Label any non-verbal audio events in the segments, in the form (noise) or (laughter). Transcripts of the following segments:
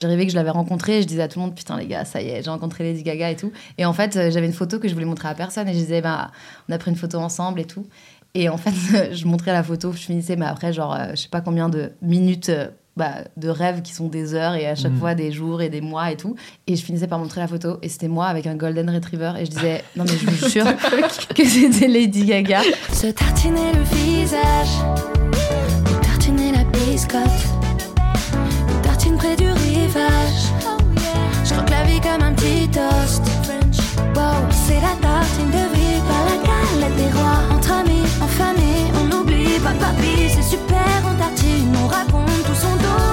J'arrivais que je l'avais rencontré, je disais à tout le monde putain les gars, ça y est, j'ai rencontré Lady Gaga et tout. Et en fait, euh, j'avais une photo que je voulais montrer à personne et je disais bah on a pris une photo ensemble et tout. Et en fait, (laughs) je montrais la photo, je finissais mais après genre euh, je sais pas combien de minutes euh, bah, de rêves qui sont des heures et à chaque Mm. fois des jours et des mois et tout. Et je finissais par montrer la photo et c'était moi avec un golden retriever et je disais (laughs) non mais je vous jure que c'était Lady Gaga. Se tartiner le visage, tartiner la biscotte, tartine près du rivage. Je croque la vie comme un petit toast. Wow, c'est la tartine de vie, pas la galette des rois. Entre amis, en famille, on n'oublie pas papy, c'est super, on tartine, on raconte tout son dos.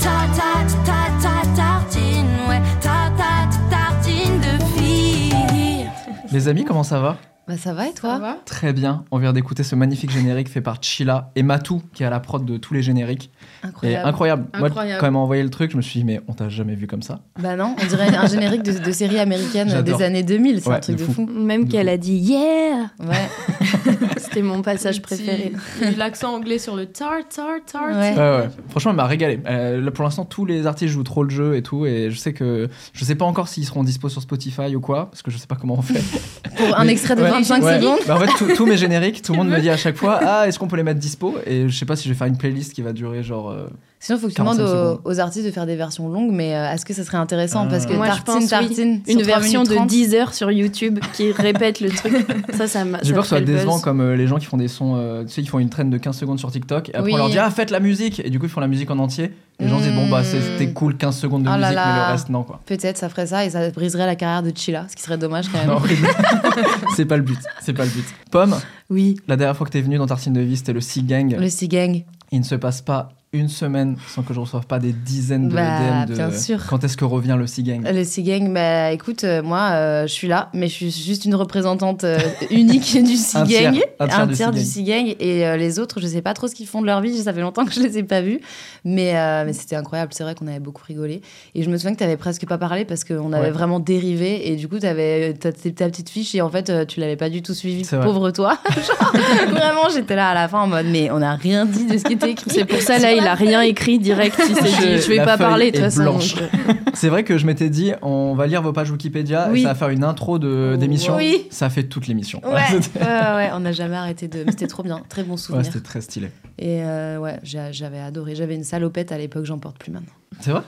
Ta ta ta ta tartine, ouais, ta ta ta tartine de fille. Les amis, comment ça va? Bah ça va et toi? Très bien. On vient d'écouter ce magnifique générique fait par Chila et Matou, qui est à la prod de tous les génériques. Et Incroyable. incroyable. Moi, quand elle m'a envoyé le truc, je me suis dit, mais on t'a jamais vu comme ça. Bah non, on dirait un générique de, de série américaine (laughs) des années 2000, c'est Ouais, un truc de de fou. fou. Même qu'elle a dit yeah Ouais. (laughs) C'était mon passage préféré. (laughs) L'accent anglais sur le tart, tart, tart. Ouais. Ouais, ouais. Franchement, elle m'a régalé. Euh, là, pour l'instant, tous les artistes jouent trop le jeu et tout. Et je sais que. Je sais pas encore s'ils seront dispo sur Spotify ou quoi, parce que je sais pas comment on fait. (laughs) Pour un extrait de ouais, 25 ouais. secondes. Bah, en fait, tous- tous mes génériques, tout le monde me (laughs) dit à chaque fois Ah, est-ce qu'on peut les mettre dispo? Et je sais pas si je vais faire une playlist qui va durer genre. euh, Sinon, il faut que tu 45 demandes aux, artistes de faire des versions longues, mais euh, est-ce que ça serait intéressant? Parce que. Moi, je tartine, pense, tartine, Une 3 version de 30. 10 heures sur YouTube qui répète le truc. (laughs) Ça, ça m'a. J'ai peur que ce soit décevant buzz. comme euh, les gens qui font des sons, euh, tu sais, ils font une traîne de 15 secondes sur TikTok et après Oui. on leur dit ah faites la musique et du coup ils font la musique en entier. Les gens se disent bon bah c'est- c'était Mm. cool 15 secondes de Oh là musique mais là. le reste non quoi. Peut-être ça ferait ça et ça briserait la carrière de Chila, ce qui serait dommage quand même. (laughs) (laughs) C'est pas le but, c'est pas le but. Pomme, Oui, la dernière fois que t'es venue dans Tartine de vie c'était le Sea Gang. le C-Gang. Il ne se passe pas une semaine sans que je reçoive pas des dizaines de Bah, DM de bien sûr. quand est-ce que revient le Sea Gang. Le C-Gang, bah écoute, euh, moi euh, je suis là, mais je suis juste une représentante euh, unique du (laughs) Un tiers, un tiers du tiers du. C-Gang. Et euh, les autres, je sais pas trop ce qu'ils font de leur vie, ça fait longtemps que je les ai pas vus. Mais, euh, mais c'était incroyable, c'est vrai qu'on avait beaucoup rigolé. Et je me souviens que tu avais presque pas parlé parce qu'on avait Ouais. vraiment dérivé. Et du coup, tu avais ta, ta- ta petite fiche et en fait, tu l'avais pas du tout suivi. Vrai. Pauvre toi. (laughs) Genre, vraiment, j'étais là à la fin en mode, mais on a rien dit de ce qui était écrit. C'est pour ça, là, (laughs) il a rien écrit direct. Il s'est dit, je vais La pas parler de toute est façon. (laughs) C'est vrai que je m'étais dit on va lire vos pages Wikipédia et ça va faire une intro de d'émission. Oui. Ça fait toute l'émission. (laughs) Ouais, ouais, ouais, on n'a jamais arrêté de. mais C'était trop bien, très bon Ouais, souvenir. c'était très stylé. et euh, ouais, j'avais adoré. J'avais une salopette à l'époque, j'en porte plus maintenant. C'est vrai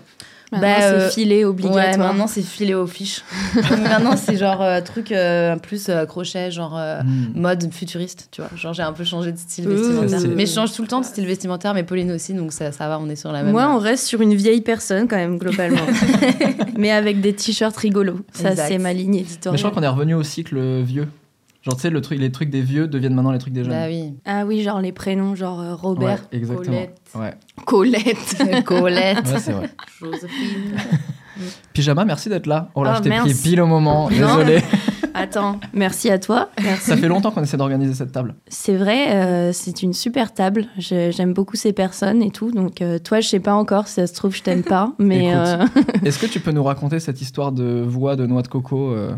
Maintenant, Bah, euh, c'est filé Ouais, obligatoire. maintenant c'est filé aux fiches. (laughs) maintenant c'est genre euh, truc euh, plus euh, crochet, genre euh, Hmm. mode futuriste, tu vois. Genre j'ai un peu changé de style Ouh. vestimentaire. Mais je change tout le temps de style vestimentaire, mais Pauline aussi, donc ça, ça va, on est sur la même. Moi, on reste sur une vieille personne quand même, globalement. (laughs) Mais avec des t-shirts rigolos. Ça, Exact. c'est ma ligne Mais je éditoriale. crois qu'on est revenu au cycle vieux. Genre, tu sais, le truc, les trucs des vieux deviennent maintenant les trucs des jeunes. Bah oui. Ah oui, genre les prénoms, genre euh, Ouais, Robert, exactement. Colette. Ouais, Colette. (laughs) Colette. ouais c'est vrai. Joséphine. (laughs) Pyjama, merci d'être là. Oh là, Ah, je t'ai pris pile au moment. Désolé. (laughs) Attends, merci à toi. Merci. Ça fait longtemps qu'on essaie d'organiser cette table. C'est vrai, euh, c'est une super table. J'aime beaucoup ces personnes et tout. Donc, euh, toi, je sais pas encore si ça se trouve, je t'aime pas. Mais euh, Est-ce que tu peux nous raconter cette histoire de voix de noix de coco euh,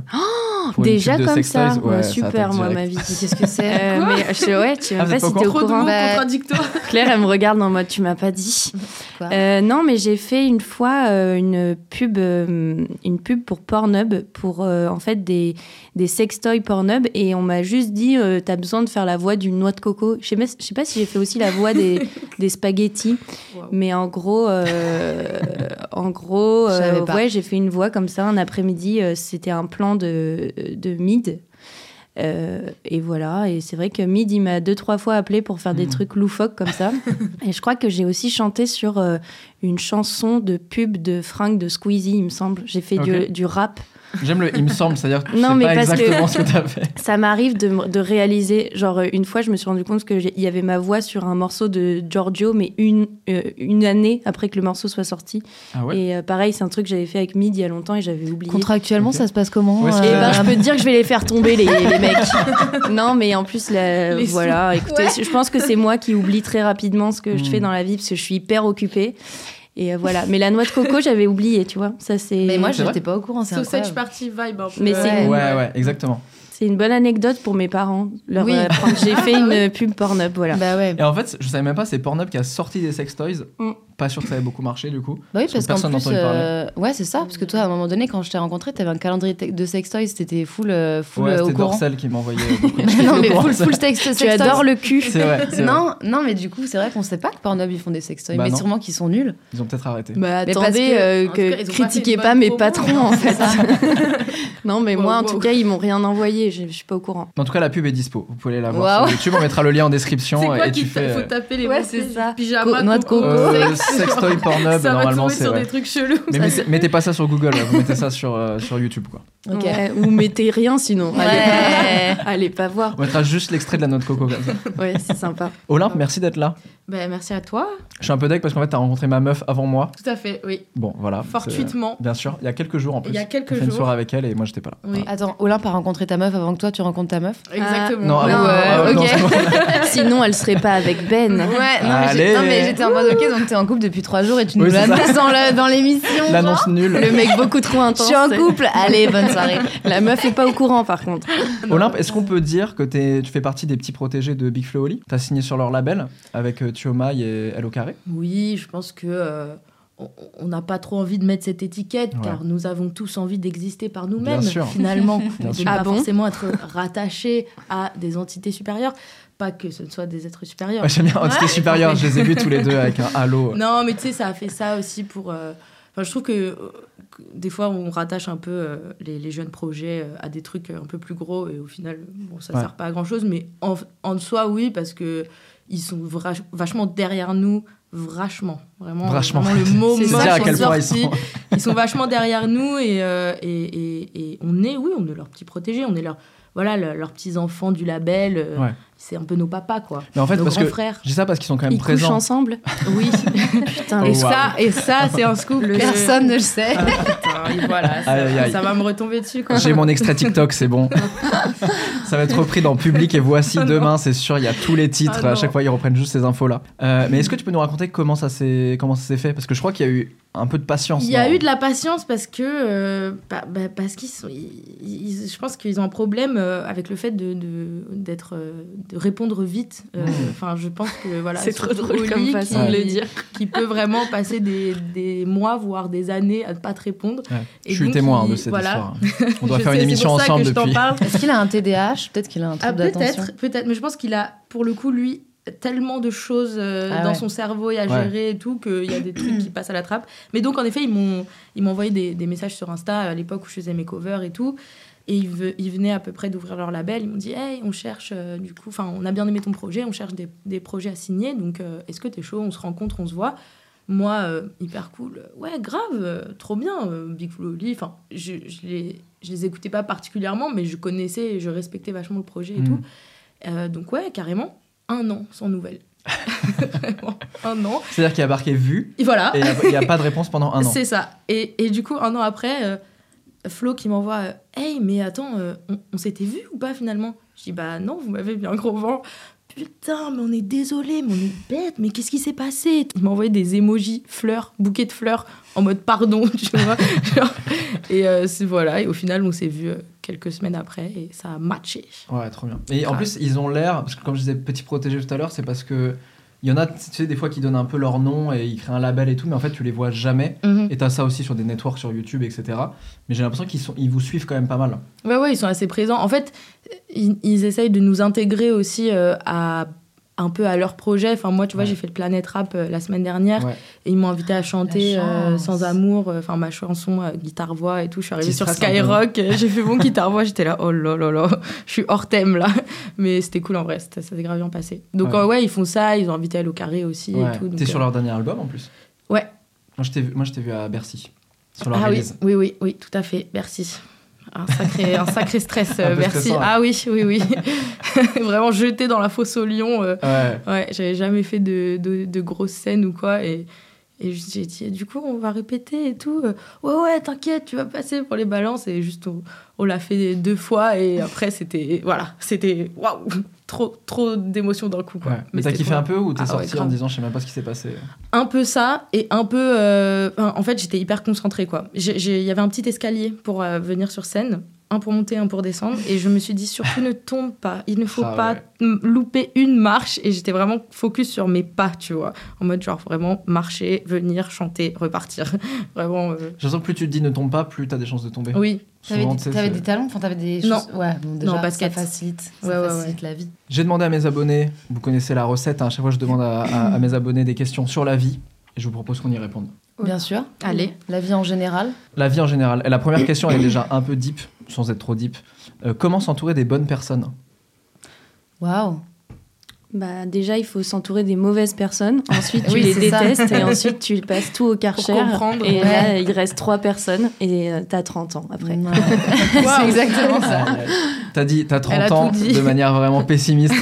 déjà comme ça, Ouais, super, moi, direct. ma vie. Qu'est-ce que c'est Euh, (laughs) mais je, ouais, tu sais Ah, même pas si t'es au courant. Bah. (laughs) Claire, elle me regarde en mode tu m'as pas dit. (laughs) Quoi Euh, non, mais j'ai fait une fois euh, une pub, euh, une pub pour Pornhub pour euh, en fait des des sextoys Pornhub et on m'a juste dit euh, t'as besoin de faire la voix d'une noix de coco. Je sais pas, je sais pas si j'ai fait aussi la voix des des spaghettis, Wow. mais en gros, euh, en gros, euh, ouais, j'ai fait une voix comme ça un après-midi. euh, C'était un plan de de mid. Euh, et voilà, et c'est vrai que Mid, il m'a deux, trois fois appelé pour faire des Mhm. trucs loufoques comme ça. (laughs) et je crois que j'ai aussi chanté sur euh, une chanson de pub de fringues de Squeezie, il me semble. J'ai fait du rap J'aime le il me semble, c'est-à-dire que Non, sais mais pas parce que- exactement ce que t'as fait. Ça m'arrive de, de réaliser, genre euh, une fois, je me suis rendu compte qu'il y avait ma voix sur un morceau de Giorgio, mais une, euh, une année après que le morceau soit sorti. Ah ouais Et euh, pareil, c'est un truc que j'avais fait avec Mid il y a longtemps et j'avais oublié. Contractuellement, ça se passe comment Ouais, Eh ben, je peux te dire que je vais les faire tomber, les, les mecs. (laughs) non, mais en plus, la- voilà, écoutez, je pense que c'est moi qui oublie très rapidement ce que je Hmm. fais dans la vie parce que je suis hyper occupée. Et euh, voilà. Mais la noix de coco, j'avais oublié, tu vois. Ça, c'est. Mais moi, vrai j'étais pas au courant, c'est Sausage party vibe un peu. Mais c'est- Ouais, ouais, exactement. C'est une bonne anecdote pour mes parents. Leur Oui. apprendre. J'ai (laughs) fait une pub Pornhub, voilà. Bah ouais. Et en fait, je savais même pas, c'est Pornhub qui a sorti des sex toys. Mm. Pas sûr que ça avait beaucoup marché du coup. Bah oui, Parce parce que qu'en personne n'a plus, euh, ouais, c'est ça. Parce que toi, à un moment donné, quand je t'ai rencontré, t'avais un calendrier de sextoys, t'étais full, euh, full Ouais, euh, au c'était courant. Dorsel qui m'envoyait (laughs) non, mais full, full sex, (laughs) Tu adores le cul. C'est vrai, c'est vrai. Non, non, mais du coup, c'est vrai qu'on sait pas que Pornhub ils font des sextoys, Bah mais non. sûrement qu'ils sont nuls. Ils ont peut-être arrêté. Bah Mais parce attendez, que- euh, que cas, critiquez pas mes patrons en (laughs) fait. non mais moi en tout cas ils m'ont rien envoyé, je, suis pas au courant. En tout cas, la pub est dispo. Vous pouvez aller la voir sur YouTube. On mettra le lien en description. C'est quoi et tu fais. faut taper les Ouais, mots c'est ça. Pyjama, de coco. Euh, sextoy. Pornhub, Ça va normalement, tomber c'est. sur ouais. des trucs chelous. Mais mettez, mettez pas ça sur Google, vous mettez ça sur, euh, sur YouTube quoi. Ok. Ouais, (laughs) ou mettez rien sinon. Allez, pas, allez pas voir. On mettra juste l'extrait de la noix de coco comme ça. Ouais, c'est sympa. Olympe, merci d'être là. Bah, merci à toi. Je suis un peu deck parce qu'en fait, t'as rencontré ma meuf avant moi. Tout à fait, oui. Bon, voilà. Fortuitement. C'est- Bien sûr, il y a quelques jours en plus. Il y a quelques fait une jours. soirée avec elle et moi j'étais pas là. Oui, Attends, Olympe a rencontré ta meuf avant que toi tu rencontres ta meuf? Exactement. Non, avant- ouais, ah, non, ok. c'est bon. (laughs) Sinon elle serait pas avec Ben. Ouais, non, mais j'étais en mode ok, donc t'es en couple depuis trois jours et tu nous Oui, l'annonces dans l'émission. L'annonce nulle. Le mec beaucoup trop Je intense. suis en couple, allez, bonne soirée. La meuf est pas au courant par contre. (laughs) Olympe, est-ce qu'on peut dire que tu fais partie des petits protégés de Big Flo Oli? T'as signé sur leur label avec euh, et Hello Carré? Oui, je pense que euh, on- n'a pas trop envie de mettre cette étiquette Ouais. car nous avons tous envie d'exister par nous-mêmes Bien sûr. finalement, Bien de ne Ah pas bon? forcément être rattaché à des entités supérieures, pas que ce ne soit des êtres supérieurs. Ouais, J'aime bien Entité Supérieure, je les ai vus tous les deux avec un halo. (laughs) Non, mais tu sais, ça a fait ça aussi pour. euh, Enfin, je trouve que, euh, que des fois, on rattache un peu euh, les, les jeunes projets euh, à des trucs un peu plus gros et au final, bon, ça Ouais. sert pas à grand chose. Mais en, en soi, oui, parce que ils sont vachement derrière nous, vachement, vraiment, Vachement. vraiment le mot (laughs) C'est moche à quel point ils sont. Ils sont vachement derrière nous et, et, et, et on est, oui, on est leurs petits protégés, on est leurs, voilà, le- leurs petits enfants du label. Ouais. C'est un peu nos papas, quoi. Mais en fait, nos parce grands que frères. dis ça parce qu'ils sont quand même Ils couchent présents. ensemble. (laughs) Oui. (laughs) Putain, Oh, et, wow. ça, et ça, c'est un scoop. Personne ne le sait. Putain, et voilà, ça, Aïe, aïe, aïe. ça va me retomber dessus. Quoi. J'ai mon extrait TikTok, c'est bon. (laughs) ça va être repris dans Public et Voici Ah demain, c'est sûr. Il y a tous les titres. Ah à chaque fois, ils reprennent juste ces infos-là. Euh, mais est-ce que tu peux nous raconter comment ça s'est comment ça s'est fait? Parce que je crois qu'il y a eu un peu de patience. Il y a dans- eu de la patience parce que euh, bah, bah, parce qu'ils sont, ils- ils- je pense qu'ils ont un problème euh, avec le fait de de- d'être de répondre vite. Euh. Enfin, je pense que voilà. C'est trop drôle Oli comme façon qui- de le dire. qui peut vraiment passer des, des mois voire des années à ne pas te répondre. Ouais. Et Je suis donc, témoin il- de cette voilà. histoire. On doit Je faire sais, une émission pour ça ensemble que je depuis. parle. Est-ce qu'il a un TDAH Peut-être qu'il a un Ah, trouble d'attention. peut-être, peut-être, mais je pense qu'il a, pour le coup, lui, tellement de choses euh, Ah dans ouais. son cerveau et à Ouais. gérer et tout, qu'il y a des trucs qui passent à la trappe. Mais donc, en effet, ils m'ont, ils m'ont envoyé des, des messages sur Insta à l'époque où je faisais mes covers et tout. Et ils, ve- ils venaient à peu près d'ouvrir leur label. Ils m'ont dit, hey, on cherche, euh, du coup, enfin, on a bien aimé ton projet, on cherche des, des projets à signer. Donc, euh, est-ce que t'es chaud On se rencontre, on se voit? Moi, euh, hyper cool. Ouais, grave, trop bien, Big Flo Oli. Enfin, je, je, les, je les écoutais pas particulièrement, mais je connaissais et je respectais vachement le projet et Mm. tout. Donc, ouais, carrément, un an sans nouvelles. (laughs) Vraiment, un an. C'est-à-dire qu'il y a marqué vu Et voilà, et il n'y a, pas de réponse pendant un an. (laughs) c'est ça. Et, et du coup, un an après, Flo qui m'envoie euh, Hey, mais attends, euh, on, on s'était vu ou pas finalement? Je dis Bah non, vous m'avez un gros vent. Putain, mais on est désolé, mais on est bête, mais qu'est-ce qui s'est passé? Il m'a envoyé des emojis, fleurs, bouquets de fleurs, en mode pardon, (laughs) tu vois. Genre, et euh, voilà, et au final, on s'est vu quelques semaines après et ça a matché. Ouais, trop bien. Et en plus, ils ont l'air, parce que comme je disais petit protégé tout à l'heure, c'est parce que il y en a, tu sais, des fois qui donnent un peu leur nom et ils créent un label et tout, mais en fait, tu les vois jamais. Mhm. Et t'as ça aussi sur des networks sur YouTube, etc. Mais j'ai l'impression qu'ils sont, ils vous suivent quand même pas mal. Ouais, ouais, ils sont assez présents. En fait, ils, ils essayent de nous intégrer aussi euh, à un peu à leur projet. Enfin, moi, tu vois, Ouais. j'ai fait le Planète Rap euh, la semaine dernière Ouais. et ils m'ont invité à chanter euh. Sans amour, euh, enfin ma chanson euh, guitare-voix et tout. Je suis arrivée sur. Skyrock, j'ai fait mon (laughs) guitare-voix, j'étais là, oh là là là, je suis hors thème là. Mais c'était cool en vrai, ça s'est grave bien passé. Donc, Ouais. ils font ça, ils ont invité à l'eau carré aussi Ouais. et tout. donc, T'es sur euh, leur dernier album en plus? Ouais. Moi, je t'ai vu, vu à Bercy. Sur leur Ah oui, oui, oui, oui, tout à fait, merci. Un sacré, un sacré stress, Un euh, merci. stressant. Ah oui, oui, oui. (laughs) Vraiment jeté dans la fosse au lion. euh, Ouais. Ouais, j'avais jamais fait de, de, de grosses scènes ou quoi. Et, et j'ai dit, du coup, on va répéter et tout. Ouais, ouais, t'inquiète, tu vas passer pour les balances. Et juste, on, on l'a fait deux fois. Et après, c'était. Voilà, c'était. Waouh Trop, trop d'émotions d'un coup, quoi. Ouais. Mais t'as kiffé trop un peu ou t'es Ah ouais, sorti en disant je sais même pas ce qui s'est passé un peu ça et un peu euh, enfin, en fait j'étais hyper concentrée quoi il y avait un petit escalier pour euh, venir sur scène un pour monter un pour descendre et je me suis dit surtout ne tombe pas il ne faut Ah pas ouais. louper une marche et j'étais vraiment focus sur mes pas tu vois en mode genre vraiment marcher venir chanter repartir (laughs) vraiment euh, J'ai l'impression que plus tu te dis ne tombe pas, plus t'as des chances de tomber. oui T'avais Souvent, des, tu t'avais des talents, enfin t'avais des Non. choses? Ouais, bon, déjà, Non, basket. ça facilite, ça Ouais, ouais, facilite la vie. J'ai demandé à mes abonnés, vous connaissez la recette, hein, à chaque fois je demande à, à- à mes abonnés des questions sur la vie et je vous propose qu'on y réponde. Bien sûr. Allez. La vie en général. La vie en général. Et la première question elle est déjà un peu deep, sans être trop deep. Euh, comment s'entourer des bonnes personnes? Waouh. Bah, déjà, il faut s'entourer des mauvaises personnes. Ensuite, tu (laughs) Oui, les ça. détestes. Et ensuite, tu passes tout au karcher. comprendre. Et Ouais. là, il reste trois personnes. Et euh, t'as 30 ans après. Ouais. (laughs) c'est exactement ça. Euh, T'as dit, t'as 30 Elle a ans de manière vraiment pessimiste. du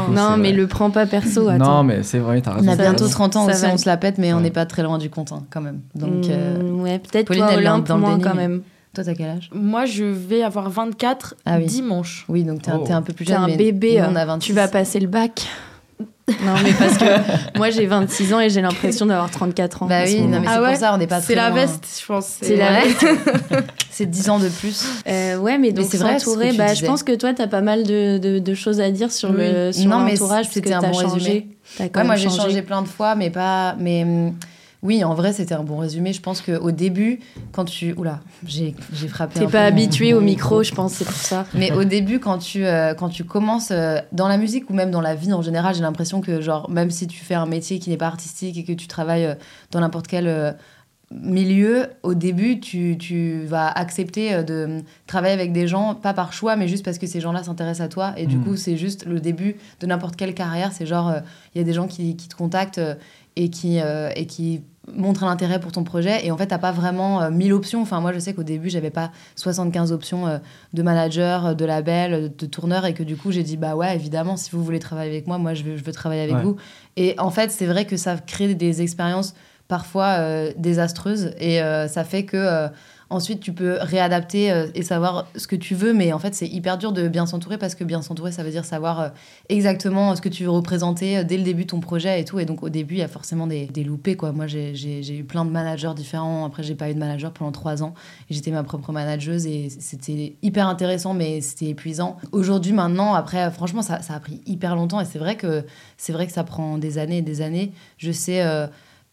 coup, non, mais vrai. le prends pas perso. Attends. Non, mais c'est vrai, t'as raison. On a bientôt va. 30 ans Ça aussi, va. on se la pète, mais on n'est pas très loin du compte hein, quand même. Donc, Mm, euh, ouais, peut-être toi, Olympe, dans le moins déni, quand mais- même. Toi, t'as quel âge? Moi je vais avoir 24 Ah oui. dimanche Oui, donc t'es un- Oh. t'es un peu plus T'es jeune. un mais bébé. nous, on euh, a 26. Tu vas passer le bac. (laughs) non, mais parce que moi, j'ai 26 ans et j'ai l'impression d'avoir 34 ans. Bah oui, non, mais Ah c'est ouais pour ça, on n'est pas c'est la veste je pense C'est la veste. (laughs) C'est 10 ans de plus. Euh, ouais, mais donc c'est vrai, ce bah, je pense que toi, t'as pas mal de, de, de choses à dire sur Oui. le sur Non, mais l'entourage, parce que c'était un t'as bon changé. quand Ouais, moi j'ai changé. changé plein de fois, mais pas. Mais hum, oui, en vrai, c'était un bon résumé. Je pense qu'au début, quand tu. Oula, j'ai j'ai frappé. T'es pas peu habitué mon au micro, je pense, c'est pour ça. Mais au début, quand tu, euh, quand tu commences euh, dans la musique ou même dans la vie en général, j'ai l'impression que, genre, même si tu fais un métier qui n'est pas artistique et que tu travailles euh, dans n'importe quel euh, milieu, au début, tu, tu vas accepter euh, de travailler avec des gens, pas par choix, mais juste parce que ces gens-là s'intéressent à toi. Et du Mm. coup, c'est juste le début de n'importe quelle carrière. C'est genre, euh, il y a des gens qui, qui te contactent euh, et qui, euh, et qui montrent un intérêt pour ton projet. Et en fait, t'as pas vraiment euh, 1000 options. Enfin, moi, je sais qu'au début, j'avais pas 75 options euh, de manager, euh, de label, euh, de tourneur, et que du coup, j'ai dit, bah ouais, évidemment, si vous voulez travailler avec moi, moi, je veux, je veux travailler avec Ouais. vous. Et en fait, c'est vrai que ça crée des expériences parfois euh, désastreuses, et ça fait que ensuite, tu peux réadapter euh, et savoir ce que tu veux, mais en fait, c'est hyper dur de bien s'entourer, parce que bien s'entourer, ça veut dire savoir euh, exactement ce que tu veux représenter euh, dès le début de ton projet et tout. Et donc, au début, il y a forcément des, des loupés, quoi. Moi, j'ai- eu plein de managers différents. Après, j'ai pas eu de manager pendant trois ans. J'étais ma propre manageuse et c'était hyper intéressant, mais c'était épuisant. Aujourd'hui, maintenant, après, euh, franchement, ça, ça a pris hyper longtemps et c'est vrai c'est vrai que ça prend des années et des années. Je sais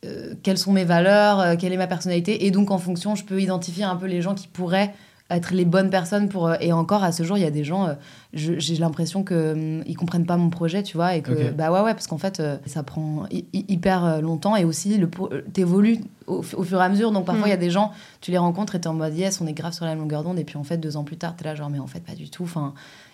euh, quelles sont mes valeurs, euh, quelle est ma personnalité, et donc en fonction, je peux identifier un peu les gens qui pourraient être les bonnes personnes pour euh, et encore à ce jour il y a des gens euh, je- j'ai l'impression que hum, ils comprennent pas mon projet tu vois et que bah ouais ouais parce qu'en fait euh, ça prend hy- hy- hyper longtemps. Et aussi le pro- t'évolues au, au fur et à mesure. Donc parfois il y a des gens tu les rencontres et t'es en mode yes on est grave sur la même longueur d'onde. Et puis en fait deux ans plus tard t'es là genre mais en fait pas du tout. Enfin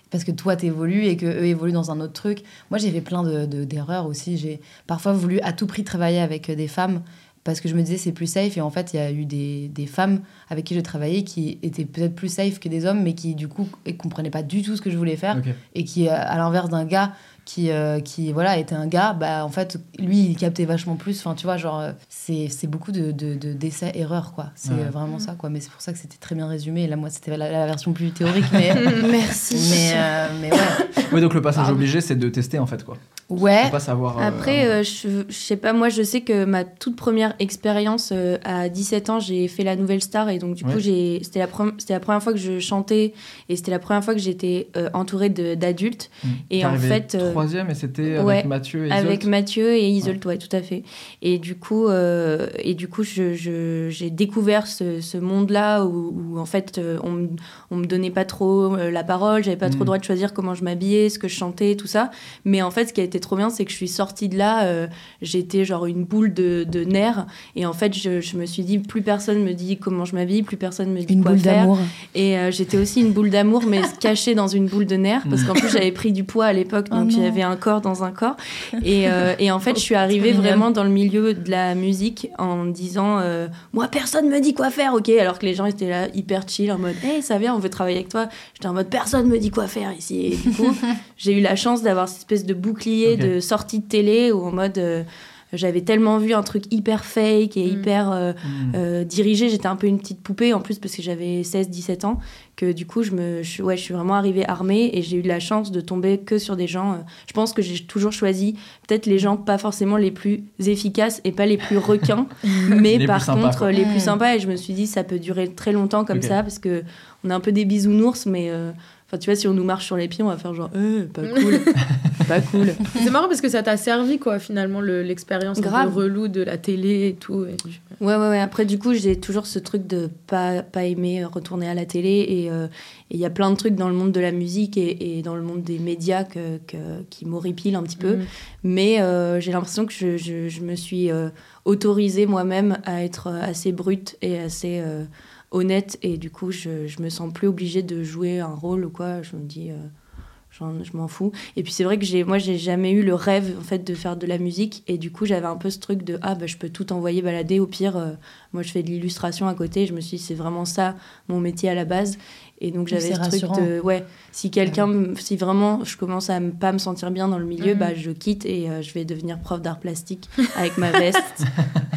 parce que toi t'évolues et que eux évoluent dans un autre truc. Moi j'ai fait plein de- de- d'erreurs aussi. J'ai parfois voulu à tout prix travailler avec euh, des femmes parce que je me disais c'est plus safe. Et en fait il y a eu des, des femmes avec qui j'ai travaillé qui étaient peut-être plus safe que des hommes mais qui du coup comprenaient pas du tout ce que je voulais faire. Et qui euh, à l'inverse d'un gars qui, euh, qui voilà était un gars bah en fait lui il captait vachement plus. Enfin tu vois genre c'est c'est beaucoup de de- de- d'essais erreurs quoi c'est Ouais. euh, vraiment ça quoi mais c'est pour ça que c'était très bien résumé et là moi c'était la, la version plus théorique (laughs) mais Merci. mais euh, mais ouais Oui, donc le passage Pardon. obligé, c'est de tester en fait quoi. Ouais Faut pas savoir. euh, Après, euh, je, je sais pas, moi je sais que ma toute première expérience euh, à 17 ans, j'ai fait la Nouvelle Star et donc du coup, j'ai c'était la, c'était la première fois que je chantais et c'était la première fois que j'étais euh, entourée d'adultes. hmm. et en fait, euh, troisième et c'était ouais, avec Mathieu et Avec Isolde. Mathieu et Isolde, ouais. tout à fait. Et du coup, et du coup je, je- j'ai découvert ce, ce monde-là où, où, en fait on, on me donnait pas trop la parole, j'avais pas trop le droit de choisir comment je m'habillais, ce que je chantais, tout ça. Mais en fait, ce qui a été trop bien, c'est que je suis sortie de là, euh, j'étais genre une boule de, de nerfs. Et en fait, je, je me suis dit, plus personne me dit comment je m'habille, plus personne me dit Une quoi boule faire. d'amour. Et euh, j'étais aussi une boule d'amour, mais (laughs) cachée dans une boule de nerfs, parce qu'en plus j'avais pris du poids à l'époque, Oh donc j'avais un corps dans un corps. Et, euh, et en fait, je suis (laughs) arrivée vraiment dans le milieu de la musique en disant, moi personne me dit quoi faire, ok, alors que les gens étaient là hyper chill en mode, hey, ça vient, on veut travailler avec toi. J'étais en mode, personne me dit quoi faire ici. Et du coup, (laughs) j'ai eu la chance d'avoir cette espèce de bouclier De sortie de télé où en mode. euh, j'avais tellement vu un truc hyper fake et Mm. hyper euh, Mm. euh, dirigé. J'étais un peu une petite poupée en plus parce que j'avais 16-17 ans. Que du coup, je, me, je, ouais, je suis vraiment arrivée armée et j'ai eu la chance de tomber que sur des gens. euh, je pense que j'ai toujours choisi peut-être les gens pas forcément les plus efficaces et pas les plus requins, (laughs) mais Les par contre les Mm. plus sympas. Et je me suis dit, ça peut durer très longtemps comme ça parce que on est un peu des bisounours, mais. Euh, Enfin, tu vois, si on nous marche sur les pieds, on va faire genre, euh, pas (laughs) cool, pas cool. C'est marrant parce que ça t'a servi, quoi, finalement, le- l'expérience un peu relou de la télé et tout. et je- Ouais, ouais, ouais. Après, du coup, j'ai toujours ce truc de pas, pas aimer retourner à la télé. Et euh, et il y a plein de trucs dans le monde de la musique et, et dans le monde des médias que, que- qui m'horripilent un petit peu. Mm. Mais euh, j'ai l'impression que je, je- je me suis euh, autorisée moi-même à être euh, assez brute et assez euh, honnête. Et du coup, je, je me sens plus obligée de jouer un rôle ou quoi. Je me dis. euh, je m'en fous. Et puis c'est vrai que j'ai, moi, j'ai jamais eu le rêve en fait de faire de la musique. Et du coup, j'avais un peu ce truc de ah bah je peux tout envoyer balader. Au pire, euh, moi je fais de l'illustration à côté. Je me suis dit c'est vraiment ça mon métier à la base. Et donc j'avais ce truc rassurant. de ouais si quelqu'un, me- si vraiment je commence à me- pas me sentir bien dans le milieu, Mhm. bah je quitte et euh, je vais devenir prof d'art plastique avec ma (laughs) veste.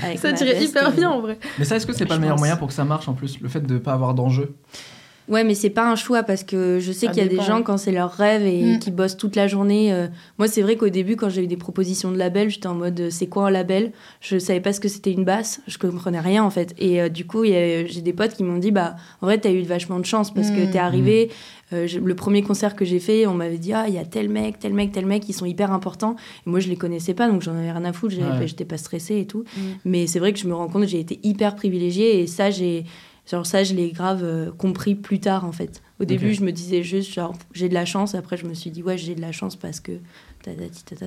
avec Ça ma tirait veste hyper et- bien en vrai. Mais ça, est-ce que c'est pas Je le meilleur pense. moyen pour que ça marche en plus Le fait de pas avoir d'enjeu? Ouais, mais c'est pas un choix parce que je sais qu'il y a des gens quand c'est leur rêve et Mm. qui bossent toute la journée. euh, Moi, c'est vrai qu'au début, quand j'ai eu des propositions de label, j'étais en mode euh, c'est quoi un label? Je savais pas ce que c'était une basse, je comprenais rien en fait. Et euh, du coup, il y a- j'ai des potes qui m'ont dit bah en vrai, t'as eu vachement de chance parce que Mm. t'es arrivé. euh, j'ai- le premier concert que j'ai fait, on m'avait dit ah il y a tel mec, tel mec, tel mec, ils sont hyper importants. Et moi, je les connaissais pas, donc j'en avais rien à foutre. Ouais. J'étais pas stressée et tout. Mm. Mais c'est vrai que je me rends compte que j'ai été hyper privilégiée et ça, j'ai. Genre ça, je l'ai grave euh, compris plus tard en fait. Au début, je me disais juste genre j'ai de la chance. Après, je me suis dit ouais, j'ai de la chance parce que.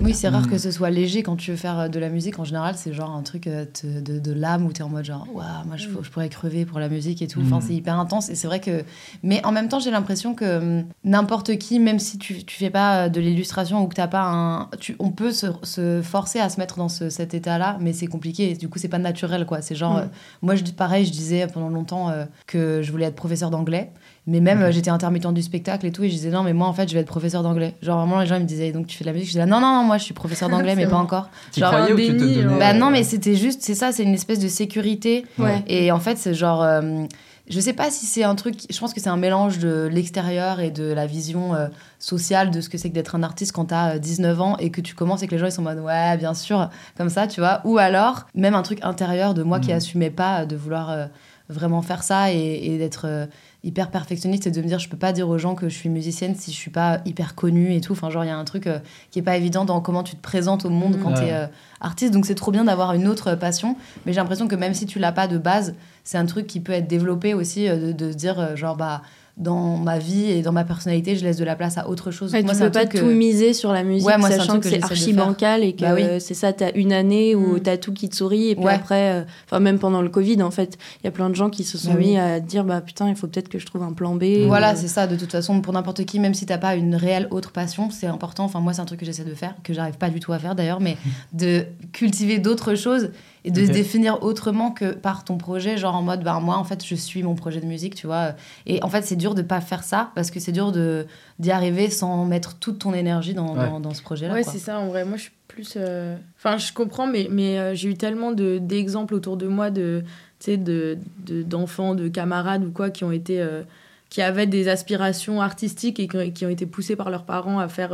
Oui, c'est rare Mm. que ce soit léger quand tu veux faire euh, de la musique. En général, c'est genre un truc euh, de, de l'âme où t'es en mode genre, waouh, moi je, je pourrais crever pour la musique et tout. Enfin, Mm. c'est hyper intense. Et c'est vrai que. Mais en même temps, j'ai l'impression que n'importe qui, même si tu, tu fais pas euh, de l'illustration ou que t'as pas un. Tu, on peut se, se forcer à se mettre dans ce- cet état-là, mais c'est compliqué. Du coup, c'est pas naturel, quoi. C'est genre. Mm. euh, moi, je, pareil, je disais pendant longtemps euh, que je voulais être professeur d'anglais. Mais même, euh, j'étais intermittent du spectacle et tout, et je disais non, mais moi en fait, je vais être professeur d'anglais. Genre vraiment, les gens ils me disaient donc tu fais de la musique? Je disais non, non, non, moi je suis professeur (laughs) d'anglais, mais pas encore. Tu Genre, croyais ou tu te donnais euh, Bah euh, non, mais c'était juste, c'est ça, c'est une espèce de sécurité. Ouais. Et en fait, c'est genre. euh, je sais pas si c'est un truc. Je pense que c'est un mélange de l'extérieur et de la vision euh, sociale de ce que c'est que d'être un artiste quand t'as euh, 19 ans et que tu commences et que les gens ils sont en mode ouais, bien sûr, comme ça, tu vois. Ou alors, même un truc intérieur de moi qui Mhm. assumais pas euh, de vouloir euh, vraiment faire ça et, et d'être euh, hyper perfectionniste et de me dire je peux pas dire aux gens que je suis musicienne si je suis pas hyper connue et tout. Enfin, genre, il y a un truc euh, qui est pas évident dans comment tu te présentes au monde quand Ouais. t'es euh, artiste. Donc, c'est trop bien d'avoir une autre passion. Mais j'ai l'impression que même si tu l'as pas de base, c'est un truc qui peut être développé aussi euh, de, de se dire genre bah dans ma vie et dans ma personnalité je laisse de la place à autre chose Ouais, moi tu peux pas tout que- miser sur la musique, Ouais, moi, sachant que que c'est archi bancal et que Bah oui. euh, c'est ça, t'as une année où Mm. t'as tout qui te sourit et puis Ouais. après, euh, même pendant le Covid en fait, il y a plein de gens qui se sont Bah oui. mis à dire bah putain il faut peut-être que je trouve un plan B. voilà ou- c'est ça de toute façon pour n'importe qui même si t'as pas une réelle autre passion c'est important enfin moi c'est un truc que j'essaie de faire que j'arrive pas du tout à faire d'ailleurs mais (laughs) de cultiver d'autres choses et de se définir autrement que par ton projet genre en mode bah moi en fait je suis mon projet de musique tu vois et en fait c'est dur de pas faire ça parce que c'est dur de d'y arriver sans mettre toute ton énergie dans, Ouais. dans, dans ce projet là Ouais, c'est ça, en vrai. Moi, je suis plus. euh, Enfin, je comprends, mais, mais euh, j'ai eu tellement de- d'exemples autour de moi de, tu sais, de, de- d'enfants, de, camarades ou quoi qui ont été. euh, qui avaient des aspirations artistiques et qui ont, qui ont été poussés par leurs parents à faire.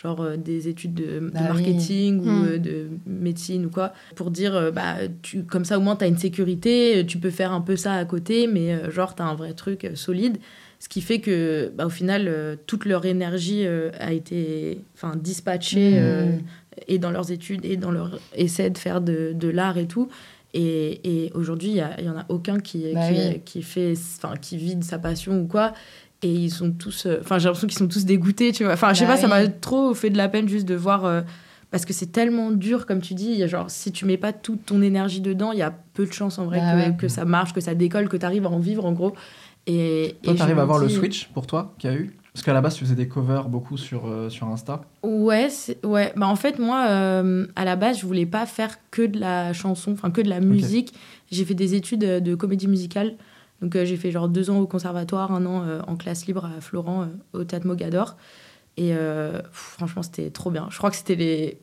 Genre euh, des études de, de Bah oui. marketing ou Hmm. euh, de médecine ou quoi pour dire euh, bah tu comme ça au moins tu as une sécurité tu peux faire un peu ça à côté mais genre tu as un vrai truc solide ce qui fait que bah, au final toute leur énergie a été dispatchée Mmh. euh, et dans leurs études et dans leur essai de faire de, de l'art et tout et, et aujourd'hui il y, a- il y en a aucun qui Bah qui, oui. qui fait qui vide sa passion ou quoi et ils sont tous euh, enfin j'ai l'impression qu'ils sont tous dégoûtés tu vois enfin je sais Bah pas ça m'a trop fait de la peine juste de voir euh, parce que c'est tellement dur, comme tu dis. il y a genre, si tu mets pas toute ton énergie dedans, il y a peu de chances en vrai Bah que, ouais. que ça marche, que ça décolle, que tu arrives à en vivre en gros. Et, Toi, t'arrives à voir le switch pour toi qu'il y a eu? Parce qu'à la base, tu faisais des covers beaucoup sur, euh, sur Insta. Ouais, ouais. Bah, en fait, moi, euh, à la base, je voulais pas faire que de la chanson, enfin que de la musique. J'ai fait des études de comédie musicale. Donc, euh, j'ai fait genre deux ans au conservatoire, un an euh, en classe libre à Florent, euh, au Théâtre Mogador. Et pff, franchement, c'était trop bien. Je crois que c'était les,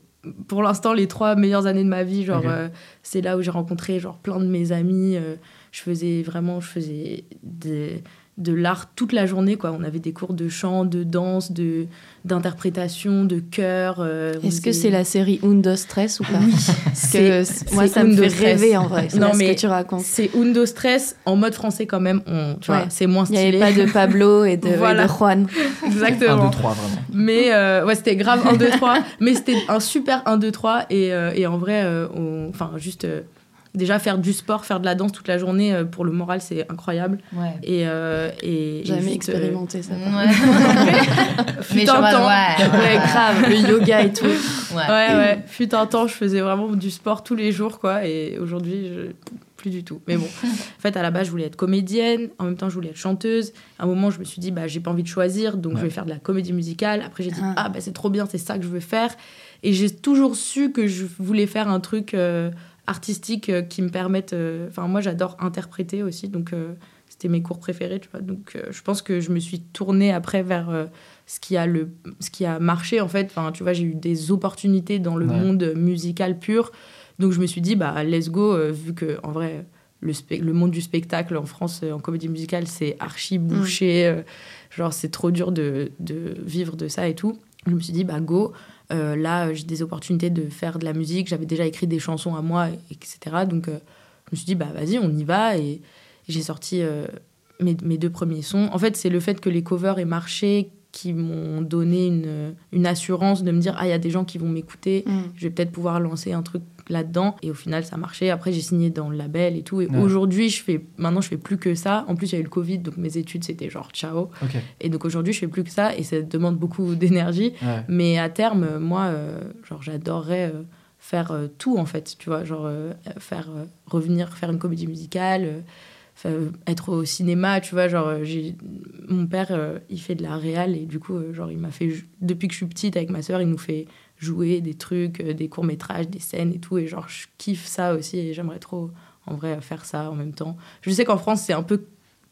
pour l'instant, les trois meilleures années de ma vie. Genre, euh, c'est là où j'ai rencontré genre plein de mes amis. euh, je faisais vraiment, je faisais des- de l'art toute la journée quoi on avait des cours de chant de danse de d'interprétation de chœur euh, Est-ce que c'est la série Undo Stress ou pas Oui, Parce (laughs) c'est- que c'est moi, ça me Undo fait Stress. rêver en vrai. Non, Non, mais ce que tu racontes. c'est Undo Stress en mode français quand même on, tu vois, Ouais. c'est moins Il n'y stylé avait pas de Pablo et de, et Voilà. de Juan. 1, (laughs) exactement 2, 3, vraiment. mais euh, ouais c'était grave 1 2 3 mais c'était un super 1 2 3 et, euh, et en vrai euh, on- enfin juste euh, déjà faire du sport faire de la danse toute la journée euh, pour le moral c'est incroyable Ouais. et euh, et, et Jamais juste, euh, expérimenté ça. Ouais. (laughs) fut Mais un temps. ouais, ouais, Ouais, grave, le yoga et tout. ouais. Ouais, ouais. Fut un temps, je faisais vraiment du sport tous les jours, quoi. Et aujourd'hui, je... plus du tout. Mais bon, en fait, à la base, je voulais être comédienne. En même temps, je voulais être chanteuse. À un moment, je me suis dit, bah, j'ai pas envie de choisir, donc Ouais. je vais faire de la comédie musicale. Après, j'ai dit, Ah. ah, bah, c'est trop bien, c'est ça que je veux faire. Et j'ai toujours su que je voulais faire un truc euh, artistique euh, qui me permette. euh, Enfin, moi, j'adore interpréter aussi, donc euh, c'était mes cours préférés, tu vois. Donc, euh, je pense que je me suis tournée après vers. euh, ce qui a le ce qui a marché en fait enfin tu vois j'ai eu des opportunités dans le Ouais. monde musical pur donc je me suis dit bah let's go euh, vu que en vrai le spe- le monde du spectacle en France euh, en comédie musicale c'est archi bouché euh, genre c'est trop dur de, de vivre de ça et tout je me suis dit bah go Euh, là j'ai des opportunités de faire de la musique j'avais déjà écrit des chansons à moi etc donc euh, je me suis dit bah vas-y on y va et j'ai sorti euh, mes, mes deux premiers sons. En fait, c'est le fait que les covers aient marché qui m'ont donné une, une assurance de me dire ah il y a des gens qui vont m'écouter Mm. je vais peut-être pouvoir lancer un truc là-dedans. Et au final ça a marché après j'ai signé dans le label et tout. Et Ouais. aujourd'hui je fais maintenant je fais plus que ça. En plus il y a eu le covid donc mes études c'était genre ciao. Et donc aujourd'hui je fais plus que ça. Et ça demande beaucoup (laughs) d'énergie. Ouais. mais à terme, euh, moi, euh, genre, j'adorerais euh, faire euh, tout, en fait, tu vois, genre, faire revenir, faire une comédie musicale, être au cinéma, tu vois, genre, j'ai... Mon père, euh, il fait de la réal, et du coup, euh, genre, il m'a fait... Depuis que je suis petite, avec ma sœur, il nous fait jouer des trucs, euh, des courts-métrages, des scènes et tout, et genre, je kiffe ça aussi, et j'aimerais trop, en vrai, faire ça en même temps. Je sais qu'en France, c'est un peu...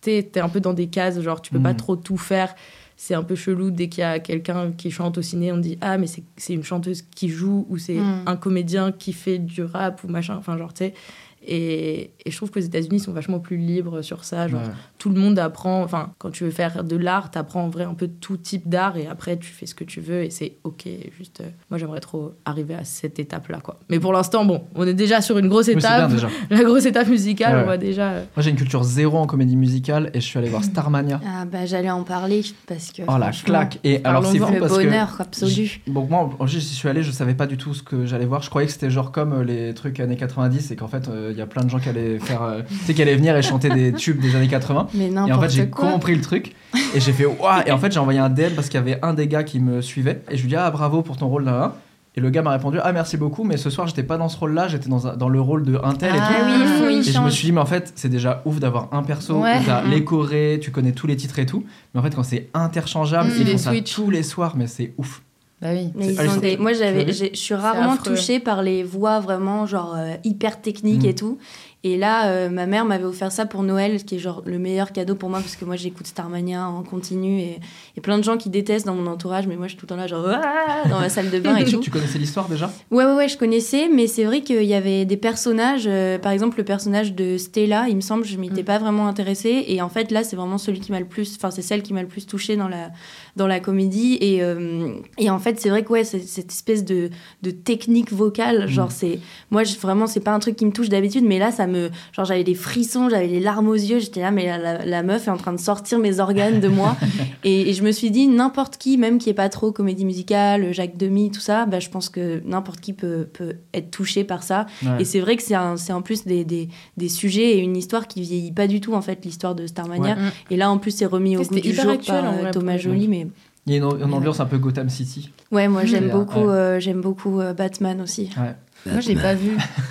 T'es t'es un peu dans des cases, genre, tu peux pas Mhm. trop tout faire c'est un peu chelou dès qu'il y a quelqu'un qui chante au ciné, on dit ah mais c'est c'est une chanteuse qui joue ou c'est Mm. un comédien qui fait du rap ou machin, enfin genre tu sais. Et, et je trouve qu'aux États-Unis ils sont vachement plus libres sur ça. Genre Ouais. tout le monde apprend, enfin quand tu veux faire de l'art, t'apprends en vrai un peu tout type d'art et après tu fais ce que tu veux et c'est ok. Juste euh, moi j'aimerais trop arriver à cette étape là quoi. Mais pour l'instant bon, on est déjà sur une grosse bien étape. déjà. (laughs) La grosse étape musicale, Ouais. on va déjà. euh, Moi, j'ai une culture zéro en comédie musicale et je suis allé voir (laughs) Starmania. Ah bah j'allais en parler parce que. Oh la claque Et alors, c'est Le parce que. bonheur absolu. J- Donc moi, en- j'y suis allé, je savais pas du tout ce que j'allais voir. Je croyais que c'était genre comme euh, les trucs années 90 et qu'en fait, euh, il y a plein de gens qui allaient faire, euh, tu sais, qui allaient venir et chanter des tubes des années 80. Mais Et en fait, j'ai compris le truc et j'ai fait waouh. Et en fait, j'ai envoyé un DM parce qu'il y avait un des gars qui me suivait et je lui dis ah bravo pour ton rôle là. là. Et le gars m'a répondu ah merci beaucoup, mais ce soir j'étais pas dans ce rôle-là, j'étais dans, le rôle de un tel et Ah tout. oui, il faut, il Et je me suis dit, mais en fait, c'est déjà ouf d'avoir un perso Ouais. t'as les chorés, tu connais tous les titres et tout. Mais en fait, quand c'est interchangeable, Mhm. ils font ça tous les soirs, mais c'est ouf. Bah oui. Mais C'est ils hallucinant. ont des- Moi, j'avais, j'ai- je suis rarement touchée par les voix vraiment genre euh, hyper techniques Mm. et tout. Et là, euh, ma mère m'avait offert ça pour Noël, ce qui est genre le meilleur cadeau pour moi parce que moi j'écoute Starmania en continu et il y a plein de gens qui détestent dans mon entourage, mais moi je suis tout le temps là genre Ah dans ma salle de bain et (laughs) tout. tu connaissais l'histoire déjà? Ouais, ouais, ouais, je connaissais, mais c'est vrai qu'il y avait des personnages, euh, par exemple le personnage de Stella, il me semble, je m'étais Mm. pas vraiment intéressée, et en fait là c'est vraiment celui qui m'a le plus, enfin c'est celle qui m'a le plus touchée dans la, dans la comédie, et, euh, et en fait c'est vrai que ouais, cette espèce de, de technique vocale, genre Mm. c'est, moi je- vraiment c'est pas un truc qui me touche d'habitude, mais là ça me, genre j'avais des frissons, j'avais les larmes aux yeux, j'étais là, mais la, la- la meuf est en train de sortir mes organes de moi, (laughs) et, et je me suis dit, n'importe qui, même qui est pas trop comédie musicale, Jacques Demy, tout ça, bah, je pense que n'importe qui peut, peut être touché par ça. Ouais. Et c'est vrai que c'est en plus des, des, des sujets et une histoire qui vieillit pas du tout, en fait, l'histoire de Starmania. Ouais. Et là, en plus, c'est remis au goût du jour actuel, par euh, vrai, Thomas Joly, mais Il y a une, une ambiance un peu Gotham City. Ouais, moi j'aime Ouais. beaucoup, euh, j'aime beaucoup euh, Batman aussi. Ouais. Moi, j'ai pas vu. (laughs)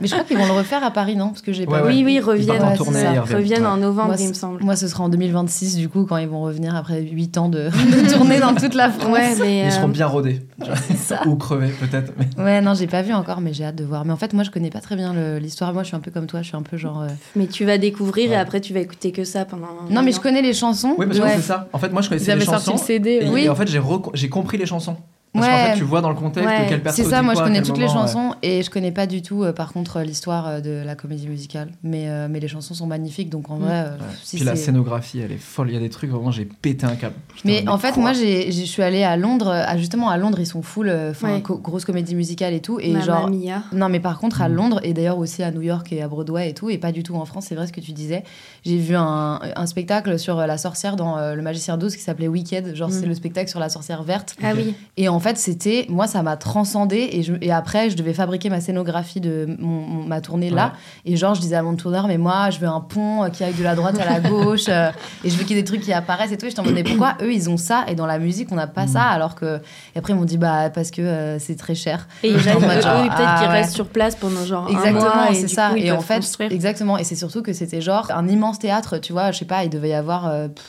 mais, je crois qu'ils vont le refaire à Paris, non? Parce que j'ai pas Ouais, vu. Oui, oui, ils reviennent. ouais, tournée, ils Ils reviennent. en Ouais. novembre, Moi, il me semble. Moi, ce sera en 2026, du coup, quand ils vont revenir après 8 ans de, (laughs) de tournée dans toute la France. Ouais, mais Ils seront euh, bien rodés. (laughs) ça. Ou crevés, peut-être. mais- Ouais, non, j'ai pas vu encore, mais j'ai hâte de voir. Mais en fait, moi, je connais pas très bien l'histoire. Moi, je suis un peu comme toi, je suis un peu genre. euh, mais tu vas découvrir Ouais. et après tu vas écouter que ça pendant. Non, mais je connais les chansons. Oui, parce que Ouais. c'est ça. En fait, moi, je Ils connaissais les avaient sorti chansons. le CD. Et, ouais. Oui. et en fait, j'ai compris les chansons. Parce qu'en Ouais. fait, tu vois dans le contexte Ouais. de quel perso C'est ça, moi je quoi, connais toutes les ouais. chansons et je connais pas du tout, euh, par contre, euh, l'histoire euh, de la comédie musicale. Mais, euh, mais les chansons sont magnifiques, donc en Mm. vrai, euh, si Puis la scénographie, elle est folle. Il y a des trucs, vraiment, j'ai pété un câble. Mais en fait, quoi moi, je suis allée à Londres. à- justement, à Londres, ils sont full, euh, enfin, co- grosse comédie musicale et tout. Et Mamma genre, Mia. non, mais par contre, à Mm. Londres et d'ailleurs aussi à New York et à Broadway et tout, et pas du tout en France, c'est vrai ce que tu disais. J'ai vu un, un spectacle sur la sorcière dans euh, Le Magicien d'Oz qui s'appelait Wicked. Genre, Mm. c'est le spectacle sur la sorcière verte. Ah oui. Et en fait, c'était, moi, ça m'a transcendé. Et, je, et après, je devais fabriquer ma scénographie de mon, mon- ma tournée là. Et genre, je disais à mon tourneur, mais moi, je veux un pont euh, qui aille de la droite à la gauche. euh, et je veux qu'il y ait des trucs qui apparaissent et tout. Et je t'en mais pourquoi eux, ils ont ça et dans la musique, on n'a pas Mm. ça Alors que. Et après, ils m'ont dit, bah, parce que euh, c'est très cher. Et (laughs) eux, peut-être ah, qu'ils ouais. restent sur place pendant genre un Exactement, mois et c'est du ça. coup, ils et en fait, construire. exactement. Et c'est surtout que c'était genre un immense théâtre, tu vois. Je sais pas, il devait y avoir. euh, pff,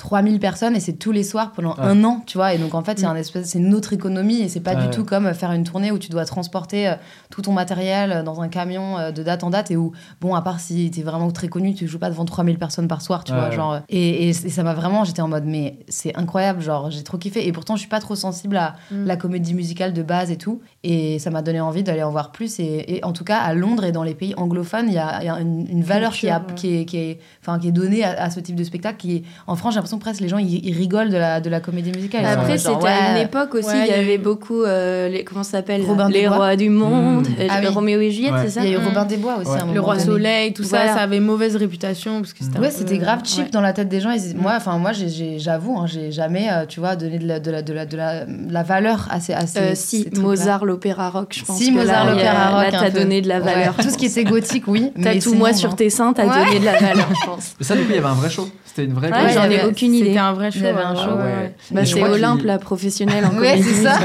3000 personnes et c'est tous les soirs pendant Ouais. un an, tu vois. Et donc en fait, c'est un espèce, c'est une autre économie et c'est pas Ouais. du tout comme faire une tournée où tu dois transporter euh, tout ton matériel euh, dans un camion euh, de date en date et où, bon, à part si t'es vraiment très connu, tu joues pas devant 3000 personnes par soir, tu Ouais, vois. Genre, et, et- et ça m'a vraiment, j'étais en mode, mais c'est incroyable, genre, j'ai trop kiffé. Et pourtant, je suis pas trop sensible à Mm. la comédie musicale de base et tout. Et ça m'a donné envie d'aller en voir plus. Et, et en tout cas, à Londres et dans les pays anglophones, il y a, il y a une, une valeur qui, a, Culture, ouais. qui, est, qui, est, enfin, qui est donnée à, à ce type de spectacle. Qui est, en France, j'ai l'impression que presque les gens, ils, ils rigolent de la, de la comédie musicale. En Après, c'était à une époque aussi, Ouais, il y avait beaucoup, euh, les, comment ça s'appelle Les Bois. rois du monde, Mmh. euh, Ah oui. Roméo et Juliette, Ouais. c'est ça Il y a eu Mm. Robin des Bois aussi. Ouais. à un moment Le roi donné. soleil, tout Voilà. ça, ça avait mauvaise réputation parce que c'était un Ouais, peu- c'était grave cheap ouais. dans la tête des gens. Ils- Moi, enfin, moi, j'avoue, hein, j'ai jamais, euh, tu vois, donné de la, de la, de la, de la, de la valeur à ces, à ces- Euh, ces si. Mozart, l'opéra rock, je pense. Si, que Mozart, l'opéra rock. Là, t'as donné de la valeur. Tout ce qui était gothique, oui. T'as mais tout moi sur tes seins, t'as donné de la valeur, je pense. Mais ça, du coup, il y avait un vrai show. C'était une vraie j'en ai aucune idée. C'était un vrai show. Il y avait un ouais, show, ouais, ouais. ouais. Bah, Et je c'est Olympe, la professionnelle en (laughs) Ouais, comédie c'est ça.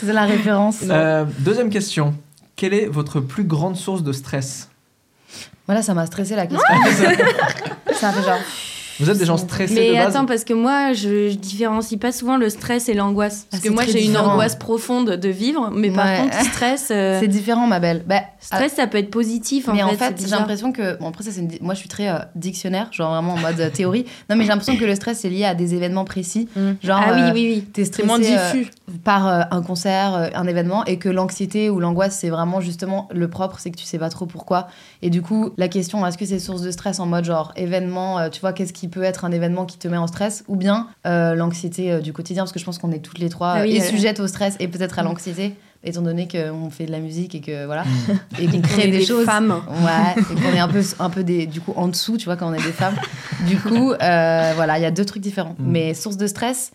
C'est la référence. Euh, deuxième question. Quelle est votre plus grande source de stress? Voilà, ça m'a stressé la (laughs) question. ça fait genre. Vous êtes des gens stressés de Mais base attends, parce que moi, je, je différencie pas souvent le stress et l'angoisse. Parce Ah, que moi, j'ai une angoisse profonde de vivre, mais par Ouais. contre, stress, euh, (laughs) C'est différent, ma belle. Bah, stress, ça peut être positif en mais fait. en fait, j'ai l'impression que. Bon, après, ça, c'est une... moi, je suis très euh, dictionnaire, genre vraiment en mode euh, théorie. (laughs) Non, mais j'ai l'impression que le stress, c'est lié à des événements précis. Mm. Genre, Ah oui, euh, oui, oui. t'es stressé euh, diffus. par euh, un concert, euh, un événement, et que l'anxiété ou l'angoisse, c'est vraiment justement le propre, c'est que tu sais pas trop pourquoi. Et du coup, la question, est-ce que c'est source de stress en mode genre événement, euh, tu vois, qu'est-ce qui peut être un événement qui te met en stress, ou bien euh, l'anxiété euh, du quotidien, parce que je pense qu'on est toutes les trois Ah oui, et sujettes au stress et peut-être à Mm. l'anxiété, étant donné qu'on fait de la musique et que voilà, et qu'on On crée est des, des choses. femmes. Ouais, et qu'on est un peu, un peu des, du coup en dessous, tu vois, quand on est des femmes. Du coup, euh, voilà, il y a deux trucs différents. Mm. Mais source de stress,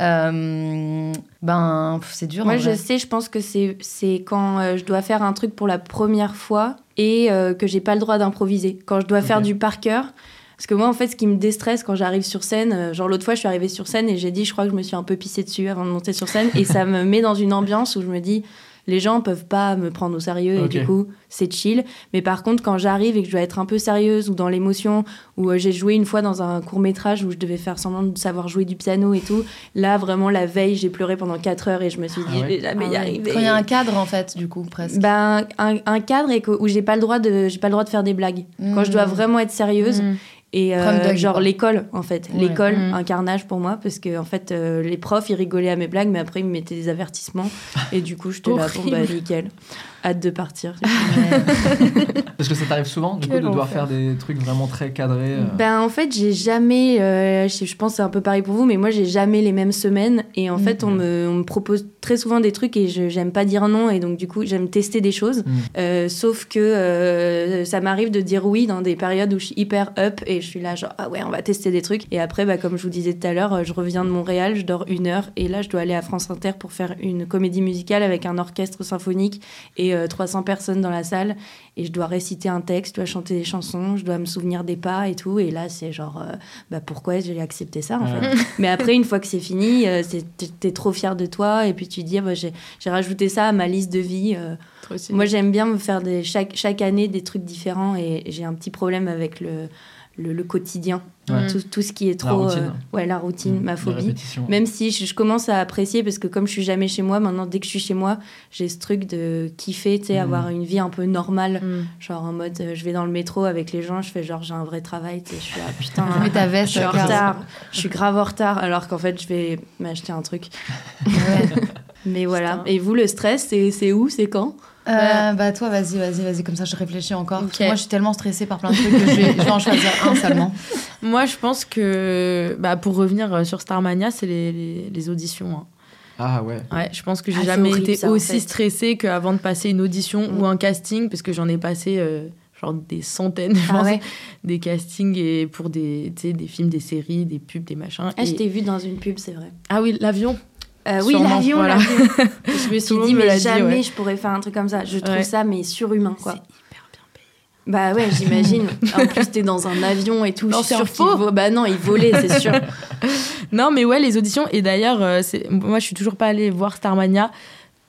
euh, ben, c'est dur. Moi, en je vrai. sais, je pense que c'est c'est quand euh, je dois faire un truc pour la première fois et euh, que j'ai pas le droit d'improviser. Quand je dois faire du par cœur. Parce que moi, en fait, ce qui me déstresse quand j'arrive sur scène, euh, genre l'autre fois, je suis arrivée sur scène et j'ai dit, je crois que je me suis un peu pissée dessus avant de monter sur scène. et ça me met dans une ambiance où je me dis, les gens peuvent pas me prendre au sérieux et du coup, c'est chill. Mais par contre, quand j'arrive et que je dois être un peu sérieuse ou dans l'émotion, ou euh, j'ai joué une fois dans un court métrage où je devais faire semblant de savoir jouer du piano et tout, là, vraiment, la veille, j'ai pleuré pendant 4 heures et je me suis dit, Ah je ouais vais jamais Ah y arriver. Quand il y a un cadre, en fait, du coup, presque. Ben, un, un cadre et que- où j'ai pas le droit de j'ai pas le droit de faire des blagues quand je dois Mm. vraiment être sérieuse Mm. Et euh, genre l'école en fait. Ouais. l'école Mm. un carnage pour moi parce que en fait euh, les profs ils rigolaient à mes blagues mais après ils me mettaient des avertissements. Et du coup j'étais là bon bah nickel hâte de partir (laughs) Parce que ça t'arrive souvent, du coup, de devoir faire des trucs vraiment très cadrés. euh. Ben en fait j'ai jamais, euh, je, je pense que c'est un peu pareil pour vous, mais moi j'ai jamais les mêmes semaines et en Mm. fait on me, on me propose très souvent des trucs et je j'aime pas dire non et donc du coup j'aime tester des choses. Mm. Euh, sauf que euh, ça m'arrive de dire oui dans des périodes où je suis hyper up et je suis là genre ah ouais on va tester des trucs et après bah, comme je vous disais tout à l'heure je reviens de Montréal je dors une heure et là je dois aller à France Inter pour faire une comédie musicale avec un orchestre symphonique et euh, 300 personnes dans la salle. Et je dois réciter un texte je dois chanter des chansons je dois me souvenir des pas et tout. Et là c'est genre euh, bah pourquoi j'ai accepté ça en fait? (laughs) Mais après une fois que c'est fini euh, t'es- trop fier de toi. Et puis tu dis ah, bah, j'ai rajouté ça à ma liste de vie euh, moi, j'aime bien me faire des, chaque, chaque année des trucs différents. Et j'ai un petit problème avec le, le, le quotidien. Ouais. Tout, tout ce qui est La trop. routine. euh, ouais, la routine, Mm. ma La phobie. Même si je, je commence à apprécier parce que comme je suis jamais chez moi, maintenant dès que je suis chez moi, j'ai ce truc de kiffer, tu sais, Mm. avoir une vie un peu normale. Mm. Genre en mode, euh, je vais dans le métro avec les gens, je fais genre j'ai un vrai travail, tu sais, je suis là, putain. Tu mets ta Je veste. suis en retard, je suis grave en retard alors qu'en fait je vais m'acheter un truc. (laughs) Mais voilà. Putain. Et vous, le stress, c'est c'est où? C'est quand? Euh, bah toi vas-y vas-y vas-y comme ça je réfléchis encore moi je suis tellement stressée par plein de trucs que je vais, je vais en choisir un seulement (laughs) Moi, je pense que bah, pour revenir euh, sur Starmania, c'est les, les, les auditions. hein. Ah ouais. Ouais, je pense que j'ai Ah, jamais horrible, été ça, en aussi fait. stressée qu'avant de passer une audition Mm. ou un casting, parce que j'en ai passé euh, genre des centaines, (laughs) je Ah pense, ouais. des castings et pour des, tu sais, des films, des séries, des pubs, des machins. Ah, Et- je t'ai vu dans une pub, c'est vrai. Ah oui, l'avion. Euh, oui, l'avion, voilà. (laughs) je me suis dit, mais dit, jamais ouais. je pourrais faire un truc comme ça. Je trouve Ouais. ça, mais surhumain, quoi. Bah ouais, j'imagine. (laughs) en plus, t'es dans un avion et tout. Non, c'est vo- Bah non, il volait, c'est sûr. (laughs) Non, mais ouais, les auditions. Et d'ailleurs, euh, moi, je suis toujours pas allée voir Starmania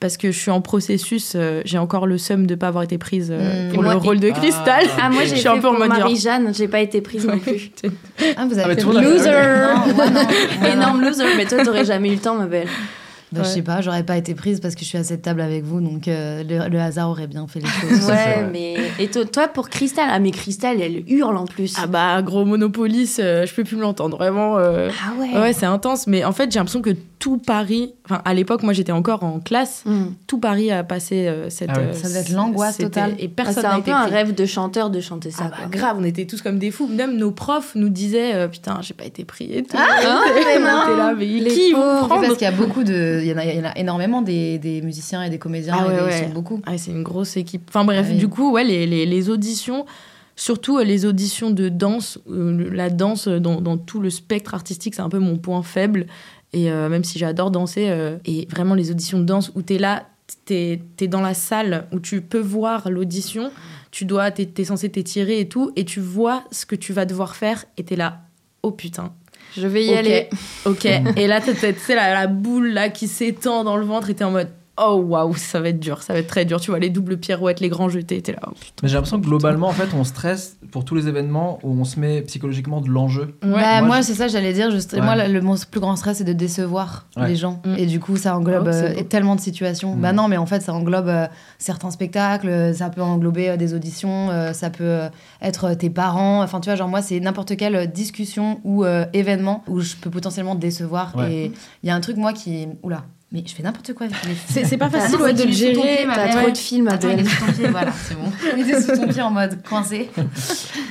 parce que je suis en processus. euh, j'ai encore le seum de pas avoir été prise euh, Mm. pour le moi- rôle de Ah. Cristal. Ah, moi, Je j'ai suis fait un peu en pour Marie-Jeanne. J'ai pas été prise non plus. (laughs) ah vous avez Ah, fait Loser moi. Moi, non. (laughs) Énorme loser. Mais toi, t'aurais jamais eu le temps, ma belle. Bah, je Ouais. sais pas j'aurais pas été prise parce que je suis à cette table avec vous donc euh, le, le hasard aurait bien fait les (laughs) choses Ouais, mais. Et toi, toi, pour Cristal Ah, mais Cristal, elle hurle en plus. Ah bah, gros Monopolis, euh, je peux plus me l'entendre. Vraiment. euh, Ah ouais. Ouais, c'est intense. Mais en fait, j'ai l'impression que tout Paris. Enfin, à l'époque, moi, j'étais encore en classe. Hmm. Tout Paris a passé euh, cette. Ah ouais. euh, Ça devait être l'angoisse totale. Et Ah, personne n'a un été peu un pris. rêve de chanteur de chanter ça. Ah bah, quoi. grave, on était tous comme des fous. Même nos profs nous disaient euh, Putain, j'ai pas été pris et tout. Ah, (laughs) mais non. était là, mais Les qui vont prendre parce qu'il y a beaucoup de il y en a, il y en a énormément des, des musiciens et des comédiens Ah et ouais, des- ouais. ils sont beaucoup Ah, c'est une grosse équipe. Enfin bref, Ah oui. du coup, ouais, les, les, les auditions, surtout euh, les auditions de danse, euh, la danse dans, dans tout le spectre artistique, c'est un peu mon point faible. Et euh, même si j'adore danser, euh, et vraiment les auditions de danse où t'es là, t'es es dans la salle où tu peux voir l'audition, tu dois, t'es es censé t'étirer et tout, et tu vois ce que tu vas devoir faire, et t'es là, oh putain. Je vais y aller. Ok, et là, tu sais, la, la boule là qui s'étend dans le ventre, et t'es en mode, oh waouh, ça va être dur, ça va être très dur. Tu vois les doubles pirouettes, les grands jetés, t'es là. oh, putain. Mais j'ai l'impression que globalement, en fait, on stresse pour tous les événements où on se met psychologiquement de l'enjeu. Ouais. Bah, Moi, moi, je- c'est ça, j'allais dire. Je, Ouais. Moi, le, mon plus grand stress, c'est de décevoir Ouais. les gens. Mm. Et du coup, ça englobe Oh, euh, tellement de situations. Mm. Bah non, mais en fait, ça englobe euh, certains spectacles, euh, ça peut englober euh, des auditions, euh, ça peut euh, être euh, tes parents. Enfin, tu vois, genre, moi, c'est n'importe quelle discussion ou euh, événement où je peux potentiellement décevoir. Ouais. Et il y a un truc, moi, qui. Oula. Mais je fais n'importe quoi avec mes (laughs) C'est c'est pas facile Attends, ouais, de le gérer. T'as trop de films, Attends, Adèle. elle est sous ton pied, voilà, c'est bon. (laughs) Elle était sous ton pied en mode coincé. Euh,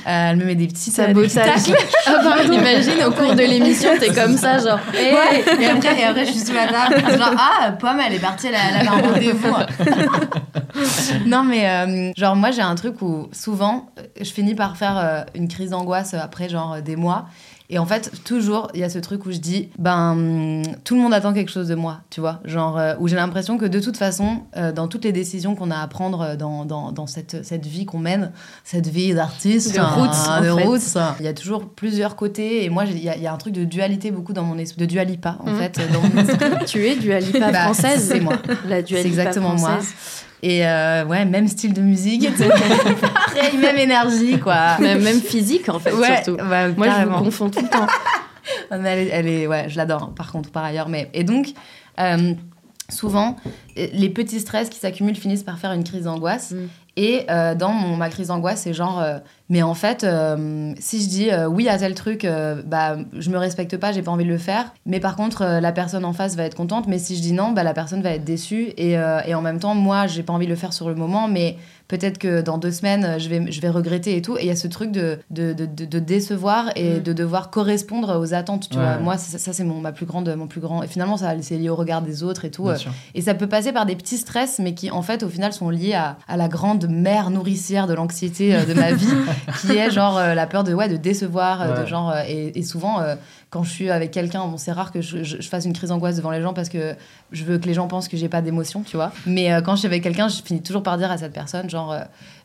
elle me met des petits tacles. (laughs) Ah bah, imagine au cours de l'émission, t'es comme ça, genre. hey. Ouais, et après, et après, je suis sous la table. Genre, ah, Pomme, elle est partie, elle, a- elle un rendez-vous. non, mais euh, genre, moi, j'ai un truc où souvent, je finis par faire euh, une crise d'angoisse après, genre, des mois. Et en fait, toujours, il y a ce truc où je dis, ben, tout le monde attend quelque chose de moi, tu vois. Genre, euh, où j'ai l'impression que de toute façon, euh, dans toutes les décisions qu'on a à prendre euh, dans, dans, dans cette, cette vie qu'on mène, cette vie d'artiste, De roots, en de il y a toujours plusieurs côtés. Et moi, il y, a- il y a un truc de dualité beaucoup dans mon esprit, de dualipa, en Mhm. fait, dans mon. (laughs) Tu es du Alipa Bah, française. c'est moi. La du C'est Alipa exactement moi. Et euh, ouais, même style de musique, (laughs) pareil, même énergie, quoi. Même, même physique, en fait, Ouais, surtout. bah, Moi, je vous confonds tout le temps. (laughs) Elle, est, elle est- ouais, je l'adore, hein, par contre, par ailleurs. Mais, et donc, euh, souvent, les petits stress qui s'accumulent finissent par faire une crise d'angoisse. Mm. Et euh, dans mon, ma crise d'angoisse, c'est genre, mais en fait, euh, si je dis euh, oui à tel truc, euh, bah, je me respecte pas, j'ai pas envie de le faire. Mais par contre, euh, la personne en face va être contente. Mais si je dis non, bah, la personne va être déçue. Et, et en même temps, moi, j'ai pas envie de le faire sur le moment, mais peut-être que dans deux semaines, je vais, je vais regretter et tout. Et il y a ce truc de, de, de, de- décevoir et Mm. de devoir correspondre aux attentes. Tu Ouais. vois, moi, ça, ça, c'est mon, ma plus grande, mon plus grand. Et finalement, ça, c'est lié au regard des autres et tout. Et ça peut passer par des petits stress, mais qui, en fait, au final, sont liés à, à la grande mère nourricière de l'anxiété de ma vie, (laughs) qui est genre euh, la peur de, ouais, de décevoir. euh, de genre, euh, et, et souvent, euh, quand je suis avec quelqu'un, bon, c'est rare que je, je- je fasse une crise d'angoisse devant les gens parce que je veux que les gens pensent que j'ai pas d'émotion, tu vois. Mais euh, quand je suis avec quelqu'un, je finis toujours par dire à cette personne, genre,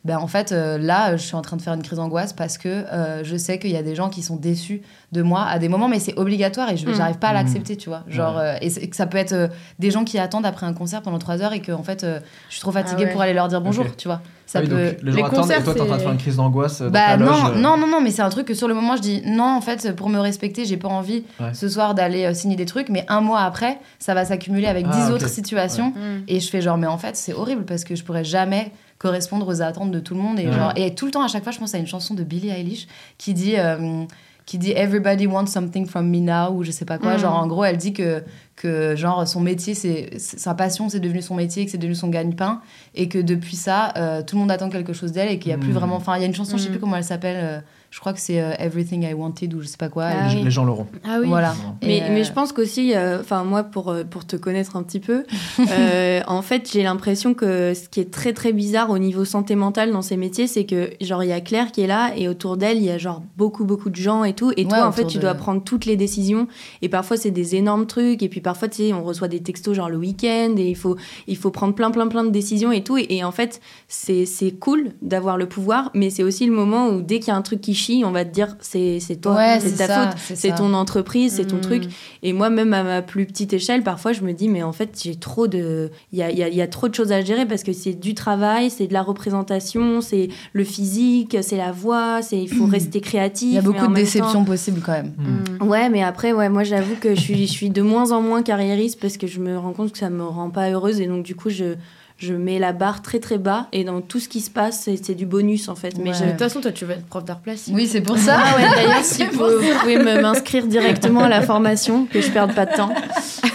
ben en fait, euh, là, je suis en train de faire une crise d'angoisse parce que euh, je sais qu'il y a des gens qui sont déçus de moi à des moments, mais c'est obligatoire et je Mm. j'arrive pas à Mm. l'accepter, tu vois. Genre, euh, et, que ça peut être euh, des gens qui attendent après un concert pendant trois heures et que en fait, euh, je suis trop fatiguée Ah ouais. pour aller leur dire bonjour, tu vois. Ça Ah oui, peut. donc, les gens Les attendent et concerts, toi t'es en train de c'est- faire une crise d'angoisse euh, Bah non, loge, euh, non, non, non, mais c'est un truc que sur le moment je dis non, en fait, pour me respecter, j'ai pas envie Ouais. ce soir d'aller euh, signer des trucs, mais un mois après, ça va s'accumuler avec Ah, dix ok. autres situations. Mm. Et je fais genre, mais en fait, c'est horrible parce que je pourrais jamais correspondre aux attentes de tout le monde. Et, Ouais. genre, et tout le temps, à chaque fois, je pense à une chanson de Billie Eilish qui dit. euh, qui dit Everybody wants something from me now ou je sais pas quoi. Mm. Genre, en gros, elle dit que, que genre, son métier, c'est sa passion, c'est devenu son métier, que c'est devenu son gagne-pain et que depuis ça, euh, tout le monde attend quelque chose d'elle et qu'il y a plus Mm. vraiment. Enfin, il y a une chanson, je sais Mm. plus comment elle s'appelle, euh, je crois que c'est euh, Everything I Wanted ou je sais pas quoi. Ah les, oui. les gens l'auront. Ah oui. Voilà. Mais, Et, euh, mais je pense qu'aussi, euh, enfin moi pour, pour te connaître un petit peu, (laughs) euh, en fait j'ai l'impression que ce qui est très très bizarre au niveau santé mentale dans ces métiers, c'est que genre il y a Claire qui est là et autour d'elle il y a genre beaucoup beaucoup de gens et tout, et Ouais, toi en fait tu dois prendre toutes les décisions et parfois c'est des énormes trucs et puis parfois tu sais on reçoit des textos genre le week-end et il faut il faut prendre plein plein plein de décisions et tout et, et en fait c'est c'est cool d'avoir le pouvoir, mais c'est aussi le moment où dès qu'il y a un truc qui on va te dire c'est c'est toi, Ouais, c'est ta ça, faute, c'est ton entreprise, c'est ton Mm. truc. Et moi, même à ma plus petite échelle, parfois, je me dis, mais en fait, j'ai trop de. Il y a, il y a- il y a trop de choses à gérer parce que c'est du travail, c'est de la représentation, c'est le physique, c'est la voix, c'est il faut (clears throat) rester créatif. Il y a beaucoup de déceptions possibles quand même. Mm. temps- Ouais, mais après, ouais, moi, j'avoue que je suis, je suis de moins en moins carriériste parce que je me rends compte que ça me rend pas heureuse et donc, du coup, je. Je mets la barre très très bas et dans tout ce qui se passe, c'est du bonus en fait. Mais Ouais. je- De toute façon, toi, tu vas être prof d'art plastique. Oui, c'est pour ça. ah ouais, d'ailleurs, (laughs) si vous, vous pouvez m'inscrire directement à la formation, que je perde pas de temps.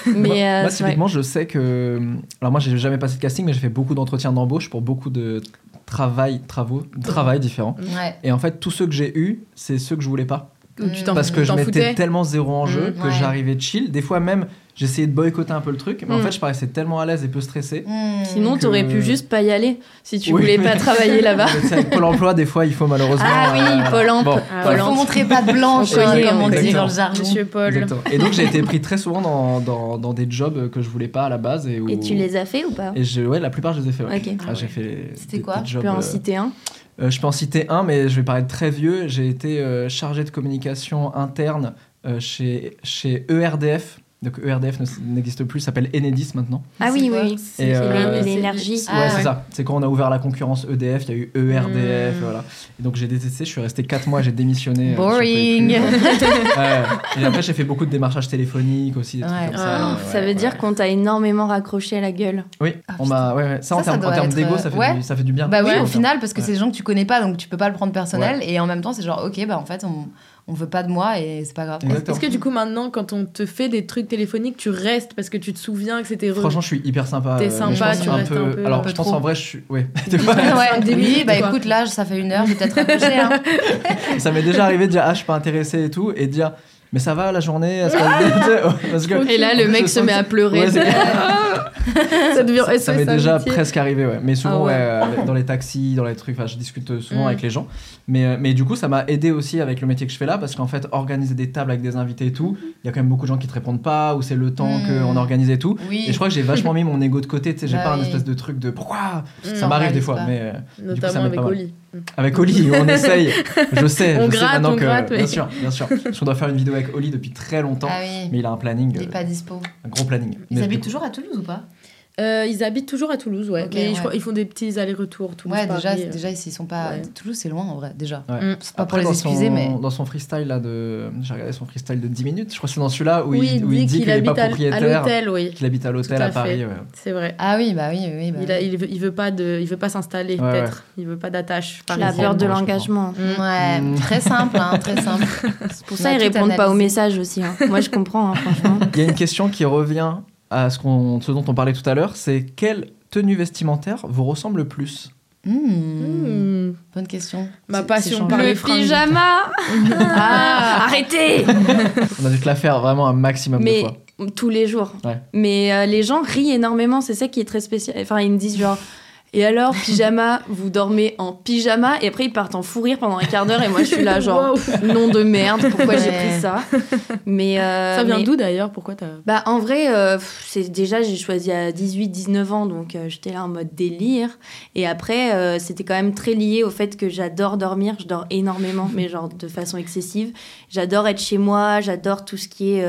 Mais moi, euh, moi, typiquement, je sais que. Alors, moi, j'ai jamais passé de casting, mais j'ai fait beaucoup d'entretiens d'embauche pour beaucoup de travail, travaux, travail différents. Ouais. Et en fait, tous ceux que j'ai eus, c'est ceux que je voulais pas. Ou tu t'en Parce que je mettais foutais. tellement zéro en jeu Mm, que ouais. j'arrivais chill. Des fois même, j'essayais de boycotter un peu le truc, mais en Mm. fait, je paraissais tellement à l'aise et peu stressé. Mmh. Sinon, que- t'aurais pu juste pas y aller si tu Oui, voulais mais- pas (laughs) travailler là-bas. Avec Pôle emploi, des fois, il faut malheureusement. Ah oui, euh, Pôle emploi. bon, Ah Il faut montrer pas de blanche, hein, comme on dit dans le jargon. Monsieur Paul. Exactement. Et donc, j'ai été pris très souvent dans, dans, dans des jobs que je voulais pas à la base. Et, où- Et tu les as fait ou pas? Et je, ouais, la plupart, je les ai fait. ouais. Ok. Ah, j'ai fait C'était quoi des jobs, peux en euh, citer un? Euh, je peux en citer un, mais je vais paraître très vieux. J'ai été euh, chargé de communication interne euh, chez, chez ERDF. Donc ERDF ne- n'existe plus, ça s'appelle Enedis maintenant. Ah oui, oui, oui. C'est euh, l'énergie. Ah, ouais, c'est ouais. ça. C'est quand on a ouvert la concurrence EDF, il y a eu ERDF, Mm. voilà. Et donc j'ai détesté, je suis resté 4 mois, j'ai démissionné. euh, Boring. Et après j'ai fait beaucoup de démarchages téléphoniques aussi, des trucs Ouais. comme ça. Ah, Ouais, Ça veut ouais. dire qu'on t'a énormément raccroché à la gueule. Oui, Ah, on m'a. Ouais, ouais. Ça, en termes être, d'ego, euh, ça, fait ouais. du- ça fait du bien. Bah oui, au final, parce que c'est des gens que tu connais pas, donc tu peux pas le prendre personnel. Et en même temps, c'est genre, ok, bah en fait, on, on veut pas de moi et c'est pas grave. Est-ce que du coup, maintenant, quand on te fait des trucs téléphoniques, tu restes parce que tu te souviens que c'était heureux Franchement, je suis hyper sympa. T'es euh, sympa, tu restes un peu- Alors, un peu je pense trop. en vrai, je suis. Ouais. (laughs) ouais, Des oui, minutes, bah écoute, là, ça fait une heure, j'ai peut-être. Hein. (laughs) ça m'est déjà arrivé de dire ah, je suis pas intéressé et tout, et de dire mais ça va la journée est-ce que- tu sais, Parce que. Et là, le mec se met à pleurer. Ouais, (laughs) Ça devient ça, ça m'est déjà amitié. presque arrivé, ouais. Mais souvent, Ah ouais. ouais, avec- dans les taxis, dans les trucs, enfin, je discute souvent Mm. avec les gens. Mais, euh, mais du coup, ça m'a aidé aussi avec le métier que je fais là, parce qu'en fait, organiser des tables avec des invités et tout, il y a quand même beaucoup de gens qui te répondent pas, ou c'est le temps Mm. qu'on organise et tout. Oui. Et je crois que j'ai vachement (laughs) mis mon ego de côté, tu sais, j'ai Bah pas un espèce de truc de pourquoi Mm. Ça m'arrive des fois, pas. mais euh, coup, ça Notamment m'aide avec. Oli. Avec Oli, on (laughs) essaye. Je sais, On je sais maintenant on que. gratte, Bien sûr, bien sûr. Qu'on doit faire une vidéo avec Oli depuis très longtemps, Ah oui, mais il a un planning, il est euh, pas dispo. un gros planning. Ils habitent toujours à Toulouse ou pas? Euh, ils habitent toujours à Toulouse, ouais. Ok, mais je ouais. crois- ils font des petits allers-retours. Toulouse, Ouais, déjà, Paris, euh. déjà, s'ils sont pas. ouais. Toulouse, c'est loin en vrai, déjà. Ouais. C'est pas Après, pour les son- excuser, mais. Dans son freestyle là de. J'ai regardé son freestyle de 10 minutes, je crois que c'est dans celui-là où, Oui, il, où il dit qu'il n'est habite pas propriétaire, l'hôtel, oui. qu'il habite à l'hôtel à à Paris. C'est vrai. Ah oui, bah oui, oui. Bah, Il, a- il, veut, il veut pas de, il veut pas s'installer Ouais, peut-être. Il veut pas d'attache. La peur de l'engagement. Ouais, Mm. très simple, hein, très simple. (laughs) C'est pour ça ils répondent pas aux messages aussi. hein. Moi, je comprends, hein, franchement. (laughs) Il y a une question qui revient à ce, dont on parlait tout à l'heure c'est quelle tenue vestimentaire vous ressemble le plus Hmm, Mm. Bonne question. Ma passion par Le pyjama Ah, Arrêtez On a dû te la faire vraiment un maximum de Mais fois. tous les jours. Ouais. Mais euh, les gens rient énormément, c'est ça qui est très spécial. Enfin, ils me disent genre. Et alors, pyjama, vous dormez en pyjama et après ils partent en fou rire pendant un quart d'heure et moi je suis là (laughs) genre nom de merde, pourquoi j'ai pris ça? Mais euh, Ça vient mais- d'où d'ailleurs? Pourquoi t'as Bah en vrai, euh, c'est déjà j'ai choisi à 18-19 ans, donc euh, j'étais là en mode délire. Et après, euh, c'était quand même très lié au fait que j'adore dormir, je dors énormément, mais genre de façon excessive. J'adore être chez moi, j'adore tout ce qui est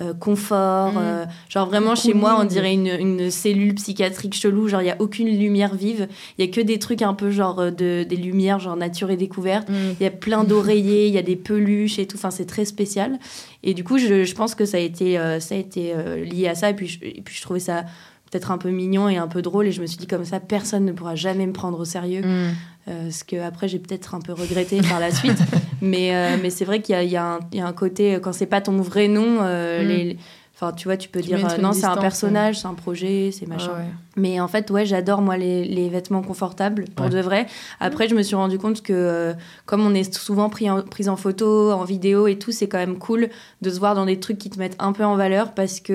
euh, confort. Mm. euh, genre vraiment chez moi, on dirait une, une cellule psychiatrique chelou. Genre il y a aucune lumière vive, il y a que des trucs un peu genre euh, de, des lumières genre nature et découverte. Il y a plein (laughs) d'oreillers, il y a des peluches et tout. Enfin, c'est très spécial. Et du coup, je, je pense que ça a été, euh, ça a été lié à ça. Et puis, je, et puis, je trouvais ça peut-être un peu mignon et un peu drôle. Et je me suis dit, comme ça, personne ne pourra jamais me prendre au sérieux. Mm. Euh, ce que après, j'ai peut-être un peu regretté par la suite. (laughs) mais euh, mais c'est vrai qu'il y a, il y, a un- il y a un côté, euh, quand c'est pas ton vrai nom, euh, Mm. les. Enfin, tu vois, tu peux Tu dire, euh, non, c'est un personnage, c'est un projet, c'est machin. Ah ouais. Mais en fait, ouais, j'adore moi les, les vêtements confortables pour Ouais. de vrai. Après, je me suis rendu compte que euh, comme on est souvent pris en, pris en photo, en vidéo et tout, c'est quand même cool de se voir dans des trucs qui te mettent un peu en valeur parce que.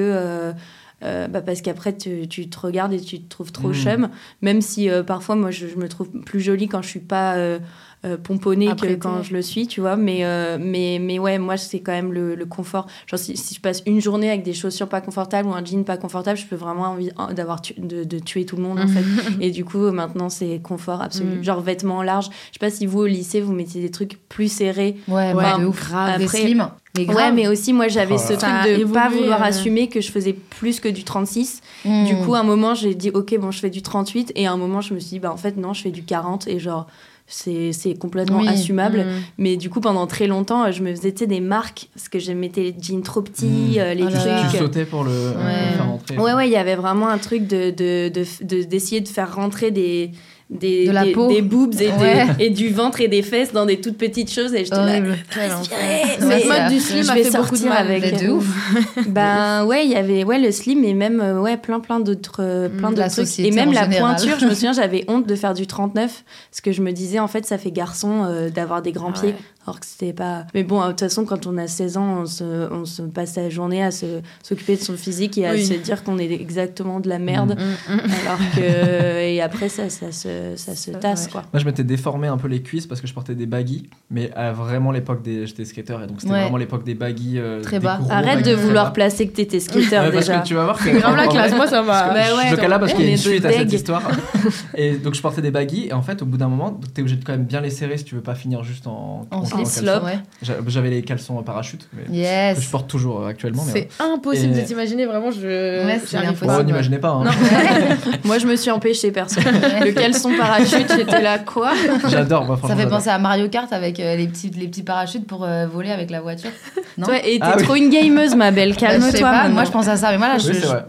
Euh, bah parce qu'après tu, tu te regardes et tu te trouves trop Mm. chum même si euh, parfois moi je, je me trouve plus jolie quand je suis pas euh, euh, pomponnée que quand je le suis tu vois mais euh, mais mais ouais moi c'est quand même le, le confort genre si, si je passe une journée avec des chaussures pas confortables ou un jean pas confortable je peux vraiment envie en- d'avoir tu- de, de tuer tout le monde en fait (laughs) et du coup maintenant c'est confort absolu Mm. genre vêtements larges je sais pas si vous au lycée vous mettiez des trucs plus serrés Ouais, Ouais, bah, de ouf. grave. Des slim. Mais. Ouais, mais aussi, moi, j'avais Oh ce truc de pas évolué, vouloir euh. assumer que je faisais plus que du 36. Mm. Du coup, à un moment, j'ai dit, OK, bon, je fais du 38. Et à un moment, je me suis dit, bah, en fait, non, je fais du 40. Et genre, c'est c'est complètement Oui. assumable. Mm. Mais du coup, pendant très longtemps, euh, je me faisais des marques. Parce que je mettais les jeans trop petits, Mm. euh, les Oh là là. Tu trucs. sautais pour le, le Ouais. faire rentrer. Ouais, ouais, il y avait vraiment un truc de d'essayer de, de, d'essayer de faire rentrer des. Des, De la des, peau. des boobs et, des- Ouais. et du ventre et des fesses dans des toutes petites choses et j'étais là Horrible. respirer, Ouais, mode du slim je a fait beaucoup de mal. avec de ouf. (laughs) Ben ouais, il y avait ouais le slim et même euh, ouais plein plein d'autres euh, plein d'autres trucs et même la général. pointure, je me (laughs) souviens, j'avais honte de faire du 39 parce que je me disais en fait ça fait garçon euh, d'avoir des grands Ah pieds ouais. Alors que c'était pas Mais bon, de toute façon quand on a 16 ans, on se, on se passe la journée à s'occuper de son physique et à Oui. se dire qu'on est exactement de la merde Mm, mm. alors que (laughs) et après ça ça se ça se tasse ouais. quoi. Moi, je m'étais déformé un peu les cuisses parce que je portais des baggy, mais à vraiment l'époque des. J'étais skater et donc c'était Ouais. vraiment l'époque des baggy. euh, Très bas. Arrête de vouloir bas. placer que t'étais (laughs) skater Ouais, parce déjà. que tu vas voir que. Grave la classe, moi ça va. Bah ouais, je le là parce qu'il y a une suite à cette histoire. (laughs) et donc je portais des baggy et en fait au bout d'un moment t'es obligé de quand même bien les serrer si tu veux pas finir juste en, En Ouais. J'a- J'avais les caleçons en parachute mais que je Yes. porte toujours euh, actuellement. C'est impossible Et- de t'imaginer, vraiment, je. Ouais, c'est impossible. Bon, n'imaginez pas. hein. Non. (laughs) Moi je me suis empêchée perso. Le caleçon parachute, j'étais là quoi? J'adore. moi, Ça fait penser à Mario Kart avec euh, les, petits, les petits parachutes pour euh, voler avec la voiture. Non? Toi, et t'es Ah oui. trop une gameuse, ma belle. Bah, je sais Calme-toi. moi je pense à ça, mais moi là,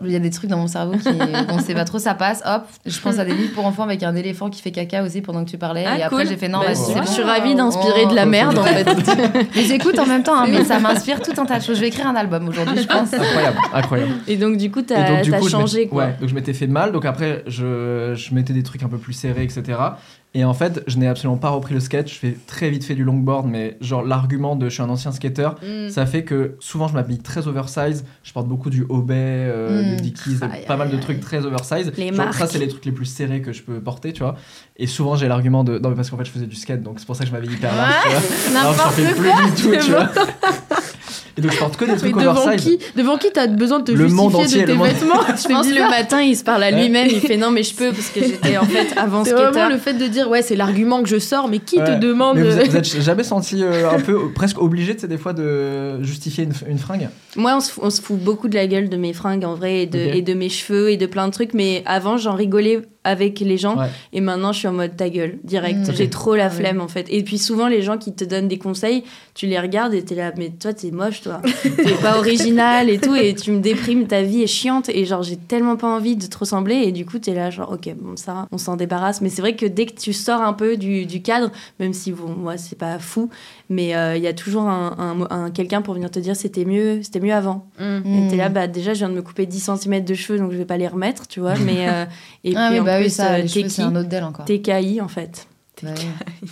il y a des trucs dans mon cerveau qui, on sait pas trop, ça passe, hop, je pense à des livres pour enfants avec un éléphant qui fait caca aussi pendant que tu parlais, Ah, et après j'ai fait non, Bah, suis-. Je suis ravie d'inspirer de la Oh. merde en fait. (laughs) (laughs) Mais j'écoute en même temps, hein, mais ça m'inspire tout un tas de choses. Je vais écrire un album aujourd'hui, je pense. Incroyable, incroyable. Et donc du coup, Et t'as donc, du t'as coup, je changé quoi. Ouais, donc je m'étais fait mal. Donc après, je, je mettais des trucs un peu plus serrés, etc. Et en fait, je n'ai absolument pas repris le skate. Je fais très vite fait du longboard, mais genre l'argument de je suis un ancien skater, Mm. ça fait que souvent je m'habille très oversize. Je porte beaucoup du Obey, euh, Mm. du Dickies, pas mal de trucs très oversize. Les Genre, ça, c'est les trucs les plus serrés que je peux porter, tu vois. Et souvent, j'ai l'argument de non, mais parce qu'en fait, je faisais du skate, donc c'est pour ça que je m'habille hyper large, tu vois. Alors j'en fais plus du tout, tu vois. Et donc je porte que des (laughs) Mais trucs devant oversize. qui, devant qui t'as besoin de te Le monde justifier entier, de tes le monde- vêtements (laughs) Je pense le matin, il se parle à lui-même, il fait non mais je peux parce que j'étais en fait (laughs) avant C'est vraiment le fait de dire ouais c'est l'argument que je sors mais qui te demande Mais vous, êtes- vous êtes jamais senti euh, un peu presque obligé, tu sais, des fois de justifier une, une fringue? Moi, on se, fout, on se fout beaucoup de la gueule de mes fringues en vrai, et de, et de mes cheveux et de plein de trucs. Mais avant, j'en rigolais avec les gens. Ouais. Et maintenant, je suis en mode ta gueule, direct. Mm. J'ai trop la Ah flemme en fait. Et puis souvent, les gens qui te donnent des conseils, tu les regardes et t'es là, mais toi, t'es moche, toi. (laughs) t'es pas original et tout. Et tu me déprimes, ta vie est chiante. Et genre, j'ai tellement pas envie de te ressembler. Et du coup, t'es là, genre, ok, bon, ça, on s'en débarrasse. Mais c'est vrai que dès que tu sors un peu du, du cadre, même si bon, moi, c'est pas fou, mais euh, il y a toujours un, un- un- quelqu'un pour venir te dire c'était mieux, c'était mieux avant. Mm. Et t'es là, bah déjà, je viens de me couper 10 cm de cheveux, donc je vais pas les remettre, tu vois. Mais, euh, et ah puis oui, bah plus, oui, ça, euh, c'est un autre d'elle encore. T'es KI, en fait. Bah.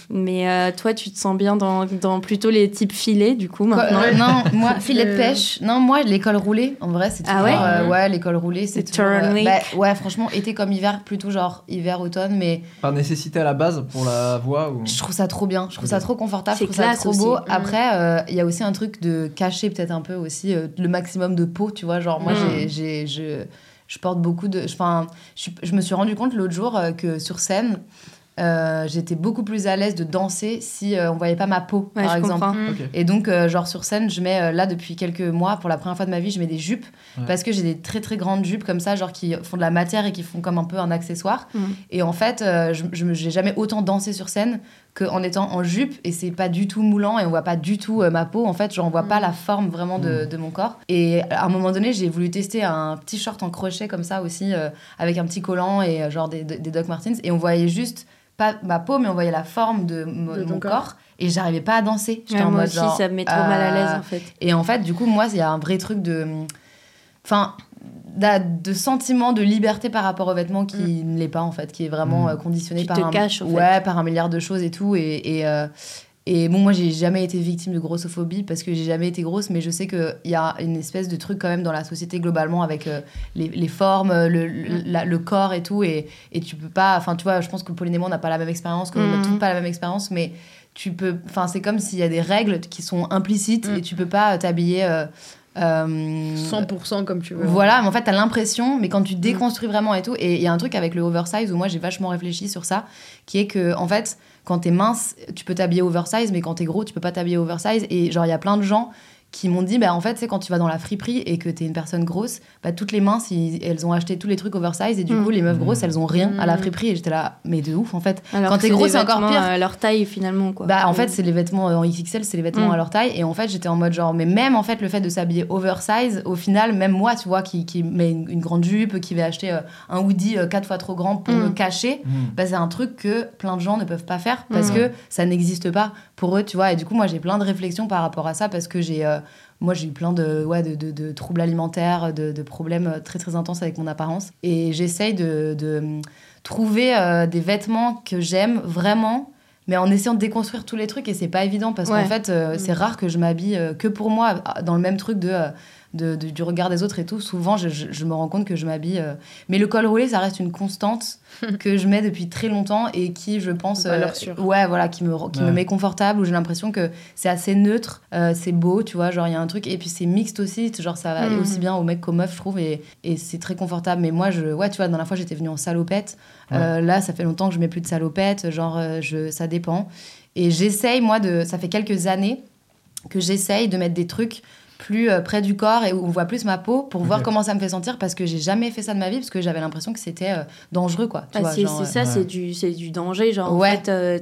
Mais euh, toi, tu te sens bien dans, dans plutôt les types filets, du coup, maintenant. euh, non, (laughs) moi, filet de pêche. Non, moi, l'école roulée, en vrai, c'est Ah toujours. ouais euh, ouais, l'école roulée, c'est toujours. euh, bah, ouais, franchement, été comme hiver, plutôt genre hiver-automne, mais Par nécessité à la base pour la voix ou... je trouve ça trop bien. Je trouve ça trop confortable, je C'est trouve ça classe trop beau. Après, euh, il y a aussi un truc de cacher peut-être un peu aussi euh, le maximum de peau, tu vois. Genre, moi, Mm. j'ai, j'ai, je, porte beaucoup de. Enfin, je me suis rendu compte l'autre jour euh, que sur scène, euh, j'étais beaucoup plus à l'aise de danser si euh, on voyait pas ma peau, Ouais, par je exemple. Et donc, euh, genre sur scène, je mets euh, là depuis quelques mois, pour la première fois de ma vie, je mets des jupes Ouais. parce que j'ai des très très grandes jupes comme ça, genre qui font de la matière et qui font comme un peu un accessoire. Mhm. Et en fait, euh, je j'ai jamais autant dansé sur scène qu'en étant en jupe et c'est pas du tout moulant et on voit pas du tout euh, ma peau. En fait, genre on voit pas la forme vraiment de, de mon corps. Et à un moment donné, j'ai voulu tester un petit short en crochet comme ça aussi, euh, avec un petit collant et euh, genre des, des Doc Martens. Et on voyait juste pas ma peau, mais on voyait la forme de, mon corps. corps. Et j'arrivais pas à danser. J'étais Ouais, en moi mode aussi, genre, ça me met trop mal à l'aise, euh, en fait. et en fait, du coup, moi, il y a un vrai truc de. Enfin. De sentiment de liberté par rapport aux vêtements qui ne l'est pas en fait, qui est vraiment Mm. euh, conditionné Qui par te un cache, en fait. ouais par un milliard de choses et tout et et, euh, et bon moi j'ai jamais été victime de grossophobie parce que j'ai jamais été grosse mais je sais que il y a une espèce de truc quand même dans la société globalement avec euh, les, les formes le, le, la- le corps et tout et, et tu peux pas enfin tu vois je pense que Pauline et moi on n'a pas la même expérience qu'on n'a Mhm. toutes pas la même expérience mais tu peux enfin c'est comme s'il y a des règles qui sont implicites Mm. et tu peux pas euh, t'habiller euh, euh, 100% comme tu veux voilà, mais en fait, t'as l'impression, mais quand tu déconstruis vraiment et tout, et il y a un truc avec le oversize où moi j'ai vachement réfléchi sur ça, qui est que, en fait, quand t'es mince, tu peux t'habiller oversize, mais quand t'es gros, tu peux pas t'habiller oversize. Et genre, il y a plein de gens qui m'ont dit, bah en fait, c'est quand tu vas dans la friperie et que t'es une personne grosse, bah toutes les minces, ils- elles ont acheté tous les trucs oversize, et du Mm. coup, les meufs grosses, elles ont rien à la Mm. friperie. Et j'étais là, mais de ouf, en fait. Alors quand t'es gros, des c'est encore vêtements pire. à leur taille, finalement, quoi. Bah en fait c'est les vêtements en XXL, c'est les vêtements Mm. à leur taille et en fait j'étais en mode genre mais même en fait le fait de s'habiller oversize au final même moi tu vois qui, qui met une, une grande jupe qui va acheter euh, un hoodie euh, quatre fois trop grand pour Mm. me cacher Mm. bah, c'est un truc que plein de gens ne peuvent pas faire parce Mm. que ça n'existe pas pour eux tu vois. Et du coup moi j'ai plein de réflexions par rapport à ça parce que j'ai euh, moi j'ai eu plein de, ouais, de, de- de troubles alimentaires de, de problèmes euh, très très intenses avec mon apparence. Et j'essaye de, de, hum, trouver euh, des vêtements que j'aime vraiment mais en essayant de déconstruire tous les trucs. Et c'est pas évident parce Ouais. qu'en fait euh, c'est rare que je m'habille euh, que pour moi euh, dans le même truc de, euh, de- de- du regard des autres et tout souvent je, je- je me rends compte que je m'habille euh, mais le col roulé ça reste une constante (laughs) que je mets depuis très longtemps et qui je pense euh, Valeur sûre. ouais voilà qui me qui me met confortable où j'ai l'impression que c'est assez neutre euh, c'est beau tu vois genre il y a un truc et puis c'est mixte aussi genre ça va Mhm. aussi bien aux mecs qu'aux meufs je trouve et, et c'est très confortable mais moi je ouais tu vois la dernière fois j'étais venue en salopette euh, là, ça fait longtemps que je mets plus de salopette, genre euh, je, ça dépend. Et j'essaye, moi, de, ça fait quelques années que j'essaye de mettre des trucs plus euh, près du corps et où on voit plus ma peau pour voir comment ça me fait sentir parce que j'ai jamais fait ça de ma vie parce que j'avais l'impression que c'était euh, dangereux quoi. Ah, c'est c'est ça, ouais. c'est du, c'est du danger. Genre, Ouais. en fait, euh,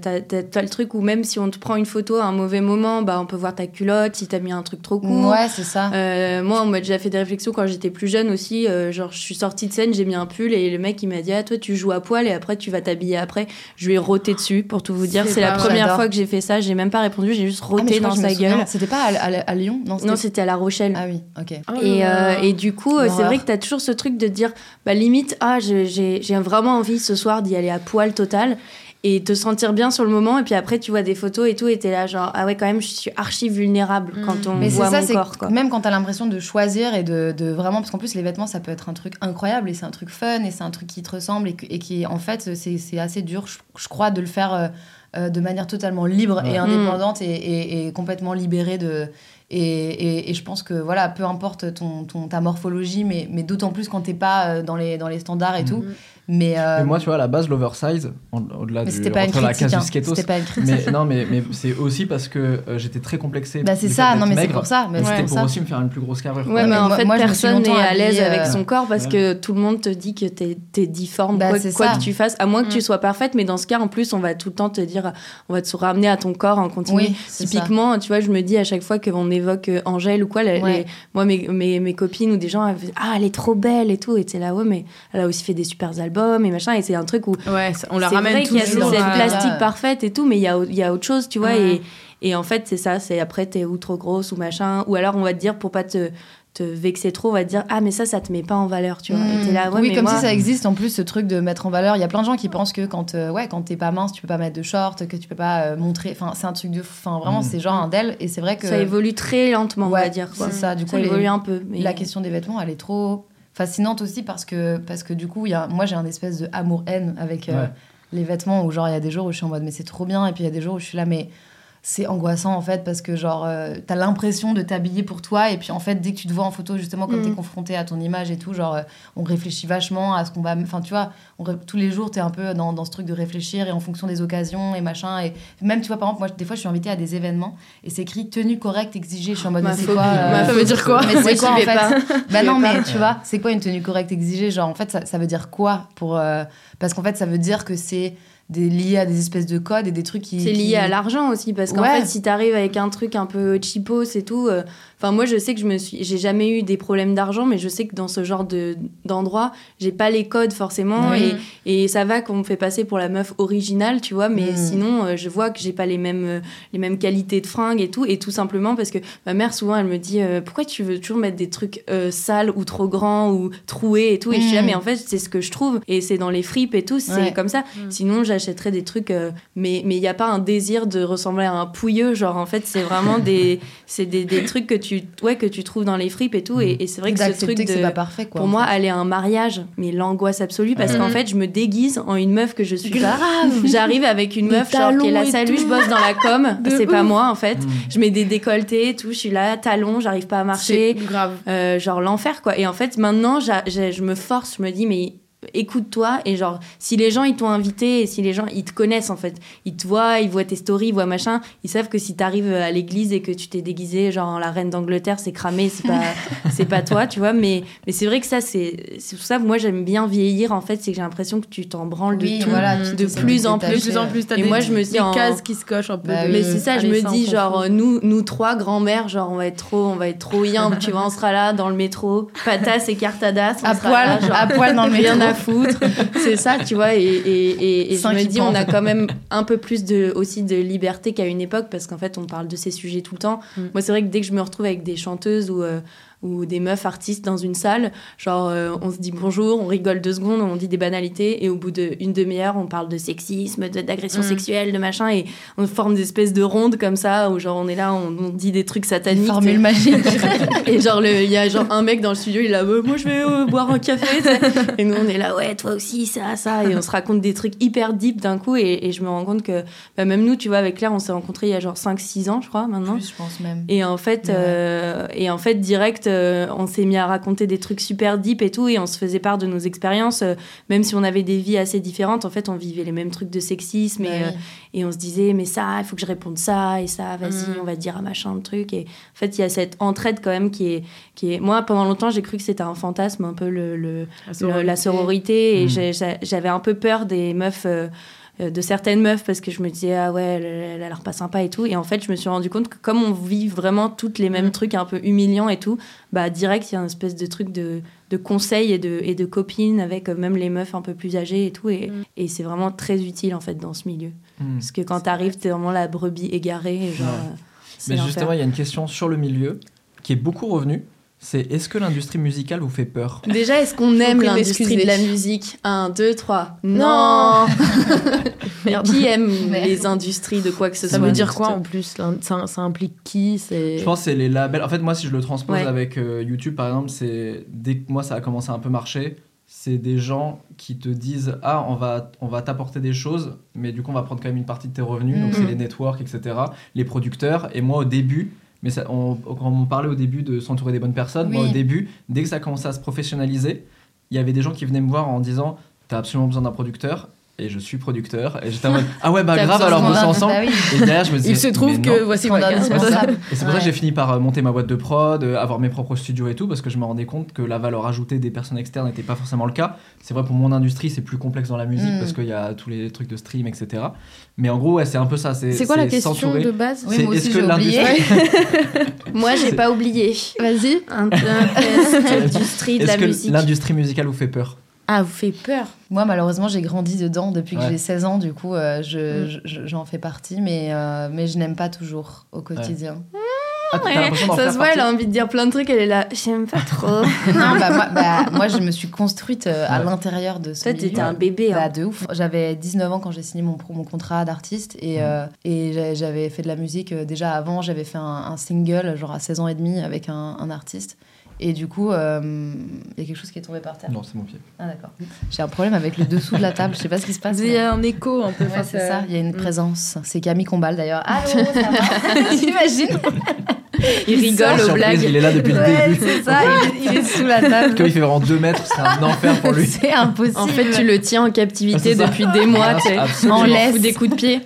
t'as, le truc où même si on te prend une photo à un mauvais moment, bah, on peut voir ta culotte, si t'as mis un truc trop euh, court. Ouais, c'est ça. Euh, moi, on m'a déjà fait des réflexions quand j'étais plus jeune aussi. euh, genre, je suis sortie de scène, j'ai mis un pull et le mec il m'a dit Ah, toi, tu joues à poil et après tu vas t'habiller après. Je lui ai roté dessus pour tout vous dire. C'est la première fois que j'ai fait ça. J'ai même pas répondu, j'ai juste Ah, roté dans sa gueule. C'était pas à, à- à Lyon Non, Non, c'était à La Rochelle. Ah oui, ok. Et, euh, et du coup, euh, c'est vrai que tu as toujours ce truc de dire, bah, limite, ah, j'ai j'ai vraiment envie ce soir d'y aller à poil total. et te sentir bien sur le moment. Et puis après, tu vois des photos et tout, et t'es là, genre, ah ouais, quand même, je suis archi vulnérable Mm. quand on Mais voit ça, mon c'est corps, quoi. même quand t'as l'impression de choisir et de, de vraiment, parce qu'en plus les vêtements ça peut être un truc incroyable et c'est un truc fun et c'est un truc qui te ressemble et, que- et qui en fait c'est c'est assez dur, je, je crois, de le faire euh, de manière totalement libre Ouais. et Mm. indépendante et, et- et complètement libérée de. Et, je pense que voilà, peu importe ton, ta morphologie, mais, d'autant plus quand t'es pas euh, dans les, dans les standards et tout. Mais, euh, Mais moi, tu vois, à la base, l'oversize, au-delà entre la case hein. du skatos, C'était pas une critique. mais non, mais, mais c'est aussi parce que euh, j'étais très complexé. Bah, c'est ça, non, mais c'est pour ça. c'est C'était pour ça. aussi me faire une plus grosse carrure. Ouais, Ouais, mais, mais en fait, moi, personne n'est à l'aise avec euh, son corps parce Ouais. que tout le monde te dit que t'es es difforme, Bah, quoi, quoi que tu fasses. À moins que Mm. tu sois parfaite, mais dans ce cas, en plus, on va tout le temps te dire, on va te ramener à ton corps en continu. Oui. Typiquement, tu vois, je me dis à chaque fois qu'on évoque Angèle ou quoi, Ouais. moi, mes, mes, mes copines ou des gens, elles me disent, ah, elle est trop belle et tout. Et t'es là, ouais, mais elle a aussi fait des super albums et machin. Et c'est un truc où Ouais, on la c'est ramène vrai qu'il y a toujours cette plastique parfaite et tout, mais il y a, il y a autre chose, tu vois. Ouais. Et, et en fait, c'est ça, c'est après, t'es ou trop grosse ou machin. Ou alors, on va te dire, pour pas te, te vexer trop, on va te dire, ah, mais ça, ça te met pas en valeur, tu vois. Et t'es là, ouais, oui, mais comme moi- si ça existe en plus ce truc de mettre en valeur. Il y a plein de gens qui pensent que quand euh, ouais quand t'es pas mince, tu peux pas mettre de short, que tu peux pas euh, montrer. Enfin, c'est un truc de. Enfin, vraiment, Mm. c'est genre un del. Et c'est vrai que Ça évolue très lentement, on Ouais, va dire. Quoi. c'est ça. Du coup, ça les- évolue un peu. Mais... la question des vêtements, elle est trop fascinante aussi parce que parce que du coup, il y a, moi j'ai un espèce de amour haine avec euh, Ouais. les vêtements où genre il y a des jours où je suis en mode mais c'est trop bien et puis il y a des jours où je suis là mais c'est angoissant en fait parce que genre euh, t'as l'impression de t'habiller pour toi et puis en fait dès que tu te vois en photo justement comme Mm. t'es confronté à ton image et tout genre euh, on réfléchit vachement à ce qu'on va enfin tu vois on ré- tous les jours t'es un peu dans, dans ce truc de réfléchir et en fonction des occasions et machin et même tu vois par exemple moi des fois je suis invitée à des événements et c'est écrit tenue correcte exigée je suis en mode c'est quoi euh, Ça veut dire quoi? mais c'est quoi en fait pas. (laughs) bah non, mais tu vois, c'est quoi une tenue correcte exigée? Genre, en fait, ça, ça veut dire quoi pour euh, Parce qu'en fait, ça veut dire que c'est des, lié à des espèces de codes et des trucs qui. C'est qui- lié à l'argent aussi, parce qu'en Ouais. fait, si t'arrives avec un truc un peu cheapos et tout, euh, enfin moi je sais que je me suis, j'ai jamais eu des problèmes d'argent, mais je sais que dans ce genre de d'endroit, j'ai pas les codes forcément, et, et ça va qu'on me fait passer pour la meuf originale, tu vois, mais Mm. sinon euh, je vois que j'ai pas les mêmes euh, les mêmes qualités de fringues et tout, et tout simplement parce que ma mère souvent elle me dit euh, pourquoi tu veux toujours mettre des trucs euh, sales ou trop grands ou troués et tout, et je suis là Mm. mais en fait c'est ce que je trouve, et c'est dans les fripes et tout, c'est Ouais. comme ça. Mm. Sinon, j'achèterais des trucs, mais mais il n'y a pas un désir de ressembler à un pouilleux. Genre, en fait, c'est vraiment des, (laughs) c'est des, des trucs que tu, ouais, que tu trouves dans les fripes et tout. Et, et c'est vrai que ce truc que c'est de. pas parfait, quoi. Pour moi, fait. aller à un mariage, mais l'angoisse absolue, parce qu'en fait, je me déguise en une meuf que je suis pas. Grave. (laughs) J'arrive avec une meuf genre qui est et salut, je bosse dans la com, (laughs) c'est pas moi en fait. Mm. Je mets des décolletés et tout, je suis là, talons, j'arrive pas à marcher. C'est grave. Euh, genre l'enfer quoi et en fait maintenant je me force je me dis mais écoute-toi et genre si les gens ils t'ont invité et si les gens ils te connaissent en fait ils te voient ils voient tes stories ils voient machin ils savent que si t'arrives à l'église et que tu t'es déguisé genre en la reine d'Angleterre c'est cramé c'est pas (laughs) c'est pas toi tu vois mais mais c'est vrai que ça c'est c'est pour ça que moi j'aime bien vieillir en fait c'est que j'ai l'impression que tu t'en branles Oui, de tout voilà, de tu de t'essaies plus en. De plus en plus, Et des, moi, je me dis des en- cases qui se cochent un peu. Bah de- mais c'est ça, je me dis genre nous nous trois grand-mères genre on va être trop on va être trop yimbe, tu vois, on sera là dans le métro, patas et cartadas, on à sera poil, là, genre, à poil dans le (laughs) rien métro. Foutre. (laughs) C'est ça, tu vois et et, et, et je me dis on a quand même un peu plus de aussi de liberté qu'à une époque parce qu'en fait on parle de ces sujets tout le temps. Mm. Moi c'est vrai que dès que je me retrouve avec des chanteuses ou euh, ou des meufs artistes dans une salle, genre euh, on se dit bonjour, on rigole deux secondes, on dit des banalités et au bout d'une demi-heure on parle de sexisme, de- d'agression Mm. sexuelle, de machin et on forme des espèces de rondes comme ça où genre on est là, on, on dit des trucs sataniques. formule magique. (laughs) Et genre il y a genre un mec dans le studio, il est là, Euh, moi je vais euh, boire un café. et nous on est là, ouais toi aussi ça ça et on se raconte des trucs hyper deep d'un coup et, et je me rends compte que bah, même nous tu vois avec Claire on s'est rencontrés il y a genre 5-6 ans je crois maintenant. Plus, je pense même. Et en fait, Ouais. euh, et en fait, direct, euh, on s'est mis à raconter des trucs super deep et tout, et on se faisait part de nos expériences, euh, même si on avait des vies assez différentes. En fait, on vivait les mêmes trucs de sexisme, et, euh, et on se disait, mais ça, il faut que je réponde ça, et ça, vas-y, Mm. on va dire un machin de truc. Et en fait, il y a cette entraide quand même qui est, qui est. Moi, pendant longtemps, j'ai cru que c'était un fantasme, un peu le, le, le- la sororité et Mm. j'avais un peu peur des meufs de certaines meufs parce que je me disais ah ouais elle, elle a l'air pas sympa et tout et en fait je me suis rendu compte que comme on vit vraiment toutes les mêmes Mm. trucs un peu humiliants et tout bah direct il y a une espèce de truc de, de conseils et de, et de copines avec euh, même les meufs un peu plus âgées et tout et, Mm. et c'est vraiment très utile en fait dans ce milieu Mm. parce que quand t'arrives t'es vraiment la brebis égarée et genre Ouais. euh, c'est Mais justement, il y a une question sur le milieu qui est beaucoup revenue. C'est est-ce que l'industrie musicale vous fait peur? Déjà, est-ce qu'on aime l'industrie de la musique? 1, 2, 3. Non. Mais (laughs) qui aime (laughs) Merde. les industries de quoi que ce Ça soit veut dire quoi en plus? Ça, ça implique qui? C'est Je pense que c'est les labels. En fait, moi, si je le transpose Ouais. avec euh, YouTube, par exemple, c'est dès que moi ça a commencé à un peu marcher, c'est des gens qui te disent ah on va on va t'apporter des choses, mais du coup on va prendre quand même une partie de tes revenus. Donc Mhm. c'est les networks, etc. Les producteurs. Et moi au début. Mais ça, on, quand on parlait au début de s'entourer des bonnes personnes, moi Oui. au début, dès que ça commençait à se professionnaliser, il y avait des gens qui venaient me voir en disant T'as absolument besoin d'un producteur, et je suis producteur. Et j'étais en mode (laughs) Ah ouais, bah grave, alors donne- ensemble. Bah oui. Et derrière, je me (laughs) disais il se trouve que voici carte. responsable. Et c'est pour ça que j'ai fini par euh, monter ma boîte de prod, euh, avoir mes propres studios et tout, parce que je me rendais compte que la valeur ajoutée des personnes externes n'était pas forcément le cas. C'est vrai pour mon industrie, c'est plus complexe dans la musique Mm. parce qu'il y a tous les trucs de stream, etc. Mais en gros, ouais, c'est un peu ça. C'est quoi la question de base Oui, est-ce que l'industrie- (laughs) Moi, j'ai pas oublié. Vas-y. L'industrie de la que musique. l'industrie musicale vous fait peur? Ah, vous fait peur Moi, malheureusement, j'ai grandi dedans depuis que j'ai 16 ans. Du coup, euh, je- Mm. je- je- j'en fais partie, mais, euh, mais je n'aime pas toujours au quotidien. Ah, Ouais, ça se voit, elle a envie de dire plein de trucs, elle est là. J'aime pas trop. (laughs) non, bah, moi, bah, (laughs) moi, je me suis construite euh, à l'intérieur de ce Toi, t'étais un bébé. Bah, Hein. de ouf. J'avais 19 ans quand j'ai signé mon, contrat d'artiste et, Mhm. euh, et j'a- j'avais fait de la musique euh, déjà avant. J'avais fait un, un single, genre à 16 ans et demi, avec un, un artiste. Et du coup, euh, il y a quelque chose qui est tombé par terre. Non, c'est mon pied. Ah, d'accord. J'ai un problème avec le dessous de la table. Je sais pas ce qui se passe. Il y a un écho un peu. Ouais, c'est ça, il y a une Mm. présence. C'est Camille Combal d'ailleurs. Allô, ça va (laughs) (laughs) J'imagine. Il rigole aux Surprise, blagues. il est là depuis Ouais, le début. c'est ça, il, il est sous la table. Comme il fait vraiment 2 mètres, c'est un enfer pour lui. (laughs) C'est impossible. En fait, tu le tiens en Ah, captivité ça. depuis des mois. Ah, tu En laisse. des coups de pied.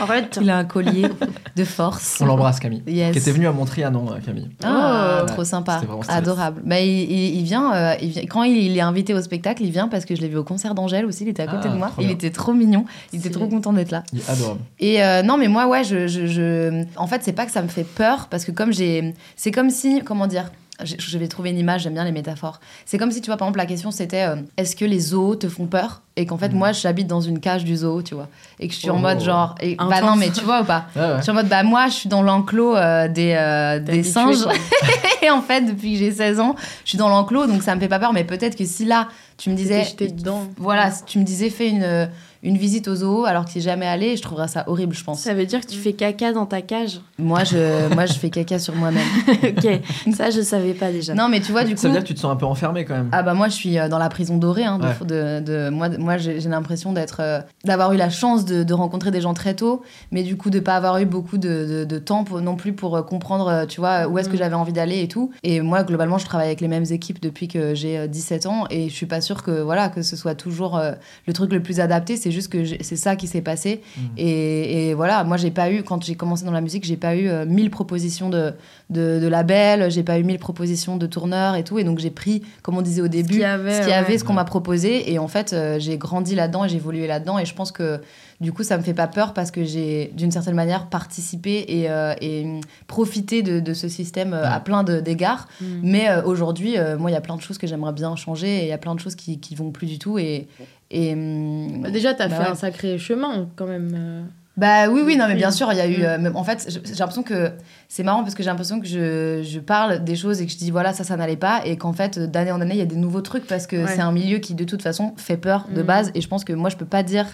Arrête. il a un collier de force. On l'embrasse, Camille. Yes. Qui était venue à Montrianon, euh, Camille. Ah, Oh. trop sympa, C'était vraiment. Adorable. Bah, il, il- il vient, euh, il vient- quand il, il est invité au spectacle, il vient parce que je l'ai vu au concert d'Angèle aussi. Il était à côté Ah, de moi. Il bien. était trop mignon. Il était trop content d'être là. Il est adorable. Et euh, non, mais moi, ouais, je, je, je- en fait, c'est pas que ça me fait peur parce que comme j'ai, c'est comme si, comment dire. Je je vais trouver une image, j'aime bien les métaphores. C'est comme si, tu vois, par exemple, la question c'était euh, est-ce que les zoos te font peur? Et qu'en fait, Mhm. moi, j'habite dans une cage du zoo, tu vois. Et que je suis en Oh. mode genre. Et, bah non, mais tu vois ou pas? Ouais, ouais. Je suis en mode, bah moi, je suis dans l'enclos euh, des, euh, des habitué, singes. (laughs) Et en fait, depuis que j'ai 16 ans, je suis dans l'enclos, donc ça me fait pas peur. Mais peut-être que si là, tu me disais. J'étais dedans. Voilà, si tu me disais, fais une, une visite au zoo alors que tu jamais allé, je trouverais ça horrible, je pense. Ça veut dire que tu fais caca dans ta cage. Moi, je, moi, je fais caca sur moi-même. (laughs) ok, ça je savais pas déjà. Non, mais tu vois, du coup. Ça veut dire que tu te sens un peu enfermé quand même. Ah bah moi je suis euh, dans la prison dorée hein, de, Ouais. de, de- moi moi j'ai l'impression d'être euh, d'avoir eu la chance de, de rencontrer des gens très tôt mais du coup de pas avoir eu beaucoup de, de- de temps pour- non plus pour euh, comprendre euh, tu vois où est-ce que Mhm. j'avais envie d'aller et tout et moi globalement je travaille avec les mêmes équipes depuis que j'ai euh, 17 ans et je suis pas sûre que voilà que ce soit toujours euh, le truc le plus adapté c'est juste que c'est ça qui s'est passé Mhm. et, et voilà moi j'ai pas eu quand j'ai commencé dans la musique j'ai pas eu euh, 1000 propositions de, de, de labels j'ai pas eu 1000 propositions de tourneurs et tout et donc j'ai pris comme on disait au début qu'il y avait, ce qu'il y avait, ouais. ce qu'on m'a proposé. Et en fait, euh, j'ai grandi là-dedans et j'ai évolué là-dedans. Et je pense que du coup, ça me fait pas peur parce que j'ai, d'une certaine manière, participé et, euh, et profité de, de ce système euh, à plein de- d'égards. Mm. Mais euh, aujourd'hui, euh, moi, il y a plein de choses que j'aimerais bien changer et il y a plein de choses qui, qui vont plus du tout. Et, et Bah, déjà, t'as bah fait ouais. un sacré chemin quand même. Bah oui, oui, non, mais bien sûr, il y a eu. Mm. euh, même- en fait, j'ai l'impression que c'est marrant parce que j'ai l'impression que je, je parle des choses et que je dis voilà, ça, ça n'allait pas. Et qu'en fait, d'année en année, il y a des nouveaux trucs parce que Ouais. c'est un milieu qui, de toute façon, fait peur de Mm. base. Et je pense que moi, je peux pas dire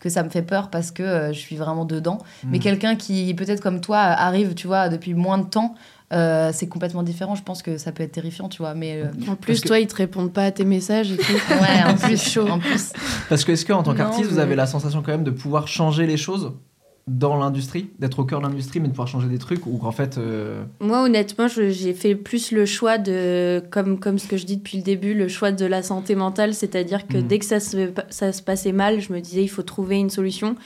que ça me fait peur parce que euh, je suis vraiment dedans. Mais Mm. quelqu'un qui, peut-être comme toi, arrive, tu vois, depuis moins de temps. euh, c'est complètement différent. Je pense que ça peut être terrifiant, tu vois. Mais euh, En plus, que- toi, ils te répondent pas à tes messages et tout. (laughs) ouais, en plus, chaud. En plus, Parce que est-ce que en tant qu'artiste, vous mais- avez la sensation quand même de pouvoir changer les choses dans l'industrie, d'être au cœur de l'industrie, mais de pouvoir changer des trucs, ou qu'en fait, euh, Moi, honnêtement, j'ai fait plus le choix de, comme, comme ce que je dis depuis le début, le choix de la santé mentale, c'est-à-dire que Mhm. dès que ça se, ça se passait mal, je me disais il faut trouver une solution.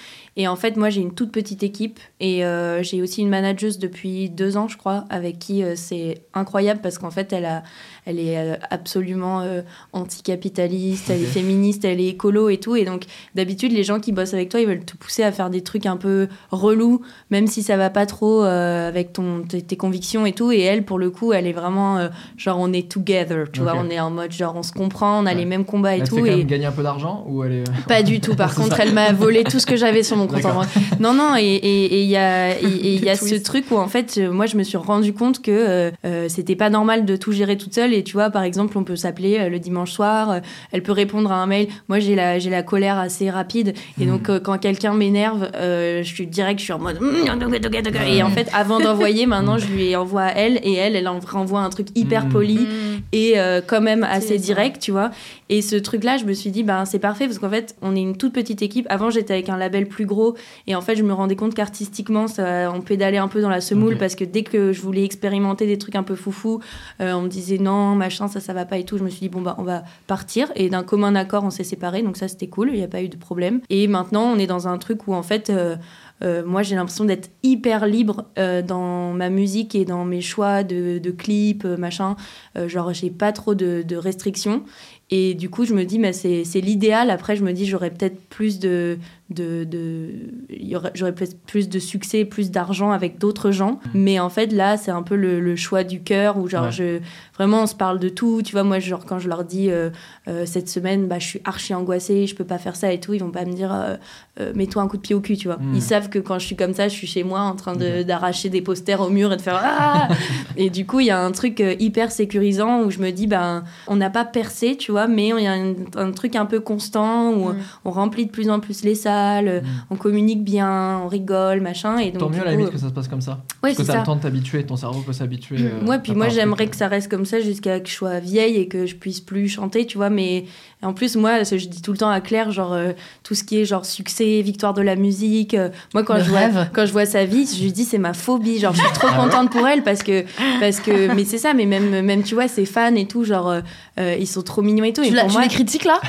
Et en fait, moi, j'ai une toute petite équipe et euh, j'ai aussi une manageuse depuis deux ans, je crois, avec qui euh, c'est incroyable parce qu'en fait, elle, a, elle est euh, absolument euh, anticapitaliste, elle est féministe, elle est écolo et tout. Et donc, d'habitude, les gens qui bossent avec toi, ils veulent te pousser à faire des trucs un peu relous, même si ça va pas trop avec ton, tes, tes convictions et tout. Et elle, pour le coup, elle est vraiment genre, on est together, tu vois, on est en mode genre, on se comprend, on a Ouais. les mêmes combats et elle tout. quand Et gagner un peu d'argent ou elle est... pas du tout. Par (laughs) contre, ça. elle m'a volé tout ce que j'avais sur mon compte en D'accord. banque. Non, non, et et- et il y a, et- et il y a (laughs) ce truc où en fait, euh, moi je me suis rendu compte que euh, euh, c'était pas normal de tout gérer toute seule. Et tu vois, par exemple, on peut s'appeler euh, le dimanche soir, euh, elle peut répondre à un mail. Moi j'ai la, j'ai la colère assez rapide. Et donc euh, quand quelqu'un m'énerve, euh, je suis direct, je suis en mode. Et en fait, avant d'envoyer, (laughs) maintenant je lui envoie à elle et elle, elle en renvoie un truc hyper Mm. poli et euh, quand même assez direct, tu vois. Et ce truc-là, je me suis dit, ben, c'est parfait parce qu'en fait, on est une toute petite équipe. Avant, j'étais avec un label plus gros et en fait, je me rendais compte qu'artistiquement, ça, on pédalait un peu dans la semoule parce que dès que je voulais expérimenter des trucs un peu foufou, euh, on me disait non, machin, ça, ça va pas et tout. Je me suis dit, bon, bah, on va partir. Et d'un commun accord, on s'est séparés. Donc ça, c'était cool. Il n'y a pas eu de problème. Et maintenant, on est dans un truc où en fait, euh, euh, moi, j'ai l'impression d'être hyper libre euh, dans ma musique et dans mes choix de, de clips, machin. Euh, genre, j'ai pas trop de, de restrictions. Et du coup, je me dis, mais c'est c'est l'idéal. Après, je me dis, j'aurais peut-être plus de. De, de j'aurais peut-être plus de succès, plus d'argent avec d'autres gens. Mais en fait, là, c'est un peu le, le choix du cœur où, genre, Ouais. je, vraiment, on se parle de tout. Tu vois, moi, genre, quand je leur dis euh, euh, cette semaine, bah, je suis archi angoissée, je peux pas faire ça et tout, ils vont pas me dire, euh, mets-toi un coup de pied au cul, tu vois. Mm. Ils savent que quand je suis comme ça, je suis chez moi en train de- d'arracher des posters au mur et de faire Ah (laughs) Et du coup, il y a un truc hyper sécurisant où je me dis, ben, on n'a pas percé, tu vois, mais il y a un, un truc un peu constant où Mm. on remplit de plus en plus les salles, euh, on communique bien, on rigole, machin. Et donc, Tant mieux à la limite que ça se passe comme ça. ouais, Parce que t'as le temps de t'habituer, ton cerveau peut s'habituer. euh, Ouais, puis moi j'aimerais truc, que ça reste comme ça jusqu'à que je sois vieille et que je puisse plus chanter, tu vois. Mais en plus, moi, je dis tout le temps à Claire, genre euh, tout ce qui est genre succès, victoire de la musique. euh, moi, quand Le je vois quand je vois sa vie, je lui dis c'est ma phobie. Genre, je suis trop Ah contente pour elle parce que parce que mais c'est ça. Mais même même tu vois, ses fans et tout, genre euh, euh, ils sont trop mignons et tout. Tu, et pour tu moi, les critiques là?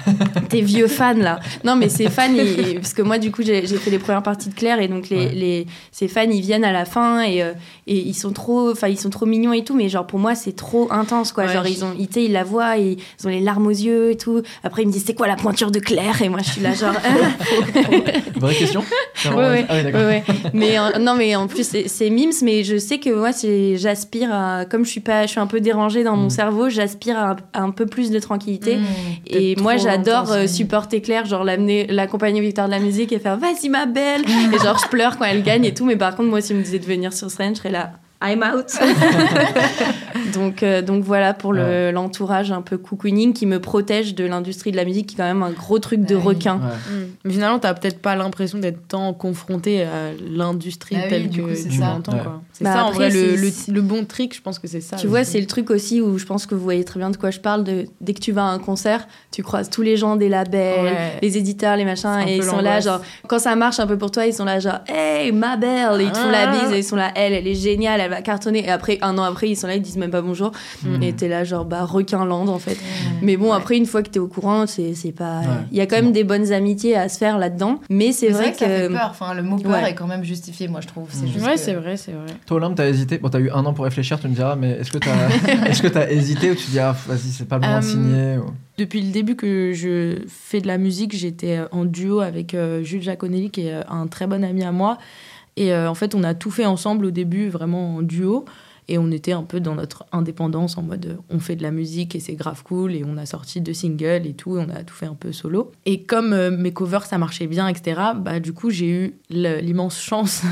Tes vieux fans là. Non, mais ces fans, ils- parce que moi, du coup, j'ai fait les premières parties de Claire et donc les, Ouais. les, ces fans, ils viennent à la fin et, euh, et ils sont trop, enfin, ils sont trop mignons et tout, mais genre pour moi, c'est trop intense quoi. Ouais, genre, je- ils ont, ils, ils la voient, ils, ils ont les larmes aux yeux et tout. Après, ils me disent, c'est quoi la pointure de Claire? Et moi, je suis là, genre. (laughs) Vraie question (laughs) Ouais, ouais, Ah oui, d'accord. ouais. Mais non, mais en plus c'est- mimes, mais je sais que moi c'est- j'aspire à, comme je suis pas, je suis un peu dérangée dans mon Mm. cerveau, j'aspire à, un- à un peu plus de tranquillité. Mmh. Et moi, j'adore euh, supporter Claire, genre l'amener, l'accompagner victoire de la musique et faire vas-y ma belle. et genre, je pleure quand elle gagne et tout. Mais par contre, moi, si on me disait de venir sur scène, je serais là. I'm out. (laughs) donc, euh, donc voilà pour Ouais. l'entourage un peu cocooning qui me protège de l'industrie de la musique, qui est quand même un gros truc de Ouais. requin. Ouais. Mm. Mais finalement, t'as peut-être pas l'impression d'être tant confronté à l'industrie Bah oui, telle du que tu ça. l'entends. Ouais. quoi. C'est Bah ça, en vrai, le, c'est- le, le bon trick, je pense que c'est ça. Tu vois, c'est le truc aussi où je pense que vous voyez très bien de quoi je parle. De, dès que tu vas à un concert, tu croises tous les gens des labels, Ouais. les éditeurs, les machins, et ils sont là, genre, quand ça marche un peu pour toi, ils sont là, genre, hey, ma belle, et ils te font la Ah. bise, et ils sont là, elle, elle est géniale, elle va cartonner. Et après, un an après, ils sont là, ils disent même pas bonjour. Mm. Et t'es là, genre, bah, requin land, en fait. Mais bon, après, une fois que t'es au courant, c'est c'est pas. Ouais, Il y a quand même bon. des bonnes amitiés à se faire là-dedans. Mais c'est vrai vrai que ça fait que. peur. Enfin, le mot peur Ouais. est quand même justifié, moi je trouve. C'est Mm. juste Ouais, que- c'est vrai, c'est vrai. Toi, Olympe, t'as hésité. Bon, t'as eu un an pour réfléchir, tu me diras, mais est-ce que t'as (laughs) est-ce que t'as hésité ou tu dis, ah, vas-y, c'est pas le moment de Euh, signer ou- Depuis le début que je fais de la musique, j'étais en duo avec euh, Jules Jaconelli, qui est euh, un très bon ami à moi. Et euh, en fait, on a tout fait ensemble au début, vraiment en duo. Et on était un peu dans notre indépendance, en mode euh, on fait de la musique et c'est grave cool. Et on a sorti deux singles et tout, et on a tout fait un peu solo. Et comme euh, mes covers, ça marchait bien, etc., bah, du coup, j'ai eu l'immense (laughs) chance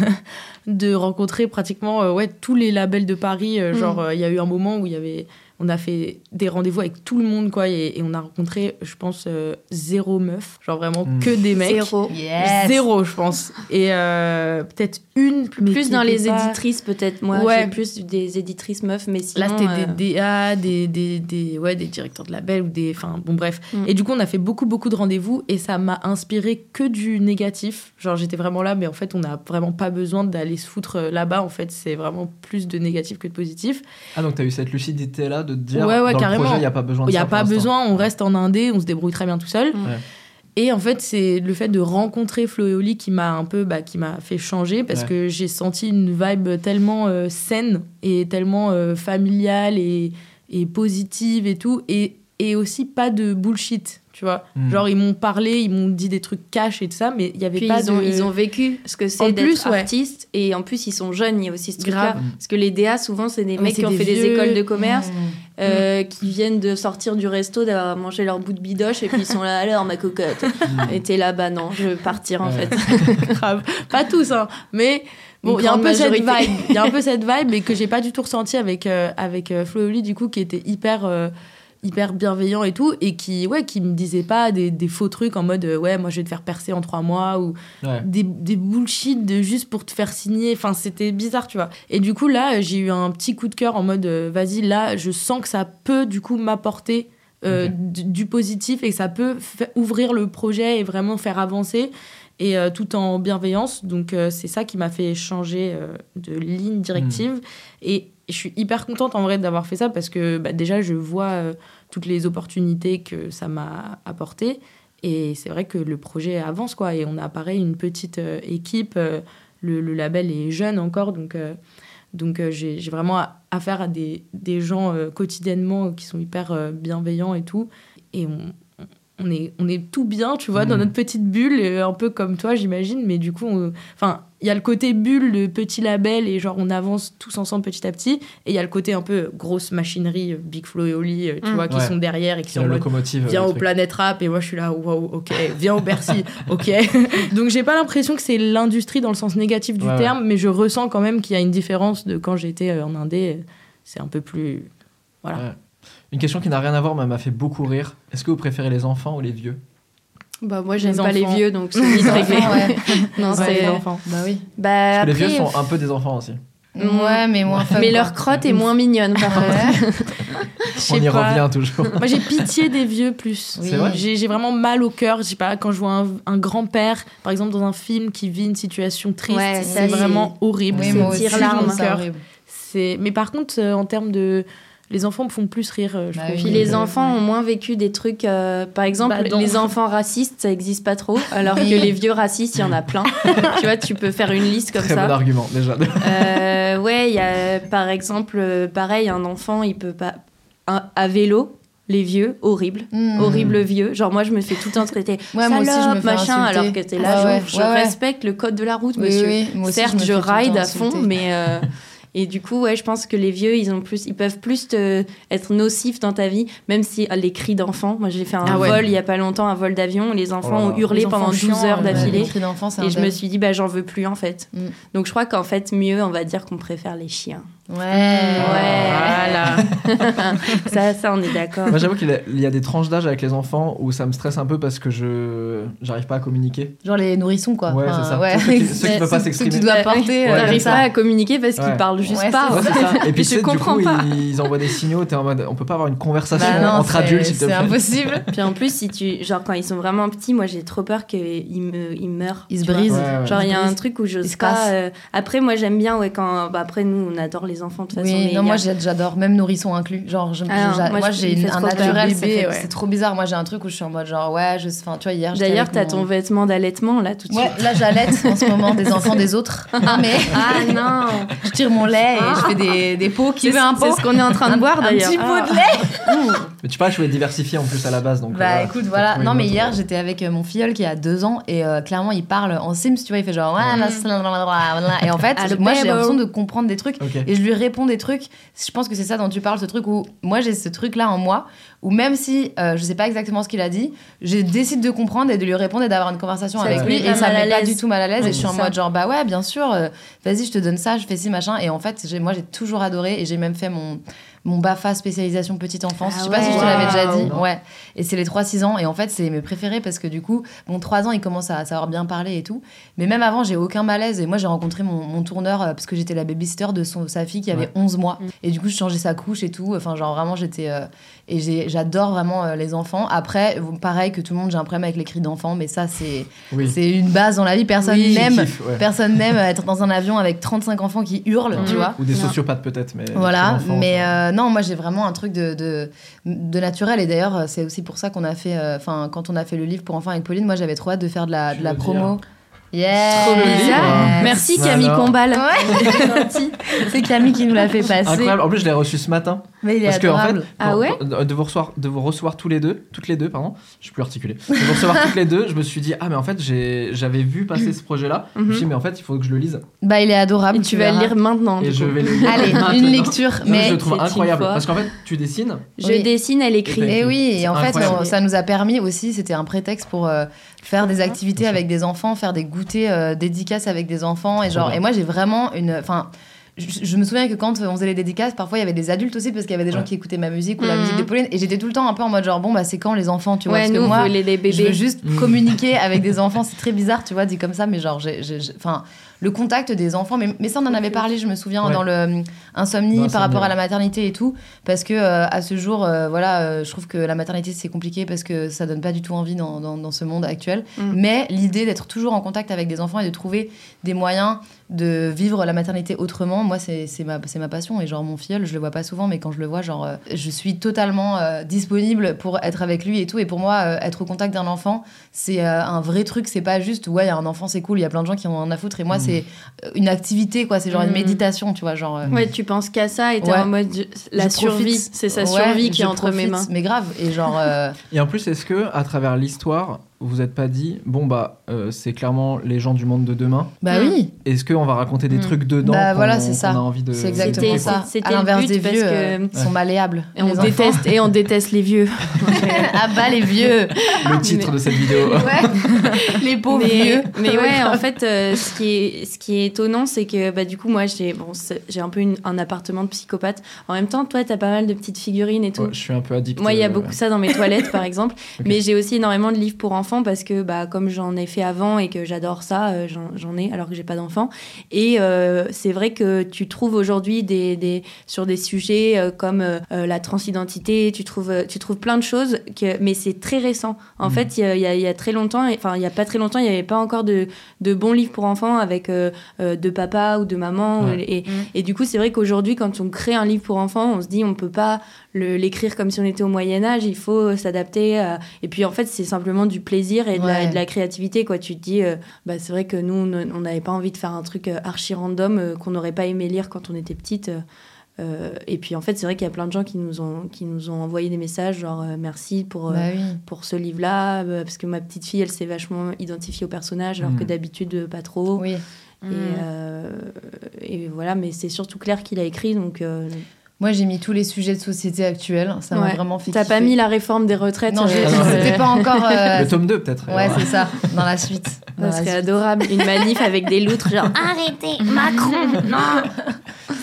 de rencontrer pratiquement euh, ouais, tous les labels de Paris. Euh, Mm. Genre, il y a eu un moment où il y avait on a fait des rendez-vous avec tout le monde, quoi, et, et on a rencontré, je pense, euh, zéro meuf. Genre vraiment Mm. que des mecs. Zéro. Yes. Zéro, je pense. Et euh, peut-être une, mais Plus qui dans les pas- éditrices, peut-être. Moi, Ouais. j'ai plus des éditrices meufs, mais sinon. Là, c'était euh, des DA, des, des, des, ouais, des directeurs de label ou des. Enfin, bon, bref. Mm. Et du coup, on a fait beaucoup, beaucoup de rendez-vous et ça m'a inspiré que du négatif. Genre, j'étais vraiment là, mais en fait, on n'a vraiment pas besoin d'aller se foutre euh, là-bas. En fait, c'est vraiment plus de négatif que de positif. Ah, donc t'as eu cette lucidité-là de te dire, Ouais, ouais, dans carrément. le projet, il n'y a pas besoin de Il n'y a ça pas besoin, on reste en indé, on se débrouille très bien tout seul. Ouais. Et en fait, c'est le fait de rencontrer Flo et Oli qui m'a un peu, bah, qui m'a fait changer parce que j'ai senti une vibe tellement euh, saine et tellement euh, familiale et, et positive et tout. Et, et aussi pas de bullshit, tu vois. Mm. Genre, ils m'ont parlé, ils m'ont dit des trucs cash et tout ça, mais il y avait Puis pas ils, ont, de... ils ont vécu ce que c'est plus, d'être ouais. artiste et en plus ils sont jeunes, il y a aussi ce truc-là. Grave. Parce que les DA souvent c'est des Mais mecs qui ont des fait des écoles de commerce Mmh. euh, qui viennent de sortir du resto, d'avoir mangé leur bout de bidoche, et puis ils sont là, alors ma cocotte. et t'es là, bah non, je veux partir en fait. (laughs) grave. Pas tous, hein. Mais bon, il y a un peu cette vibe. Il y a un peu cette vibe, mais que j'ai pas du tout ressenti avec, euh, avec euh, Flo et Oli, du coup, qui était hyper. Hyper bienveillant et tout et qui ouais qui me disait pas des, des faux trucs en mode euh, ouais moi je vais te faire percer en trois mois ou Ouais. des, des bullshit de juste pour te faire signer. Enfin c'était bizarre tu vois. Et du coup là euh, j'ai eu un petit coup de cœur en mode euh, vas-y là je sens que ça peut du coup m'apporter euh, du, du positif et que ça peut ouvrir le projet et vraiment faire avancer et euh, tout en bienveillance. Donc euh, c'est ça qui m'a fait changer euh, de ligne directive. Et je suis hyper contente en vrai d'avoir fait ça parce que bah, déjà je vois euh, toutes les opportunités que ça m'a apporté. Et c'est vrai que le projet avance quoi. Et on a pareil une petite euh, équipe euh, le, label est jeune encore donc donc j'ai vraiment affaire à des, des gens quotidiennement qui sont hyper bienveillants et tout. Et on est, on est tout bien, tu vois, dans Mhm. notre petite bulle, euh, un peu comme toi, j'imagine. Mais du coup, on- enfin, il y a le côté bulle, le petit label, et genre, on avance tous ensemble petit à petit. Et il y a le côté un peu grosse machinerie, euh, Big Flo et Oli, euh, tu Mhm. vois, qui Ouais. sont derrière et qui sont en mode, locomotive. Viens au. Planète Rap et moi je suis là, waouh, ok, viens au Bercy, (laughs) ok. Donc j'ai pas l'impression que c'est l'industrie dans le sens négatif du Ouais, ouais. terme, mais je ressens quand même qu'il y a une différence de quand j'étais en Indé. C'est un peu plus. Voilà. Ouais. Une question qui n'a rien à voir, mais m'a fait beaucoup rire. Est-ce que vous préférez les enfants ou les vieux? Bah, moi, j'aime Les pas les vieux, donc c'est (laughs) vite réglé. ouais. (laughs) non, Ouais, c'est. les enfants. Bah oui. Bah, Parce que après, les vieux sont un peu des enfants aussi. Ouais, mais moins fun. mais leur crotte est moins mignonne, par contre. Ouais. (laughs) On y pas. revient toujours. Moi j'ai pitié des vieux plus. Oui. C'est vrai? J'ai vraiment mal au cœur. Je sais pas, quand je vois un, un grand-père, par exemple, dans un film qui vit une situation triste, Ouais, c'est vraiment horrible. Oui, C'est tire larme. C'est- Mais par contre, euh, en termes de. Les enfants me font plus rire, euh, je Bah oui. Puis les enfants ont moins vécu des trucs. euh, par exemple, Bah, les enfants racistes, ça existe pas trop. Alors que les vieux racistes, il y en a plein. (laughs) tu vois, tu peux faire une liste comme Très bon ça. argument, déjà. Euh, ouais, il y a par exemple, euh, pareil, un enfant, il peut pas. un- à vélo, les vieux, horrible. Mm. Horrible vieux. Genre, moi, je me fais tout le temps traiter. (laughs) Ouais, moi aussi, je me salope, fais machin, insulter. alors que t'es là, Ouais, je, ouais, je ouais, ouais. respecte le code de la route, monsieur. oui, moi aussi, Certes, je, ride à fond, insulter. mais. euh, (laughs) Et du coup, ouais, je pense que les vieux, ils ont plus, ils peuvent plus te- être nocifs dans ta vie, même si ah, les cris d'enfants. Moi, j'ai fait un Ah ouais. vol il y a pas longtemps, un vol d'avion. Les enfants Oh ont hurlé enfants pendant 12 chiants, heures d'affilée. Et un je me suis dit, bah, j'en veux plus en fait. Mm. Donc je crois qu'en fait, mieux, on va dire qu'on préfère les chiens. Ouais. Ouais. Voilà. (laughs) ça, ça, on est d'accord. Moi, j'avoue qu'il y a- il y a des tranches d'âge avec les enfants où ça me stresse un peu parce que je j'arrive pas à communiquer. Genre les nourrissons, quoi. Ouais, Enfin, c'est ça. ouais. Ceux qui- ceux qui peuvent pas Ceux que s'exprimer. tu dois porter. Ouais, T'arrives pas à communiquer parce qu'ils Ouais. parlent juste Ouais, pas. c'est ça. (laughs) Et puis, Je sais, du comprends coup, pas. ils envoient des signaux, t'es en mode, on peut pas avoir une conversation Bah non, entre c'est- adultes, s'il te C'est plaît. impossible. (laughs) Puis en plus, si tu, genre quand ils sont vraiment petits, moi j'ai trop peur qu'ils me, ils meurent. Ils se brisent. Genre il y a un truc où j'ose se pas. euh, Après moi j'aime bien ouais quand bah, après nous on adore les enfants de toute façon. mais Oui, il non, a- moi j'adore, même nourrissons inclus. Genre, je- Ah, j'a- moi, moi je- j'ai un naturel, Bébé, c'est ouais. c'est trop bizarre. Moi j'ai un truc où je suis en mode genre, ouais, je, enfin, tu vois, hier D'ailleurs t'as mon- ton vêtement d'allaitement là tout de Ouais, suite. là j'allaite en ce moment des enfants des autres. Non, (laughs) mais Ah non. je tire mon lait et je fais des, des pots. Qui veut un pot c'est ce qu'on est en train de Un- boire Un d'ailleurs. petit pot Ah. de lait (laughs) Mais tu parles, je voulais diversifier en plus à la base. Donc, Bah euh, écoute, voilà. Non, mais hier, j'étais avec euh, mon filleul qui a deux ans et euh, clairement, il parle en Sims, tu vois, il fait genre. Et en fait, Ah, moi, j'ai l'impression de comprendre des trucs et je lui réponds des trucs. Je pense que c'est ça dont tu parles, ce truc où moi, j'ai ce truc-là en moi où même si euh, je sais pas exactement ce qu'il a dit, je décide de comprendre et de lui répondre et d'avoir une conversation avec lui et ça me met pas du tout mal à l'aise Ouais, et je suis en ça. mode genre, bah ouais, bien sûr, euh, vas-y, je te donne ça, je fais ci, machin. Et en fait, moi, j'ai toujours adoré et j'ai même fait mon. Mon BAFA spécialisation petite enfance. Ah je sais pas si je te l'avais déjà dit. Waouh. Ouais. Et c'est les 3-6 ans. Et en fait, c'est mes préférés parce que du coup, bon, 3 ans, il commence à savoir bien parler et tout. Mais même avant, j'ai aucun malaise. Et moi, j'ai rencontré mon, mon tourneur euh, parce que j'étais la babysitter de son, sa fille qui avait Ouais. 11 mois. Mm. Et du coup, je changeais sa couche et tout. Enfin, genre, vraiment, j'étais. euh, et j'adore vraiment euh, les enfants. Après, pareil que tout le monde, j'ai un problème avec les cris d'enfants. Mais ça, c'est Oui. c'est une base dans la vie. Personne Oui, n'aime. kiff, ouais. Personne n'aime être dans un avion avec 35 enfants qui hurlent, Ouais. tu vois. Ou des sociopathes peut-être. Mais Voilà, enfants, mais euh, non, moi j'ai vraiment un truc de, de, de naturel et d'ailleurs c'est aussi pour ça qu'on a fait, euh, enfin quand on a fait le livre pour enfants avec Pauline, moi j'avais trop hâte de faire de la, de promo. Yeah. Trop. Yes. Merci Camille Alors. Combal. Ouais. (laughs) c'est Camille qui nous l'a fait passer. Incroyable. En plus, je l'ai reçu ce matin. Mais il est Parce que, en fait, adorable. Ah ouais quand- de, vous recevoir, de vous recevoir tous les deux, toutes les deux, pardon, je suis plus articulé. De vous recevoir toutes les deux, je me suis dit, ah, mais en fait, j'avais vu passer ce projet-là. Je me suis dit, mais en fait, il faut que je le lise. Bah, il est adorable. Et tu vas le lire maintenant. Et je vais le lire. Allez, maintenant. une lecture. Non, mais je le trouve incroyable. Parce qu'en fait, tu dessines. Je Oui. dessine, elle écrit. Et oui, et en fait, ça nous a permis aussi, c'était un prétexte pour euh, faire des activités avec des enfants, faire des goûters euh, dédicaces avec des enfants. Et, genre, et moi, j'ai vraiment une. Enfin, je, je me souviens que quand on faisait les dédicaces, parfois il y avait des adultes aussi parce qu'il y avait des gens Ouais. qui écoutaient ma musique ou la Mhm. musique de Pauline. Et j'étais tout le temps un peu en mode genre, bon, bah c'est quand les enfants, tu vois Ouais, Parce nous, que moi, voulait des je veux bébés. juste Mhm. communiquer avec des enfants. C'est très bizarre, tu vois, dit comme ça, mais genre, j'ai- j'ai- j'ai- enfin, le contact des enfants. Mais, mais ça, on en avait parlé, je me souviens, Ouais. dans le insomnie Dans par rapport à la maternité et tout, parce que euh, à ce jour, euh, voilà, euh, je trouve que la maternité c'est compliqué parce que ça donne pas du tout envie dans, dans, dans ce monde actuel. Mm. Mais l'idée d'être toujours en contact avec des enfants et de trouver des moyens de vivre la maternité autrement, moi c'est c'est ma, c'est ma passion. Et genre mon filleul, je le vois pas souvent, mais quand je le vois, genre euh, je suis totalement euh, disponible pour être avec lui et tout. Et pour moi, euh, être au contact d'un enfant, c'est euh, un vrai truc. C'est pas juste ouais, il y a un enfant, c'est cool. Il y a plein de gens qui en ont à foutre. Et moi, Mm. c'est une activité quoi. C'est genre une Mm. méditation, tu vois, genre. euh, Ouais, tu penses qu'à ça et t'es Ouais. en mode je- la je survie. C'est sa Ouais, survie qui est entre mes mains. Mais grave. Et genre. euh, (laughs) Et en plus, est-ce que, à travers l'histoire, vous vous êtes pas dit, bon, bah, euh, c'est clairement les gens du monde de demain. Bah Mm. oui. Est-ce qu'on va raconter des Mm. trucs dedans Bah voilà, c'est ça. qu'on a envie de. C'est exactement ça. C'était l'inverse but des parce vieux, que- euh, ils sont malléables. Et on enfants. déteste et on déteste les vieux. (laughs) ah bah les vieux. Le titre de cette vidéo. (laughs) Ouais. les pauvres mais, vieux. mais ouais, en (laughs) fait, euh, ce, qui est, ce qui est étonnant, c'est que bah, du coup, moi, j'ai bon, j'ai un peu une- un appartement de psychopathe. En même temps, toi, t'as pas mal de petites figurines et tout. Ouais, je suis un peu addict. Moi, il y a euh, beaucoup ça dans mes toilettes, par exemple. Mais j'ai aussi énormément de livres pour enfants parce que, bah, comme j'en ai fait avant et que j'adore ça, euh, j'en ai alors que j'ai pas d'enfants. Et euh, c'est vrai que tu trouves aujourd'hui des, des, sur des sujets euh, comme la transidentité, tu trouves, tu trouves plein de choses, que, mais c'est très récent. En Mm. fait, il y, a- il y a- il y a très longtemps, et- enfin, il y a pas très longtemps, il n'y avait pas encore de, de bons livres pour enfants avec euh, euh, de papa ou de maman. Ouais. Et, Mm. et du coup, c'est vrai qu'aujourd'hui, quand on crée un livre pour enfants, on se dit on peut pas l'écrire comme si on était au Moyen Âge, il faut s'adapter. à- Et puis en fait, c'est simplement du plaisir et de, la, Ouais. et de la créativité. Quoi. Tu te dis, euh, bah, c'est vrai que nous, on n'avait pas envie de faire un truc euh, archi random euh, qu'on n'aurait pas aimé lire quand on était petite. euh, euh, et puis en fait, c'est vrai qu'il y a plein de gens qui nous ont, qui nous ont envoyé des messages genre euh, merci pour, euh, Bah oui. pour ce livre-là, euh, parce que ma petite fille, elle s'est vachement identifiée au personnage, alors que d'habitude, euh, pas trop. Oui. Et, euh, et voilà, mais c'est surtout Claire qui l'a écrit, donc euh, Moi, j'ai mis tous les sujets de société actuels. Ça m'a Ouais. vraiment fait. T'as pas mis la réforme des retraites Non, euh, non, c'était pas encore. euh, Le tome 2, peut-être. Ouais, Alors, c'est ça. Dans la suite. Dans Ça la serait suite. adorable, une manif avec des loutres, genre (laughs) Arrêtez, Macron, non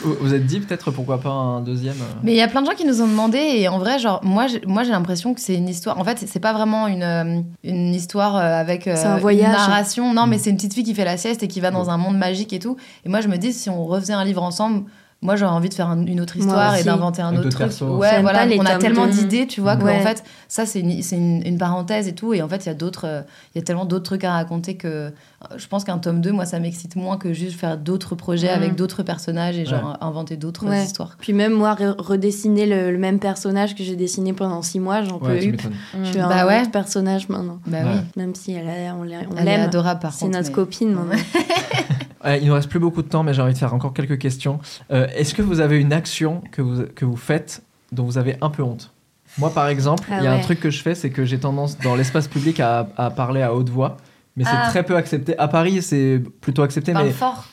Vous vous êtes dit, peut-être, pourquoi pas un deuxième euh, Mais il y a plein de gens qui nous ont demandé et en vrai, genre moi, j'ai- moi j'ai l'impression que c'est une histoire. En fait, c'est- pas vraiment une euh, une histoire avec euh, C'est un une voyage. narration. Non, mais c'est une petite fille qui fait la sieste et qui va dans un monde magique et tout. Et moi, je me dis si on refaisait un livre ensemble. Moi, j'aurais envie de faire un- une autre histoire et d'inventer un autre truc. Ouais, voilà. On a tellement d'idées, tu vois, Ouais. qu'en fait, ça, c'est une, c'est une, une parenthèse et tout. Et en fait, il y a d'autres, euh, il y a tellement d'autres trucs à raconter que je pense qu'un tome 2, moi, ça m'excite moins que juste faire d'autres projets avec d'autres personnages et genre inventer d'autres Ouais. histoires. Puis même moi, re- redessiner le, le même personnage que j'ai dessiné pendant six mois, j'en peux plus. Je suis Bah un ouais. autre personnage maintenant. Bah Ouais. oui. Même si elle a- on l'aime. adorable par C'est notre mais- copine maintenant. (laughs) Il nous reste plus beaucoup de temps, mais j'ai envie de faire encore quelques questions. Euh, Est-ce que vous avez une action que vous, que vous faites dont vous avez un peu honte? Moi, par exemple, il Ah y a un truc que je fais, c'est que j'ai tendance dans l'espace public à, à parler à haute voix, mais c'est Ah. très peu accepté. À Paris, c'est plutôt accepté, Tu parles mais fort.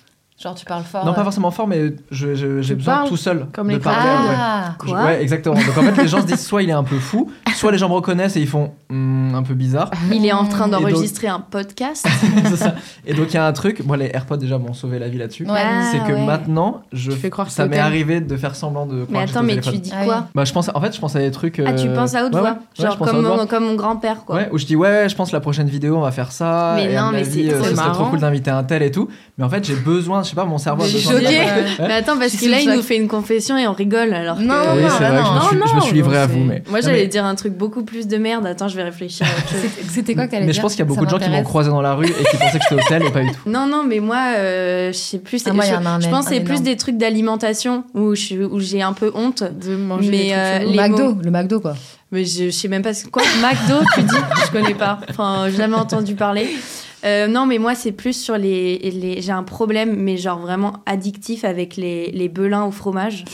Genre tu parles fort. non, pas euh. forcément fort, mais je- je- j'ai besoin parles tout seul comme de les parler. ouais. Ah. Je- Quoi ouais, exactement. Donc en fait, les gens se disent soit il est un peu fou, soit les gens me reconnaissent et ils font Hmm, un peu bizarre. Il est en train donc- d'enregistrer un podcast. (laughs) C'est ça. Et donc il y a un truc, moi les AirPods déjà m'ont sauvé la vie là-dessus. Ouais. Ah, c'est que ouais. maintenant, je, Tu fais croire que ça m'est arrivé de faire semblant de. Mais croire que j'étais attends, au mais tu téléphone. dis Ah quoi? Bah, je pense, en fait, je pense à des trucs. Ah, tu euh, penses à haute ouais, voix ouais, ouais, je Genre pense à comme, haute voix. mon, comme mon grand-père, quoi. Ouais, où je dis ouais, je pense la prochaine vidéo on va faire ça. Mais et à non, mon mais avis, c'est- euh, c'est ce serait trop cool d'inviter un tel et tout. Mais en fait, j'ai besoin, je sais pas, mon cerveau choquer. ça. Ouais. Mais attends, parce Je que suis là, il nous fait une confession et on rigole alors Non, que... non, Oui, non, c'est vrai que je me non. suis, je me suis livré à vous, mais. Moi, j'allais mais- dire un truc beaucoup plus de merde. Attends, je vais réfléchir. C'était- quoi que t'allais Mais dire je pense qu'il y a beaucoup de gens qui m'ont croisé dans la rue et qui pensaient que j'étais au tel et pas du tout. Non, non, mais moi, euh, je sais plus. Ah, je, je pense que c'est plus des trucs d'alimentation où je suis- où j'ai un peu honte. De manger Mais, euh, les McDo, le McDo quoi. Mais je, je sais même pas ce quoi. McDo, tu dis Je connais pas. Enfin, j'ai jamais entendu parler. Euh, non, mais moi, c'est plus sur les. les... J'ai un problème, mais genre vraiment addictif avec les, les belins au fromage.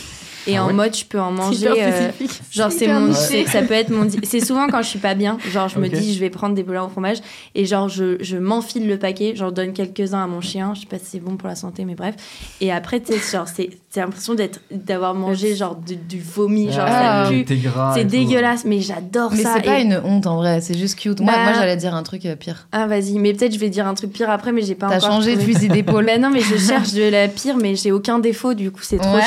Et Ah en ouais mode, je peux en manger. euh. Genre, c'est mon. Ça peut être mon. C'est souvent quand je suis pas bien. Genre, je me dis, je vais prendre des belins au fromage. Et genre, je, je m'enfile le paquet. J'en donne quelques-uns à mon chien. Je sais pas si c'est bon pour la santé, mais bref. Et après, tu sais, genre, c'est c'est l'impression d'être d'avoir mangé genre du, du vomi. Genre, Ah, ça pue. C'est dégueulasse, mais j'adore Mais ça. c'est pas Et- une honte en vrai, c'est juste cute. Moi, Bah- moi j'allais dire un truc euh, pire. Ah, vas-y. Mais peut-être je vais dire un truc pire après, mais j'ai pas T'as encore. changé de fusil d'épaule. (laughs) Bah non, mais je cherche de la pire, mais j'ai aucun défaut, du coup, c'est trop Ouais.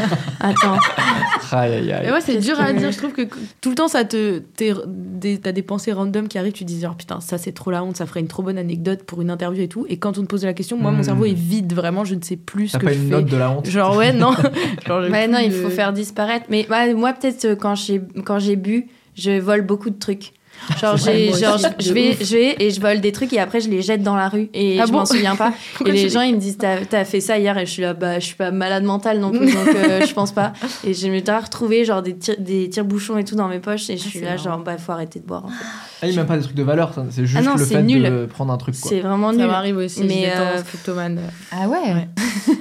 (laughs) (laughs) Aïe, aïe, aïe. Mais ouais, c'est dur à dire. Je trouve que tout le temps, ça te, t'es- des- t'as des pensées random qui arrivent. Tu te dis genre putain, ça c'est trop la honte, ça ferait une trop bonne anecdote pour une interview et tout. Et quand on te pose la question, moi, mon Hmm. cerveau est vide. Vraiment, je ne sais plus ce T'as que pas je une fais. note de la honte. Genre ouais, non. (laughs) (laughs) Genre, Ouais, non, il faut faire disparaître. Mais moi, peut-être, euh, quand j'ai quand j'ai bu, je vole beaucoup de trucs. (laughs) Genre, j'ai, genre je, vais, je vais et je vole des trucs et après je les jette dans la rue et Ah je bon m'en souviens pas. (laughs) et les gens ils me disent t'as, t'as fait ça hier et je suis là bah je suis pas malade mentale non plus donc euh, je pense pas. Et je me suis retrouvé genre des tire, des tire-bouchons et tout dans mes poches et je suis c'est là marrant. genre bah faut arrêter de boire. en fait. Ah, il même pas des trucs de valeur, ça. c'est juste Ah non, le c'est fait nul. de prendre un truc. Quoi. C'est vraiment Ça nul. m'arrive aussi. Mais, Mais euh, euh... Ah ouais, Ouais. (laughs)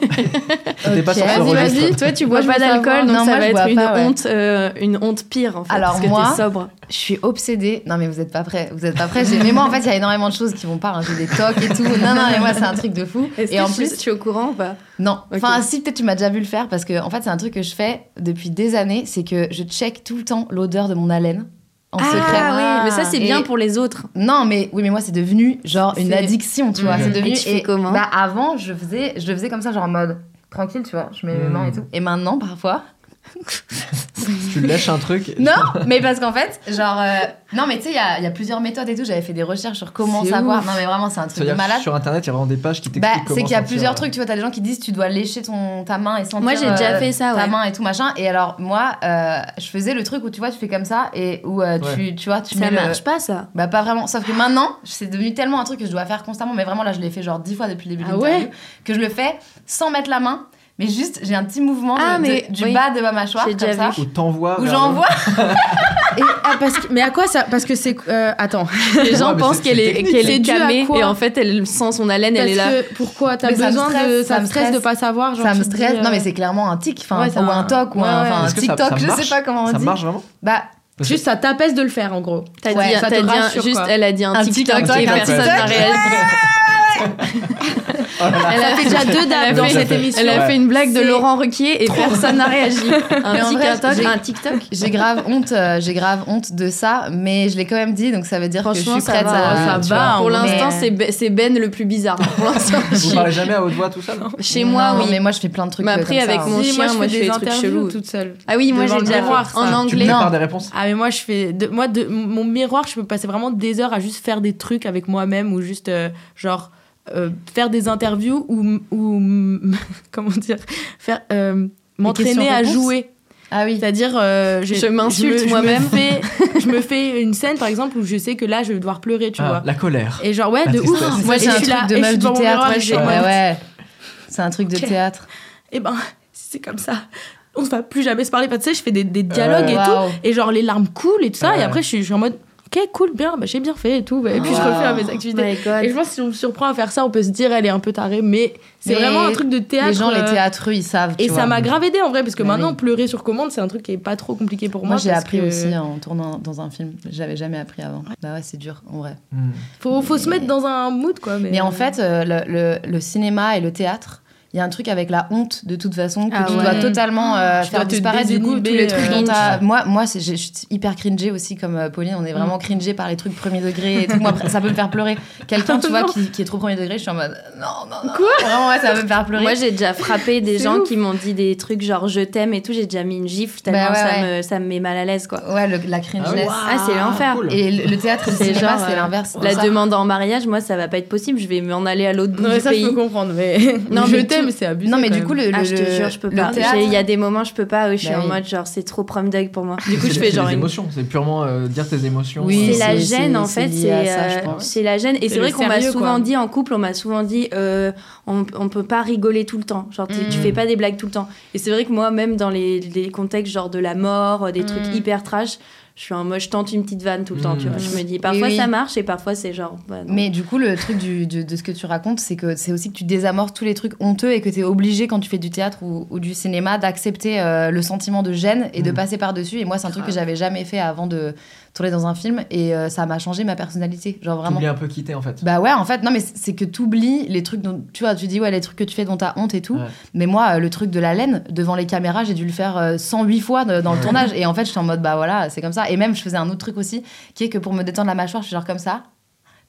C'était pas Ok. sur ce Vas-y, registre. vas-y. Toi, tu Moi, bois je pas veux d'alcool, savoir. donc Non, ça moi, va être une pas, ouais. honte, euh, une honte pire en fait. Alors, parce que moi- t'es sobre. Je suis obsédée. Non, mais vous êtes pas prêts. Vous êtes pas prêts. J'ai- Mais moi, en fait, il y a énormément de choses qui vont pas. hein. J'ai des tocs et tout. Non, non, mais moi, c'est un truc de fou. Est-ce Et que en plus, tu es au courant ou pas? Non. Ok. Enfin, si, peut-être tu m'as déjà vu le faire parce que, en fait, c'est un truc que je fais depuis des années. C'est que je check tout le temps l'odeur de mon haleine en secret. Ah oui, mais ça c'est Et- bien pour les autres. Non, mais oui, mais moi, c'est devenu genre une addiction, tu vois. Mhm. C'est devenu. Et tu fais comment Bah, avant, je faisais, je le faisais comme ça, genre en mode tranquille, tu vois. Je mets mes Mhm. mains et tout. Et maintenant, parfois. (laughs) Tu lèches un truc. Non, mais parce qu'en fait, genre. euh, Non, mais tu sais, il y a, il y a plusieurs méthodes et tout. J'avais fait des recherches sur comment savoir. ouf. Non, mais vraiment, c'est un truc de malade. sur internet, il y a vraiment des pages qui Bah, t'expliquent comment c'est qu'il y a plusieurs trucs, tu vois. T'as des gens qui disent tu dois lécher ton, ta main et sentir. Moi, j'ai déjà euh, fait ça, Ta ouais. main et tout machin. Et alors, moi, euh, je faisais le truc où tu vois, tu fais comme ça et où euh, tu, tu vois, tu Ça mets le- marche pas ça. Bah, pas vraiment. Sauf que maintenant, c'est devenu tellement un truc que je dois faire constamment. Mais vraiment, là, je l'ai fait genre dix fois depuis le début de Ah l'interview, ouais Que je le fais sans mettre la main. Mais juste, j'ai un petit mouvement Ah, de- de- mais du oui. bas de ma mâchoire. J'ai comme déjà ça, vu. Ou t'envoies. Où j'envoie. (laughs) Et, ah, parce que- mais à quoi ça Parce que c'est. euh, attends. Les gens (laughs) pensent qu'elle est, qu'elle est dû à camée et en fait elle sent son haleine, elle est là. que pourquoi T'as Mais ça me besoin de. Ça ça me stresse de pas savoir. Genre, ça me stresse. dis, Non, euh, mais c'est clairement un tic, enfin, Ouais, ou un un- toc, ou un, ça- TikTok, ça je sais pas comment on Ça dit. marche vraiment Bah, Juste, ça t'apaise de le faire en gros. T'as dit, ça te rassure, juste, elle a dit un, TikTok, TikTok, et un personne TikTok. n'a réagi. (laughs) Oh. Elle a fait déjà deux dates Elle dans cette émission. Elle a fait une blague de Laurent Ruquier et personne n'a réagi. (laughs) Un TikTok, j'ai- un TikTok. j'ai grave honte, euh, j'ai grave honte de ça, mais je l'ai quand même dit, donc ça veut dire que je Franchement, suis ça prête à. ça tu va. Pour l'instant, c'est Ben- le plus bizarre. Pour (laughs) l'instant, Vous parlez jamais à haute voix tout ça non chez moi, oui. Mais moi, je fais plein de trucs. Mais euh, après, avec mon chien, moi, je fais des trucs chelous. toute seule. Ah oui, moi j'ai le déjà en. Tu anglais. prépares des réponses? Ah mais moi je fais moi de mon miroir je peux passer vraiment des heures à juste faire des trucs avec moi-même ou juste euh, genre euh, faire des interviews ou ou (laughs) comment dire faire euh, m'entraîner à jouer Ah oui. c'est-à-dire euh, Je m'insulte moi-même. (laughs) je me fais une scène par exemple où je sais que là je vais devoir pleurer tu Ah, vois La colère. et genre ouais La de ouf. Moi, j'ai je un là- de et je meuf suis du miroir théâtre. suis Ouais, ouais. C'est un truc de théâtre. et ben si c'est comme ça on se va plus jamais se parler Enfin, tu sais je fais des, des dialogues et tout et genre les larmes coulent et tout ça et après je suis, je suis en mode ok cool bien bah, j'ai bien fait et tout et puis je refais à mes activités God. et je pense que si on me surprend à faire ça on peut se dire elle est un peu tarée mais c'est vraiment un truc de théâtre Les gens, les euh, théâtreux, ils savent. et tu ça vois. m'a grave aidé en vrai parce que Bah maintenant oui. pleurer sur commande c'est un truc qui est pas trop compliqué pour moi Moi, j'ai appris que aussi en tournant dans un film. J'avais jamais appris avant. Bah ouais, c'est dur, en vrai. Hmm. faut, faut se mettre dans un mood quoi mais, Mais en fait, euh, le, le- le cinéma et le théâtre, il y a un truc avec la honte de toute façon que Ah tu ouais. dois totalement euh, Tu faire dois te disparaître du coup tous les trucs euh, dont t'as- cringe. Moi, moi c'est- je suis hyper cringée aussi comme euh, Pauline. On est vraiment cringé par les trucs premier degré et tout. Moi, ça peut me faire pleurer. Quelqu'un, tu (laughs) vois, qui, qui est trop premier degré, je suis en mode non, non, non. Quoi Vraiment, ouais, ça va me faire pleurer. Moi, j'ai déjà frappé des gens ouf. qui m'ont dit des trucs genre je t'aime et tout. J'ai déjà mis une gifle tellement Bah ouais, ça, ouais. Me, ça me met mal à l'aise quoi. ouais, le- la cringeless. Ah, c'est l'enfer. cool. Et le, le théâtre C'est genre, c'est l'inverse. La demande en mariage, moi, ça va pas être possible. Je vais m'en aller à l'autre bout du ça pays. je peux comprendre mais Non, je t'aime tout- c'est abusé Non, mais du coup, le, Ah, je te jure, je peux le pas. Il y a des moments, je peux pas. où Je suis Bah en oui. mode genre c'est trop prom dog pour moi. Du coup, je C'est- fais c'est genre les une émotions, c'est purement euh, dire tes émotions. Oui, c'est la c'est- gêne en c'est fait, c'est euh, c'est la gêne. Et C'est c'est vrai qu'on m'a souvent dit en couple, on m'a souvent dit euh, on, on peut pas rigoler tout le temps. Genre tu, Mm. fais pas des blagues tout le temps. Et c'est vrai que moi même dans les, les contextes genre de la mort, des trucs Mm. hyper trash, je suis en mode, je tente une petite vanne tout le temps, tu vois. Je me dis, parfois oui. ça marche et parfois c'est genre. bah. Mais du coup, le truc du- de, de ce que tu racontes, c'est que c'est aussi que tu désamorces tous les trucs honteux et que tu es obligé, quand tu fais du théâtre ou, ou du cinéma, d'accepter euh, le sentiment de gêne et de Mm. passer par-dessus. Et moi, c'est un truc que j'avais jamais fait avant de tourner dans un film et euh, ça m'a changé ma personnalité. Genre vraiment. T'oublies un peu quitter en fait. Bah ouais, en fait, non, mais c'est que t'oublies les trucs dont tu vois, tu dis ouais, les trucs que tu fais dont t'as honte et tout. Ouais. Mais moi, euh, le truc de la laine devant les caméras, j'ai dû le faire euh, 108 fois de- dans le tournage. Et en fait, j'étais en mode bah voilà, c'est comme ça. Et même, je faisais un autre truc aussi, qui est que pour me détendre la mâchoire, je suis genre comme ça.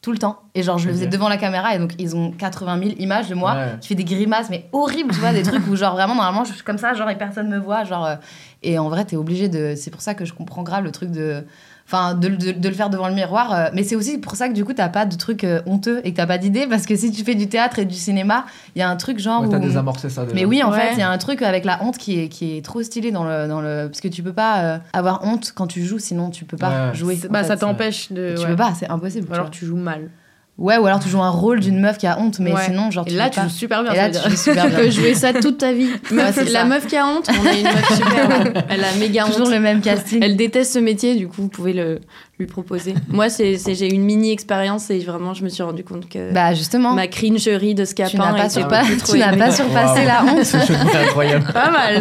Tout le temps. Et genre, je le faisais devant la caméra. Et donc, ils ont 80 000 images de moi. Ouais. Je fais des grimaces, mais horribles, tu vois, des trucs où, genre, vraiment, normalement, je suis comme ça, genre, et personne me voit. Genre, euh, et en vrai, t'es obligé de. C'est pour ça que je comprends grave le truc de. Enfin, de, de- de le faire devant le miroir. euh, mais c'est aussi pour ça que du coup, t'as pas de trucs euh, honteux et que t'as pas d'idées. Parce que si tu fais du théâtre et du cinéma, il y a un truc genre. Ouais, T'as désamorcé ça déjà. mais oui, en Ouais. fait, il y a un truc avec la honte qui est, qui est trop stylé dans le, dans le. Parce que tu peux pas euh, avoir honte quand tu joues, sinon tu peux pas Ouais, jouer. Bah, fait. ça t'empêche de. Tu ouais. peux pas, c'est impossible. Tu alors tu joues mal. Ouais, ou alors tu joues un rôle d'une meuf qui a honte, mais Ouais. sinon, genre. Et tu là, tu pas. joues super bien. Et ça là, tu joues super Tu (laughs) bien. peux jouer ça toute ta vie. Ouais, c'est la ça. meuf qui a honte, on a une meuf super. (laughs) Elle a méga Toujours honte. le même casting. Elle déteste ce métier, du coup, vous pouvez le, lui proposer. (laughs) Moi, c'est, c'est- j'ai eu une mini expérience et vraiment, je me suis rendu compte que Bah, justement. ma cringerie de scapin Tu n'as pas, tu n'as pas surpassé Waouh. la honte. Ce jeu de mots est incroyable. (laughs) Pas mal.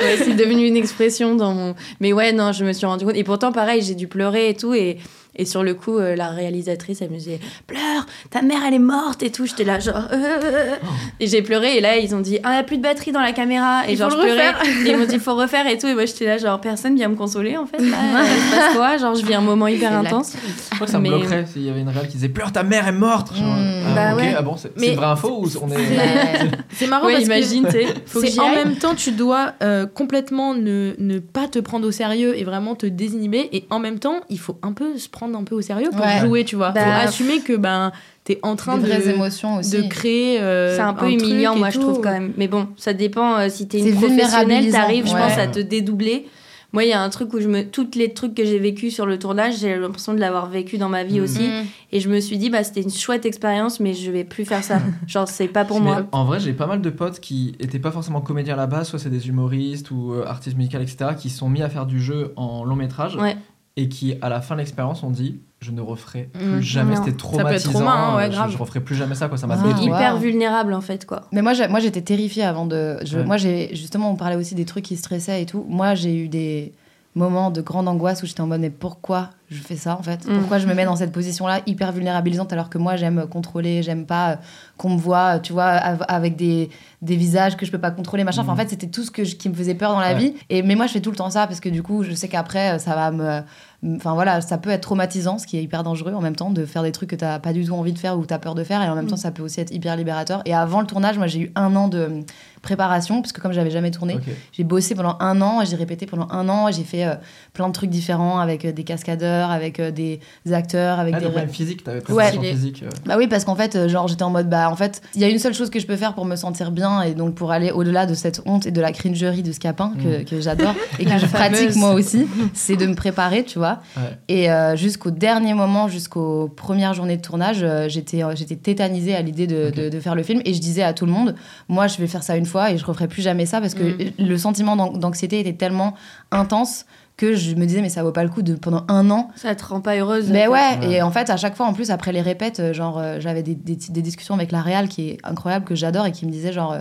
Ouais, c'est devenu une expression dans mon. Mais ouais, non, je me suis rendu compte. Et pourtant, pareil, j'ai dû pleurer et tout. Et, et sur le coup, euh, la réalisatrice, elle me disait Pleure, ta mère, elle est morte et tout. J'étais là, genre. euh, euh, euh. Et j'ai pleuré. Et là, ils ont dit Ah, il n'y a plus de batterie dans la caméra. Et Il genre, je le pleurais. refaire. Et ils m'ont dit Il faut refaire et tout. Et moi, j'étais là, genre, personne vient me consoler en fait. Là, (laughs) il se passe quoi? Genre, je vis un moment hyper intense. Je crois que ça me bloquerait s'il y avait une réelle qui disait Pleure, ta mère est morte Genre, Mm. ah, Bah ouais. ah bon, c'est une vraie info ou on est. (laughs) C'est marrant Ouais, parce imagine, que en même temps tu dois euh, complètement ne, ne pas te prendre au sérieux et vraiment te désinhiber et en même temps il faut un peu se prendre un peu au sérieux pour Ouais. jouer tu vois Bah, faut assumer que ben t'es en train Des de émotions aussi. de créer euh, C'est un peu truc humiliant, moi, je tout. trouve, quand même. Mais bon, ça dépend euh, si t'es une professionnelle, t'arrives, je ouais. pense, à te dédoubler. Moi, il y a un truc où je me. Toutes les trucs que j'ai vécu sur le tournage, j'ai l'impression de l'avoir vécu dans ma vie Mm. aussi. Mm. Et je me suis dit, bah, c'était une chouette expérience, mais je vais plus faire ça. (laughs) Genre, c'est pas pour Mais moi. En vrai, j'ai pas mal de potes qui étaient pas forcément comédiens à la base, soit c'est des humoristes ou euh, artistes musicaux, etc., qui se sont mis à faire du jeu en long métrage Ouais. et qui, à la fin de l'expérience, ont dit Je ne referai plus Mm. jamais, c'était Ça peut être traumatisant. trauma, hein, ouais, euh, je- je, referai plus jamais ça, quoi, ça m'a Ah, hyper Wow. vulnérable, en fait, quoi. Mais moi, moi j'étais terrifiée avant de. je- Ouais. Moi, j'ai justement, on parlait aussi des trucs qui stressaient et tout. Moi, j'ai eu des moments de grande angoisse où j'étais en mode, mais pourquoi je fais ça en fait? Mm. Pourquoi je me mets dans cette position-là hyper vulnérabilisante alors que moi, j'aime contrôler, j'aime pas euh, qu'on me voit, tu vois, av- avec des, des visages que je peux pas contrôler, machin. Enfin, en Mm. fait, c'était tout ce que je- qui me faisait peur dans la Ouais. vie. Et, mais moi, je fais tout le temps ça parce que du coup, je sais qu'après, euh, ça va me. Enfin voilà, ça peut être traumatisant, ce qui est hyper dangereux en même temps, de faire des trucs que t'as pas du tout envie de faire ou t'as peur de faire. Et en même temps, ça peut aussi être hyper libérateur. Et avant le tournage, moi, j'ai eu un an de préparation, parce que comme j'avais jamais tourné, j'ai bossé pendant un an, j'ai répété pendant un an, j'ai fait euh, plein de trucs différents avec euh, des cascadeurs, avec euh, des acteurs, avec Ah, des. même physique, t'avais Ouais. préparation physique. euh. Bah oui, parce qu'en fait, euh, genre, j'étais en mode, bah, en fait, il y a une seule chose que je peux faire pour me sentir bien et donc pour aller au-delà de cette honte et de la cringerie de Scapin que, Mm. que j'adore (laughs) et que je pratique moi aussi, c'est de me préparer, tu vois. Ouais. Et euh, jusqu'au dernier moment, jusqu'aux premières journées de tournage, euh, j'étais euh, j'étais tétanisée à l'idée de, de- de faire le film et je disais à tout le monde, moi, je vais faire ça une fois et je referai plus jamais ça parce que Mm. le sentiment d'an- d'anxiété était tellement intense que je me disais, mais ça vaut pas le coup de pendant un an Ça te rend pas heureuse. mais en ouais, et en fait, à chaque fois, en plus, après les répètes, euh, genre, euh, j'avais des, des, des discussions avec la réal qui est incroyable, que j'adore, et qui me disait, genre, euh,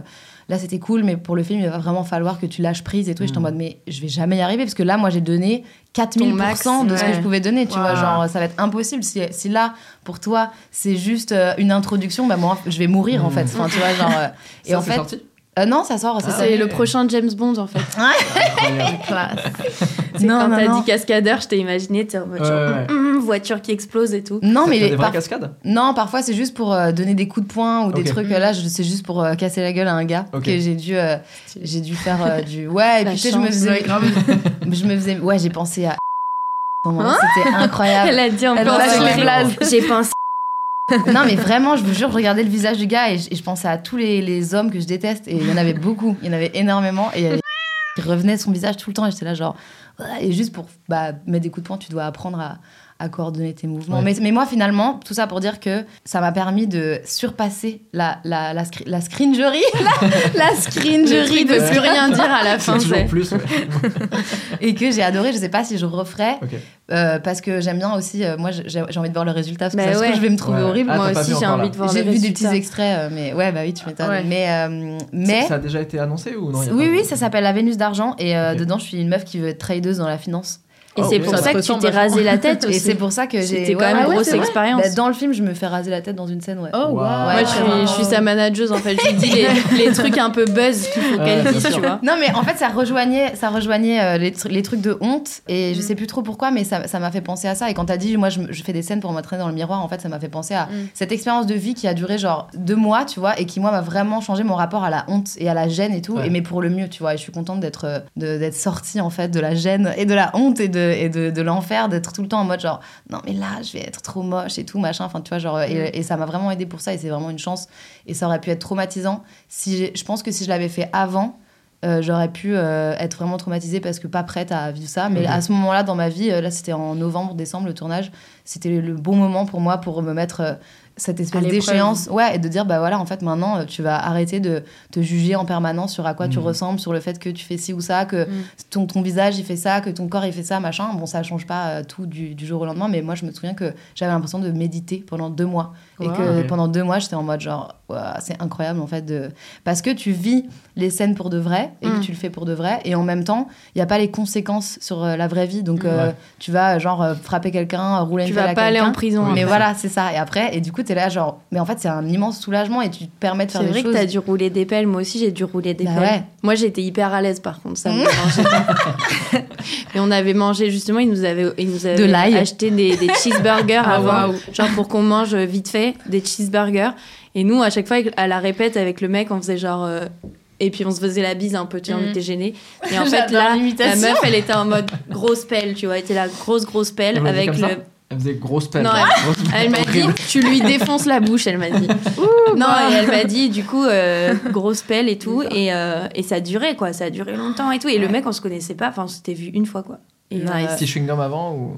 là, c'était cool, mais pour le film, il va vraiment falloir que tu lâches prise et tout. Et j'étais en Mm. mode, mais je vais jamais y arriver, parce que là, moi, j'ai donné 4000% max, de ce que je pouvais donner, tu vois. Genre, ça va être impossible. Si, si là, pour toi, c'est juste euh, une introduction, bah, moi, je vais mourir, en Mm. fait. Enfin, tu vois, genre. euh, et Ça, en fait. sorti euh, non, ça sort. Ah, ça C'est ouais. le prochain James Bond, en fait. (laughs) C'est Non, quand non, t'as dit cascadeur, je t'ai imaginé, t'es en mode Ouais, genre, ouais. hum, hum, voiture qui explose et tout. Non, mais les- par- cascades? Non, parfois c'est juste pour euh, donner des coups de poing ou des trucs. euh, Là, je- c'est juste pour euh, casser la gueule à un gars Ok. que j'ai dû, euh, j'ai dû faire euh, du. Ouais, et (laughs) puis tu sais, je me faisais. ouais, je me faisais. Ouais, j'ai pensé à. (laughs) C'était incroyable. Elle a dit en. J'ai pensé. Non, mais vraiment, je vous jure, je regardais le visage du gars et je, pensais à tous les, hommes que je déteste. Et il y en avait beaucoup, il y en avait énormément. Et il revenait son visage tout le temps. Et j'étais là, genre. Et juste pour bah, mettre des coups de poing, tu dois apprendre à, à coordonner tes mouvements. Ouais. Mais, mais moi, finalement, tout ça pour dire que ça m'a permis de surpasser la, la, la, scri- la scringerie, (laughs) la, la Le scringerie de plus rien (laughs) dire à la C'est fin. toujours plus. ouais. (laughs) et que j'ai adoré. Je sais pas si je referais euh, parce que j'aime bien aussi. euh, moi, j'ai j'ai envie de voir le résultat parce que Bah ça ouais. je vais me trouver Ouais. horrible. Ah, Moi aussi, j'ai envie là. de voir J'ai les vu des petits extraits, euh, mais ouais, bah oui, tu m'étonnes. Ouais. Mais, euh, mais Ça a déjà été annoncé ou non oui, pas oui, ça s'appelle la Vénus d'argent et euh, dedans, je suis une meuf qui veut être tradeuse dans la finance. Et Oh, c'est oui. pour Ça que tu t'es rasé la (laughs) tête aussi. Et c'est pour ça que j'ai. C'était quand ouais, même une ouais, grosse expérience. Bah, dans le film, je me fais raser la tête dans une scène, ouais. Oh, Wow. waouh. Ouais, Moi, je suis, vraiment. je suis sa manageuse en fait. Je lui dis les, (laughs) les trucs un peu buzz qu'il faut qu'elle dise, tu vois. Non, mais en fait, ça rejoignait, ça rejoignait euh, les, tr- les trucs de honte. Et je Mm. sais plus trop pourquoi, mais ça ça m'a fait penser à ça. Et quand t'as dit, moi, je, fais des scènes pour m'entraîner dans le miroir, en fait, ça m'a fait penser à Mm. cette expérience de vie qui a duré genre deux mois, tu vois, et qui, moi, m'a vraiment changé mon rapport à la honte et à la gêne et tout. Et mais pour le mieux, tu vois. Et je suis contente d'être euh, de- d'être sortie, en fait, de la gêne et de la honte et de, et de, de l'enfer, d'être tout le temps en mode genre, non, mais là, je vais être trop moche et tout, machin. Enfin, tu vois, genre, Mm. et, et ça m'a vraiment aidé pour ça. Et c'est vraiment une chance. Et ça aurait pu être traumatisant. Si je pense que si je l'avais fait avant, euh, j'aurais pu euh, être vraiment traumatisée parce que pas prête à vivre ça. Mais à ce moment-là, dans ma vie, euh, là c'était en novembre, décembre, le tournage, c'était le, bon moment pour moi pour me mettre cette espèce d'échéance. Ouais, et de dire, bah voilà, en fait, maintenant, euh, tu vas arrêter de te juger en permanence sur à quoi tu Mhm. ressembles, sur le fait que tu fais ci ou ça, que Mm. ton, ton visage il fait ça, que ton corps il fait ça, machin. Bon, ça change pas euh, tout du, du jour au lendemain, mais moi je me souviens que j'avais l'impression de méditer pendant deux mois. Et Wow. que pendant deux mois, j'étais en mode genre, Ouah, c'est incroyable en fait. De... Parce que tu vis les scènes pour de vrai et que Mm. tu le fais pour de vrai. Et en même temps, il n'y a pas les conséquences sur euh, la vraie vie. Donc Mm. euh, Ouais. tu vas genre euh, frapper quelqu'un, rouler une Tu vas à pas aller en prison. Mais voilà, c'est ça. Et après, et du coup, t'es là genre, mais en fait, c'est un immense soulagement et tu te permets de faire C'est des vrai que choses. t'as dû rouler des pelles. Moi aussi, j'ai dû rouler des Bah pelles. ouais. Moi, j'étais hyper à l'aise par contre. Ça me pas. (laughs) Et on avait mangé, justement, ils nous avaient, ils nous avaient De acheté des, des cheeseburgers Ah, avant. waouh. Genre pour qu'on mange vite fait des cheeseburgers. Et nous, à chaque fois, à la répète avec le mec, on faisait genre. euh, Et puis on se faisait la bise un peu, tu vois, on Mhm. était gênés. Et en (laughs) fait, là, la meuf, elle était en mode grosse pelle, tu vois. Elle était la grosse, grosse pelle Elle avec le. Elle faisait grosse pelle. Non. Elle m'a dit, tu lui défonces la bouche, elle m'a dit. (laughs) non, et elle m'a dit, du coup, euh, grosse pelle et tout. Et, euh, et ça durait, quoi. Ça a duré longtemps et tout. Et le mec, on se connaissait pas. Enfin, on s'était vu une fois, quoi. Et, Nice. euh, Petit chewing-gum avant ou?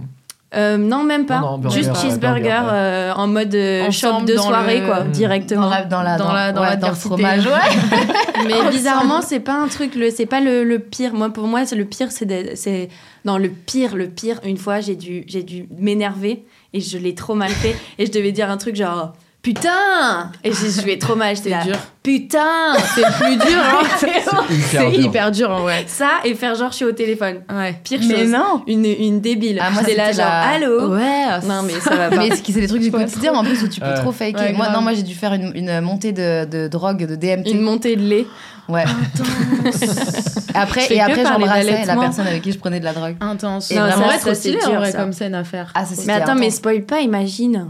Euh, non, même pas. Non, non, burger, Juste euh, cheeseburger burger, ouais. euh, en mode euh, shop de dans soirée, le- quoi, Mm. dans directement. la, dans la, Dans la- dans ouais, la dans le fromage, ouais. (laughs) Mais bizarrement, c'est pas un truc, le, c'est pas le, le pire. Moi, pour moi, c'est le pire, c'est, de- c'est non le pire, le pire. Une fois, j'ai dû, j'ai dû m'énerver et je l'ai trop mal fait et je devais dire un truc genre putain et j'ai joué trop mal. J'étais C'est là, dur. putain, C'est le plus dur, hein. (laughs) C'est hyper dur, en vrai. ça et faire genre je suis au téléphone. Ouais. Pire Mais chose. non. Une, une débile. Ah, moi, J'étais là genre la- allô. Ouais. Non mais ça va pas. Mais c'est c'est des trucs du quotidien en plus où tu peux Ouais. trop faker. Ouais, moi, non, moi j'ai dû faire une, une montée de, de drogue, de DMT. Une montée de lait. Ouais. (laughs) après, Je fais et après, j'embrassais la personne avec qui je prenais de la drogue. Intense. Et Et vraiment, ça, être c'est stylé, dur, en vrai, comme scène à faire. Ah, Mais attends, mais intense. spoil pas, imagine.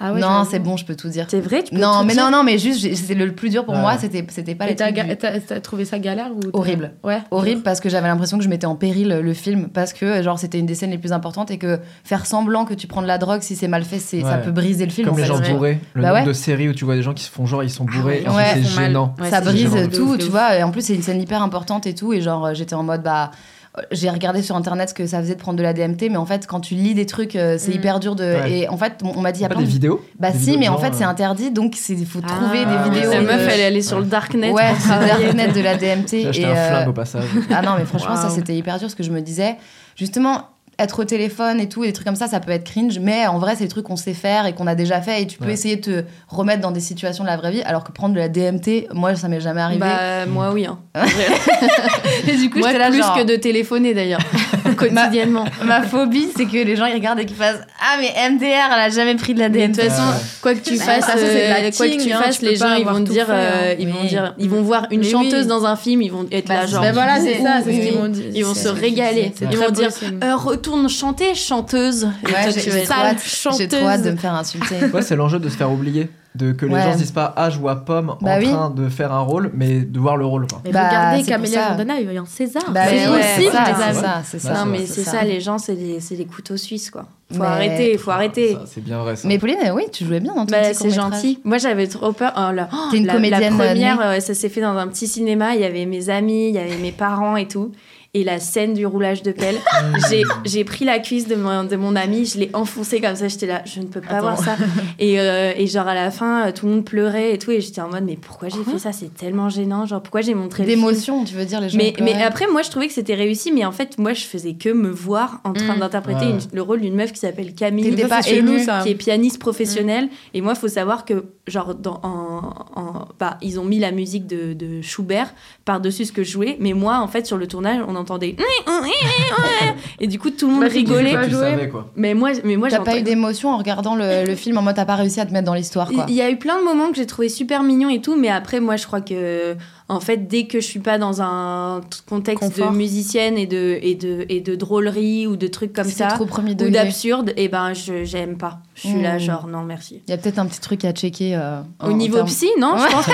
Ah ouais, non, c'est bon, je peux tout dire. C'est vrai, tu peux Non, tout mais dire non, non, mais juste, c'était le plus dur pour Ouais. moi, c'était c'était pas Et les t'as ga- du- trouvé ça galère ou Horrible. Ouais. horrible parce que j'avais l'impression que je mettais en péril le film parce que genre c'était une des scènes les plus importantes et que faire semblant que tu prends de la drogue si c'est mal fait c'est ça peut briser le film Comme en les gens bourrés. Le Bah nombre ouais. de séries où tu vois des gens qui se font genre ils sont bourrés. et en Ouais. fait, Ils c'est gênant. Ouais, ça c'est brise tout tu vois et en plus c'est une scène hyper importante et tout et genre j'étais en mode bah j'ai regardé sur internet ce que ça faisait de prendre de la DMT mais en fait quand tu lis des trucs euh, c'est Mm. hyper dur de Ouais. et en fait on m'a dit il y a Pas plein des de- vidéos bah Des si vidéos mais en fait c'est euh, interdit donc il faut trouver Ah, des vidéos La de- meuf, elle est allée sur le darknet. ouais pour (laughs) c'est le travailler. darknet de la DMT J'ai acheté et un euh, flingue au passage. Ah non, mais franchement, ça c'était hyper dur parce que je me disais, justement, être au téléphone et tout, et des trucs comme ça, ça peut être cringe, mais en vrai, c'est des trucs qu'on sait faire et qu'on a déjà fait et tu peux Ouais. essayer de te remettre dans des situations de la vraie vie, alors que prendre de la DMT, moi, ça m'est jamais arrivé. Bah, moi, oui. Hein. (laughs) et du coup, Moi, j'étais là, plus genre, que de téléphoner d'ailleurs, (laughs) (laughs) quotidiennement. ma phobie, c'est que les gens ils regardent et qu'ils fassent Ah, mais MDR, elle a jamais pris de la Mais de toute façon, Ouais. quoi que tu Bah, fasses, ça, euh, quoi que tu hein, fasses, les gens ils vont dire, euh, ils vont dire, ils vont voir une Mais chanteuse oui. dans un film, ils vont être Bah, là c'est- genre. bah voilà, c'est ça, c'est ce qu'ils vont dire. Ils vont se régaler. Ils vont dire, Euh, retourne chanter, chanteuse. Et Ouais, j'ai trop hâte de me faire insulter. Ouais, c'est l'enjeu de se faire oublier. De que les Ouais. gens se disent pas Ah, je vois Pomme Bah en oui. train de faire un rôle, mais de voir le rôle. Quoi. Mais Bah, regardez, Camélia ça. Jordana, il y a un César. Bah C'est possible, c'est ça, ça, ça. Non, mais c'est c'est ça, les gens, c'est les, c'est les couteaux suisses, quoi. Faut Mais- arrêter, faut arrêter. Ça, c'est bien vrai ça. Mais Pauline, oui, tu jouais bien dans ton Bah, petit c'est gentil. Moi, j'avais trop peur. Oh, la, oh, T'es une la- comédienne, La première, euh, ça s'est fait dans un petit cinéma. Il y avait mes amis, il y avait mes parents et tout. Et la scène du roulage de pelle, (laughs) j'ai, pris la cuisse de mon, de mon ami, je l'ai enfoncée comme ça, j'étais là, je ne peux pas voir ça. (laughs) Et, euh, et genre à la fin, euh, tout le monde pleurait et tout, et j'étais en mode, mais pourquoi j'ai fait ça? C'est tellement gênant, genre pourquoi j'ai montré D'émotion, tu veux dire, les gens. mais, mais après, moi, je trouvais que c'était réussi, mais en fait, moi, je faisais que me voir en train Mm. d'interpréter Ouais. le rôle d'une meuf qui s'appelle Camille, pas qui est pianiste professionnelle. Et moi, faut savoir que, genre, dans, en, en- bah, ils ont mis la musique de, de Schubert par-dessus ce que je jouais, mais moi, en fait, sur le tournage, on entendait. Et du coup, tout le monde Bah, rigolait. savais, quoi. Mais moi, mais moi T'as pas eu d'émotion en regardant le, le film en mode t'as pas réussi à te mettre dans l'histoire, quoi. Il y a eu plein de moments que j'ai trouvé super mignons et tout, mais après, moi, je crois que, en fait, dès que je suis pas dans un contexte Confort. de musicienne et de, et, de, et de drôlerie ou de trucs comme ça, trop premier ou d'absurde, et ben, je j'aime pas. Je suis là, Mm. genre, non, merci. Il y a peut-être un petit truc à checker. euh, en- Au en niveau termes- psy, non, je pense pas.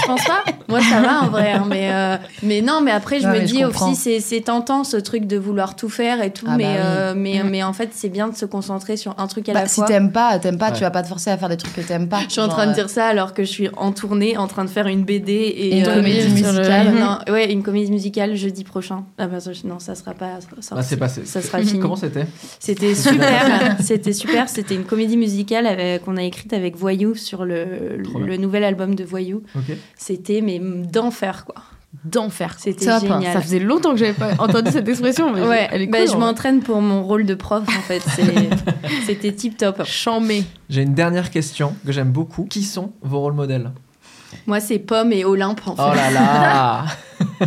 je pense pas. Moi, ça va en vrai, hein, mais, euh, mais non, mais après, je Non, me dis aussi, c'est- c'est tentant ce truc de vouloir tout faire et tout, Ah mais, bah oui. euh, mais, Mm. mais en fait, c'est bien de se concentrer sur un truc à Bah, la si fois. t'aimes pas, t'aimes pas, Ouais. tu vas pas te forcer à faire des trucs que t'aimes pas. Je suis en train de dire ça alors que je suis en tournée, en train de faire une BD et, comédie sur le- musicale. Non, ouais, une comédie musicale jeudi prochain. Ah bah, ça- non, ça sera pas. sorti. Bah, c'est passé. Ça sera (laughs) fini. Comment c'était C'était (laughs) super. C'était super. C'était une comédie musicale qu'on a écrite avec Voyou sur le, nouvel album de Voyou. Ok. C'était mais d'enfer quoi. D'enfer. C'était Top. génial. Ça faisait longtemps que j'avais pas entendu cette expression, mais Ouais, elle est bah, cool. je en m'entraîne pour mon rôle de prof en fait. (laughs) C'était tip top. Chambé. J'ai une dernière question que j'aime beaucoup. Qui sont vos rôles modèles? Moi c'est Pomme et Olympe en fait. Oh là là (laughs)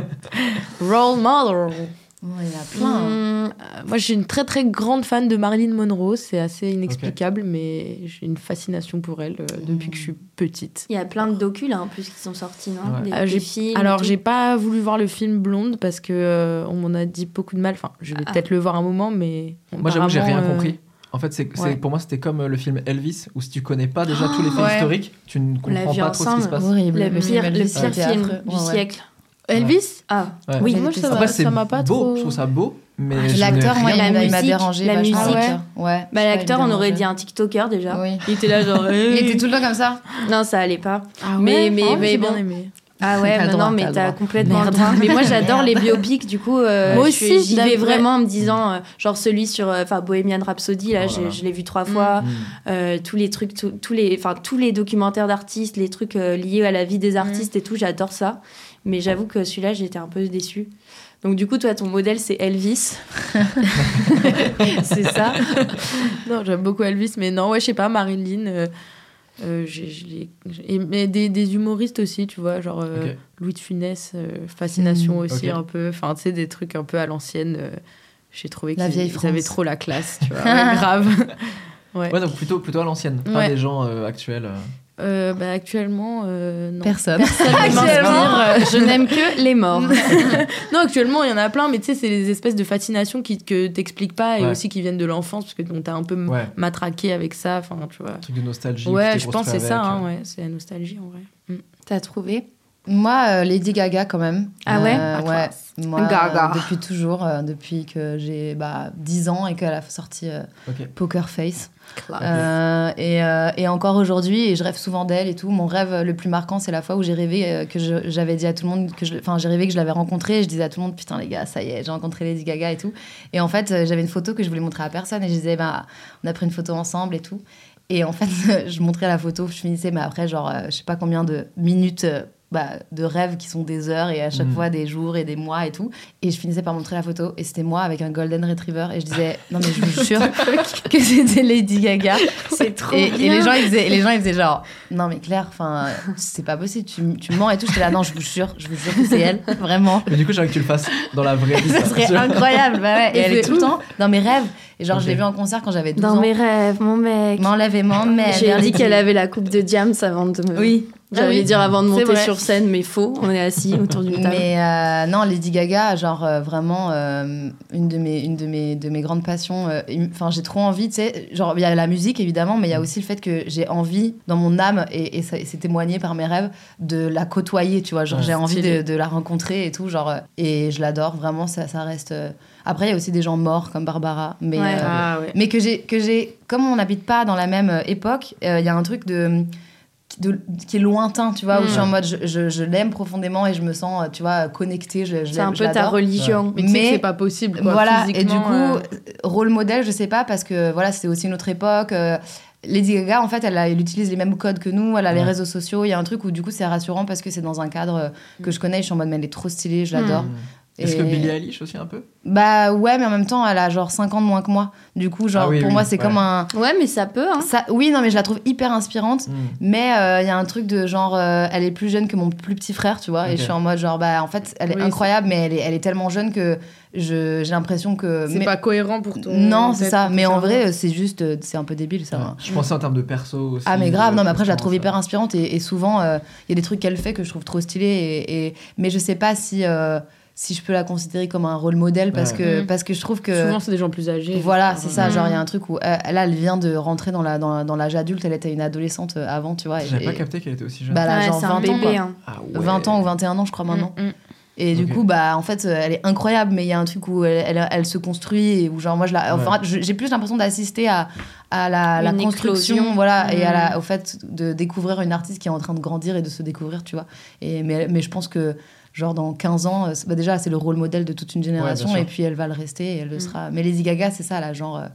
Role model. Ouais, il y en a plein. hein. Hum, euh, moi, je suis une très très grande fan de Marilyn Monroe. C'est assez inexplicable, mais j'ai une fascination pour elle euh, depuis que je suis petite. Il y a plein de docus là en plus qui sont sortis, non? Ouais. Des- Euh, des j'ai- films et Alors, j'ai pas voulu voir le film Blonde parce que euh, on m'en a dit beaucoup de mal. Enfin, je vais Ah. peut-être le voir un moment, mais Moi, j'avoue que j'ai rien euh, compris. En fait, c'est, c'est- ouais. pour moi, c'était comme euh, le film Elvis, où si tu connais pas déjà tous les faits Ouais. historiques, tu ne comprends pas trop ce qui se passe. Horrible. le film pire, le pire film du siècle. Elvis Ah, Ouais. Oui, moi ça Après, c'est ça m'a pas beau, trop. je trouve ça beau, mais Ah, L'acteur, moi, il m'a- il dérangé. la musique. Ouais. bah, sais l'acteur, on aurait dit un TikToker déjà. Oui. Il était là genre. Il était tout le temps comme ça. Non, ça allait pas. Ah Mais- ouais, mais- ah, mais j'ai bon. bien aimé. Ah ouais, (laughs) droit, non, mais t'as complètement Merde. le droit. Mais moi, (laughs) j'adore les biopics, du coup. euh, Moi aussi, J'y vais vraiment en me disant, euh, genre celui sur euh, enfin Bohemian Rhapsody, là, Oh là je l'ai vu trois fois. Mm. Euh, tous les trucs, tous- tous les, enfin tous les documentaires d'artistes, les trucs euh, liés à la vie des artistes et tout, j'adore ça. Mais j'avoue que celui-là, j'étais un peu déçue. Donc du coup, toi, ton modèle, c'est Elvis. (laughs) c'est ça. Non, j'aime beaucoup Elvis, mais non, ouais, je sais pas, Marilyn. Euh, j'ai- et- mais des, des humoristes aussi, tu vois, genre euh. Louis de Funès, euh, Fascination Mm. aussi un peu. Enfin, tu sais, des trucs un peu à l'ancienne. euh, J'ai trouvé La qu'ils avaient trop la classe, tu vois. (laughs) ouais, grave. ouais. Ouais, donc plutôt, plutôt à l'ancienne, pas des gens euh, actuels. Euh. Euh, bah, actuellement, euh, non. Personne. Actuellement, euh, (laughs) je n'aime que les morts. (laughs) non, actuellement, il y en a plein, mais tu sais, c'est les espèces de fascinations qui, que t'expliques pas et Ouais. aussi qui viennent de l'enfance, parce que bon, t'as un peu Ouais, matraqué avec ça, enfin, tu vois. un truc de nostalgie. Ouais, je pense que c'est ça, hein, euh. ouais, c'est la nostalgie en vrai. Mm. T'as trouvé? Moi, euh, Lady Gaga quand même. Ah ouais? Euh, Ah, Ouais. Moi, Gaga. euh, depuis toujours, euh, depuis que j'ai bah, 10 ans et qu'elle a sorti euh, Ok. Poker Face. Euh, et, euh, et encore aujourd'hui, et je rêve souvent d'elle et tout. Mon rêve le plus marquant, c'est la fois où j'ai rêvé euh, que j'avais dit à tout le monde que enfin, j'ai rêvé que je l'avais rencontrée. Et je disais à tout le monde, putain les gars, ça y est, j'ai rencontré Lady Gaga et tout. Et en fait, j'avais une photo que je voulais montrer à personne et je disais, bah, on a pris une photo ensemble et tout. Et en fait, (laughs) je montrais la photo, je finissais, mais après, genre, je sais pas combien de minutes. Bah, de rêves qui sont des heures et à chaque Mm. fois des jours et des mois et tout. Et je finissais par montrer la photo et c'était moi avec un Golden Retriever et je disais, (laughs) non mais je vous jure (laughs) que c'était Lady Gaga. (laughs) C'est trop Et, et bien. les gens ils faisaient, et les gens ils faisaient genre non mais Claire, enfin c'est pas possible, tu, tu mens et tout. J'étais là non je vous jure, je vous jure que c'est elle, vraiment. Mais du coup, j'aimerais que tu le fasses dans la vraie vie. Ça serait incroyable, bah ouais. Et Et elle est tout le temps dans mes rêves. Et genre je l'ai vue en concert quand j'avais 12 Dans ans. mes rêves, mon mec. M'enlève et m'emmène. J'ai dit qu'elle avait la coupe de Diams avant de me. Oui. J'allais Ah oui. dire avant de monter sur scène, mais faux. On est assis autour d'une table. Mais euh, non, Lady Gaga, genre euh, vraiment euh, une de mes une de mes de mes grandes passions. euh, Enfin, j'ai trop envie, tu sais. Genre, il y a la musique évidemment, mais il y a aussi le fait que j'ai envie dans mon âme et, et c'est témoigné par mes rêves de la côtoyer, tu vois. Genre, Ouais, j'ai envie de, de la rencontrer et tout, genre. et je l'adore vraiment. Ça, ça reste. euh. Après, il y a aussi des gens morts comme Barbara, mais. Ouais. euh, Ah ouais. mais que j'ai que j'ai comme on n'habite pas dans la même époque euh, il y a un truc de de- qui est lointain, tu vois, où Mm. je suis en mode, je, je- je l'aime profondément et je me sens, euh, tu vois, connectée. Je, je C'est un peu ta religion. Mais, tu sais Mais- c'est pas possible. Quoi, voilà, et du coup, euh, rôle modèle, je sais pas, parce que voilà, c'était aussi une autre époque. euh, Lady Gaga, en fait, elle, a- elle utilise les mêmes codes que nous, elle a les réseaux sociaux. Il y a un truc où, du coup, c'est rassurant parce que c'est dans un cadre euh, que je connais. Je suis en mode, mais elle est trop stylée, je l'adore. Mm. Est-ce Et- que Billie Eilish aussi un peu? Bah ouais, mais en même temps, elle a genre 5 ans de moins que moi. Du coup, genre, Ah oui, pour oui, moi, c'est ouais. comme un. Ouais, mais ça peut. Hein. Ça, oui, non, mais je la trouve hyper inspirante. Mm. Mais euh, il y a un truc de genre, euh, elle est plus jeune que mon plus petit frère, tu vois. Et je suis en mode genre, bah en fait, elle est Oui, incroyable, mais elle est, elle est tellement jeune que je- j'ai l'impression que. c'est mais- pas cohérent pour ton. Non, c'est ça. Mais en vrai, c'est juste, euh, c'est un peu débile, ça. Ouais. Je pensais en termes de perso aussi. Ah mais grave, euh, non mais après je la trouve ça- hyper inspirante et, et souvent euh, il y a des trucs qu'elle fait que je trouve trop stylés et, et- mais je sais pas si euh, si je peux la considérer comme un rôle modèle parce Ouais. que Mm. parce que je trouve que Souvent, c'est des gens plus âgés. voilà c'est ça genre il y a un truc où euh, là elle vient de rentrer dans la dans, dans l'âge adulte elle était une adolescente euh, avant tu vois J'avais pas capté qu'elle était aussi jeune. bah elle a Ouais, genre c'est 20 un ans bébé. quoi. hein. Ah ouais. 20 ans ou 21 ans je crois maintenant mm, mm. et du coup bah en fait euh, elle est incroyable mais il y a un truc où elle, elle, elle se construit et où genre moi je la enfin, Ouais. je- j'ai plus l'impression d'assister à à la, la construction éclosion. voilà et à Mm. la, au fait de découvrir une artiste qui est en train de grandir et de se découvrir tu vois et mais mais je pense que genre dans 15 ans euh, bah déjà c'est le rôle modèle de toute une génération et puis elle va le rester et elle le Mm. sera mais Lady Gaga c'est ça là genre euh,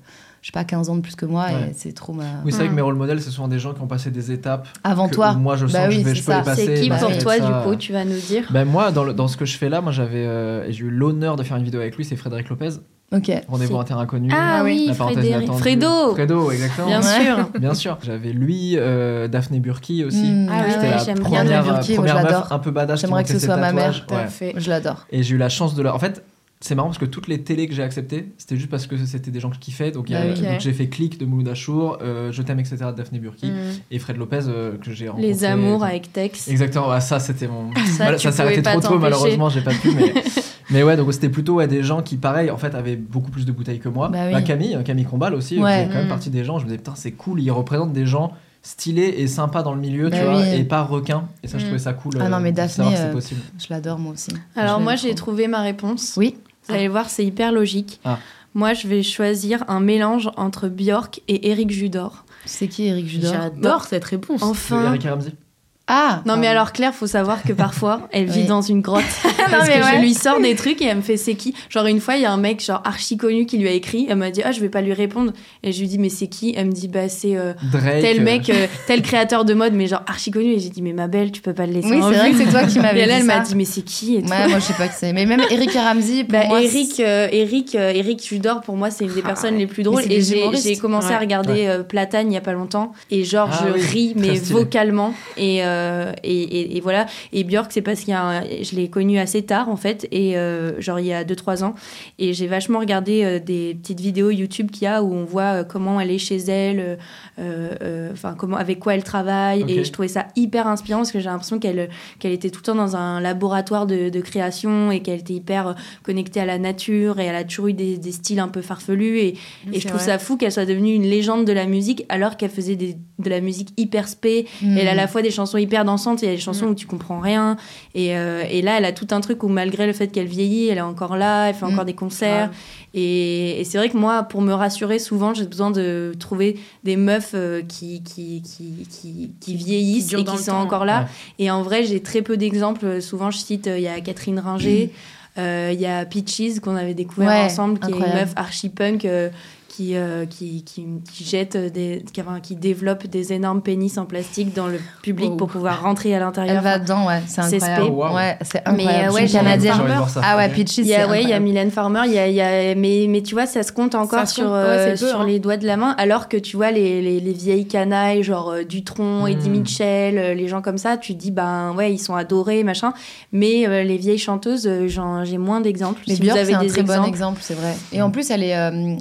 je sais pas 15 ans de plus que moi Ouais. et c'est trop ma Oui, c'est vrai que Mm. mes rôles modèles, c'est souvent des gens qui ont passé des étapes. avant que toi Moi, je sens Bah que oui, je, vais, je peux les passer. C'est qui parce pour toi, ça- du coup, tu vas nous dire? Ben moi, dans, le- dans ce que je fais là, moi j'avais, euh, j'ai eu l'honneur de faire une vidéo avec lui, c'est Frédéric Lopez. Ok Rendez-vous en terre inconnue. Ah oui, La parenthèse Frédéric. inattendue. Fredo Fredo, exactement. Bien Ouais. sûr Bien sûr. J'avais lui, euh, Daphné Burki aussi. Mm. Ah oui, ouais, j'aime bien première, Burki, moi, je meuf l'adore. un peu badass. J'aimerais que ce soit ma mère. à Ouais. fait. je l'adore Et j'ai eu la chance de la. En fait, c'est marrant parce que toutes les télés que j'ai acceptées, c'était juste parce que c'était des gens que je kiffais. Donc, Bah j'ai fait Click de Mouloud Achour, euh, Je t'aime, etc. de Daphné Burki Mm. et Fred Lopez euh, que j'ai rencontré. Les amours avec Tex. Exactement, ça c'était mon. (laughs) Ça, Voilà, ça s'est arrêté pouvais trop tôt, malheureusement, j'ai pas pu. Mais, (laughs) mais ouais, donc c'était plutôt ouais, des gens qui, pareil, en fait, avaient beaucoup plus de bouteilles que moi. Bah oui. Camille, euh, Camille Combal aussi, Ouais. faisait quand même Mm. partie des gens. Je me disais, putain, c'est cool, ils représentent des gens stylés et sympas dans le milieu, Bah tu vois, oui. et pas requins. Et ça, je Mm. trouvais ça cool. Ah non, euh, mais Daphné, savoir que c'est euh, possible. je l'adore moi aussi Alors Je moi, j'ai trouvé ma réponse. oui Vous allez voir, c'est hyper logique. Ah. Moi, je vais choisir un mélange entre Björk et Eric Judor. c'est qui Eric Judor? J'adore cette réponse. Enfin. Eric Ramsey. Ah Non mais alors Claire, faut savoir que parfois elle vit Oui. dans une grotte (laughs) parce mais que ouais. je lui sors des trucs et elle me fait c'est qui? Genre une fois il y a un mec genre archi connu qui lui a écrit, elle m'a dit ah je vais pas lui répondre et je lui dis mais c'est qui? Elle me dit bah c'est euh, tel mec euh, tel créateur de mode mais genre archi connu et j'ai dit mais ma belle tu peux pas le laisser oui en c'est vrai que c'est toi qui Et m'avais elle, dit elle ça m'a dit mais c'est qui et tout. Ouais, moi je sais pas qui c'est. Mais même Eric et Ramsey, pour Bah, moi. Eric, euh, Eric, euh, Eric pour moi, c'est une des Ah personnes ouais. les plus drôles. Et j'ai commencé à regarder Platane il y a pas longtemps. Et genre, Ah je ris, mais vocalement. Et, euh, et, et, et voilà. Et Björk, c'est parce qu'il y a un- je l'ai connu assez tard, en fait. Et euh, genre, il y a 2-3 ans. Et j'ai vachement regardé euh, des petites vidéos YouTube qu'il y a où on voit euh, comment elle est chez elle, euh, euh, euh, enfin, comment, avec quoi elle travaille. Et je trouvais ça hyper inspirant parce que j'ai l'impression qu'elle qu'elle était tout le temps dans un laboratoire de, de création et qu'elle était hyper connectée à la nature et elle a toujours eu des, des styles un peu farfelus et, et je trouve ça fou qu'elle soit devenue une légende de la musique alors qu'elle faisait des- de la musique hyper spé Hmm. elle a à la fois des chansons hyper dansantes il y a des chansons où tu comprends rien et, euh, et là elle a tout un truc où malgré le fait qu'elle vieillit elle est encore là elle fait encore Mm. des concerts et, et c'est vrai que moi, pour me rassurer, souvent, j'ai besoin de trouver des meufs euh, qui, qui, qui, qui, qui vieillissent durent et qui sont temps. encore là. Ouais. Et en vrai, j'ai très peu d'exemples. Souvent, je cite, euh, il y a Catherine Ringer, euh, il y a Peaches qu'on avait découvert Ouais, ensemble, qui est une meuf archi-punk. euh, qui, euh, qui, qui, qui jette des, qui, enfin, qui développe des énormes pénis en plastique dans le public Oh. pour pouvoir rentrer à l'intérieur. Elle va dedans, ouais, c'est incroyable. Oh, wow. Ouais, c'est Mais, incroyable. euh, ouais, ça. Ah ouais, Ok. Peaches, Il y c'est a, ouais, il y a. Mylène Farmer, il y a, il y a- mais, mais tu vois, ça se compte encore Ça sur, compte, ouais, euh, peu, sur hein. les doigts de la main, alors que tu vois les, les, les vieilles canailles, genre euh, Dutronc, Mm. Eddie Mitchell, euh, les gens comme ça, tu te dis, ben ouais, ils sont adorés, machin. Mais euh, les vieilles chanteuses, euh, j'ai moins d'exemples. Mais si Björk, vous c'est avez un des très bon exemples. exemple, c'est vrai. Et en plus, elle est euh,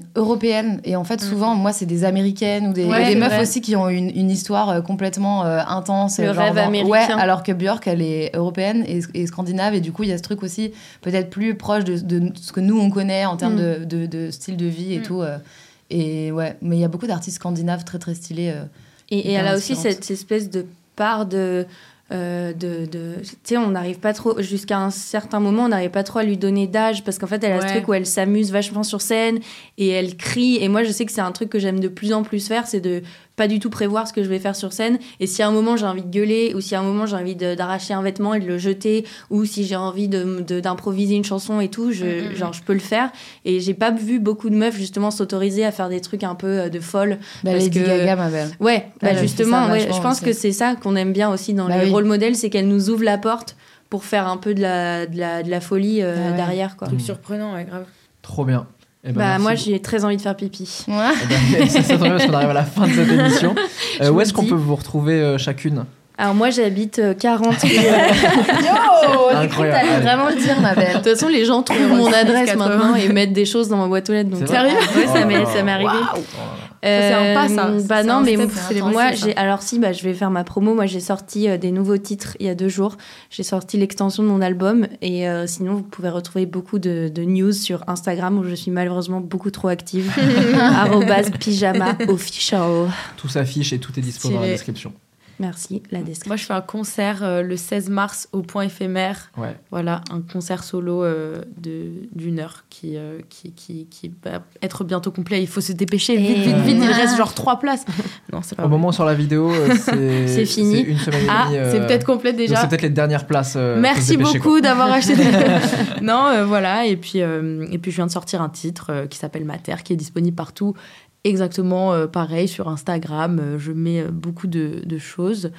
Et en fait, souvent, moi, c'est des américaines ou des, Ouais, meufs vrai. aussi qui ont une, une histoire euh, complètement euh, intense. Le genre rêve américain. Ouais, alors que Björk, elle est européenne et, et scandinave. Et du coup, il y a ce truc aussi peut-être plus proche de, de ce que nous, on connaît en termes Mm. de, de- de style de vie et Mm. tout. euh. et ouais, mais il y a beaucoup d'artistes scandinaves très, très stylés. euh. Et, elle a aussi cette espèce de part de. Euh, de, de- tu sais, on n'arrive pas trop, jusqu'à un certain moment, on n'arrive pas trop à lui donner d'âge parce qu'en fait, elle a ce truc où elle s'amuse vachement sur scène et elle crie. Et moi, je sais que c'est un truc que j'aime de plus en plus faire, c'est de pas du tout prévoir ce que je vais faire sur scène. Et si à un moment j'ai envie de gueuler, ou si à un moment j'ai envie de- d'arracher un vêtement et de le jeter, ou si j'ai envie de- de- d'improviser une chanson et tout, je, Mm, mm, genre, je peux le faire. Et j'ai pas vu beaucoup de meufs justement s'autoriser à faire des trucs un peu euh, de folle. Bah, Parce Lady que- Gaga, ma belle. Ouais, bah justement, ça ouais, vachement je pense aussi. que c'est ça qu'on aime bien aussi dans Bah les oui. rôles modèles, c'est qu'elles nous ouvrent la porte pour faire un peu de la, de la, de la folie euh, Ah ouais. derrière. Quoi. Truc surprenant, ouais, grave. Trop bien. Eh ben, Bah, moi, j'ai très envie de faire pipi. Ouais. Eh ben, c'est (laughs) ça, tant mieux, parce qu'on arrive à la fin de cette (laughs) émission. Euh, où est-ce qu'on peut vous retrouver euh, chacune? Alors, moi, j'habite euh, 40. rue, euh, (laughs) Yo Incroyable. T'allais vraiment le dire, ma De belle. toute façon, les gens trouvent mon 06, adresse 80. maintenant et mettent des choses dans ma boîte aux lettres. Donc, C'est vrai Ouais, ça m'est arrivé. Waouh. c'est un pas, ça. Euh, Bah non, mais step, moi, j'ai. Alors si, bah, je vais faire ma promo. Moi, j'ai sorti euh, des nouveaux titres il y a deux jours. J'ai sorti l'extension de mon album et euh, sinon, vous pouvez retrouver beaucoup de, de news sur Instagram où je suis malheureusement beaucoup trop active. (laughs) Arrobase pyjama official. Tout s'affiche et tout est dispo dans la description. Merci, la description. Moi, je fais un concert euh, le 16 mars au Point éphémère. Ouais. Voilà, un concert solo euh, de d'une heure qui, euh, qui, qui, qui va être bientôt complet. Il faut se dépêcher vite, Et vite, vite. Il reste genre trois places. Non, c'est pas Au vrai. moment où sur la vidéo, (laughs) c'est C'est fini. c'est une semaine et Ah, demie. euh, c'est peut-être complet donc déjà. C'est peut-être les dernières places. euh, Merci dépêcher, beaucoup quoi. d'avoir acheté. (laughs) non, euh, voilà. Et puis, euh, et puis, je viens de sortir un titre euh, qui s'appelle Mater, qui est disponible partout. Exactement euh, pareil sur Instagram. Euh, je mets euh, beaucoup de, de choses.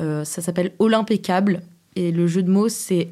Euh, ça s'appelle Olympeccable. Et le jeu de mots, c'est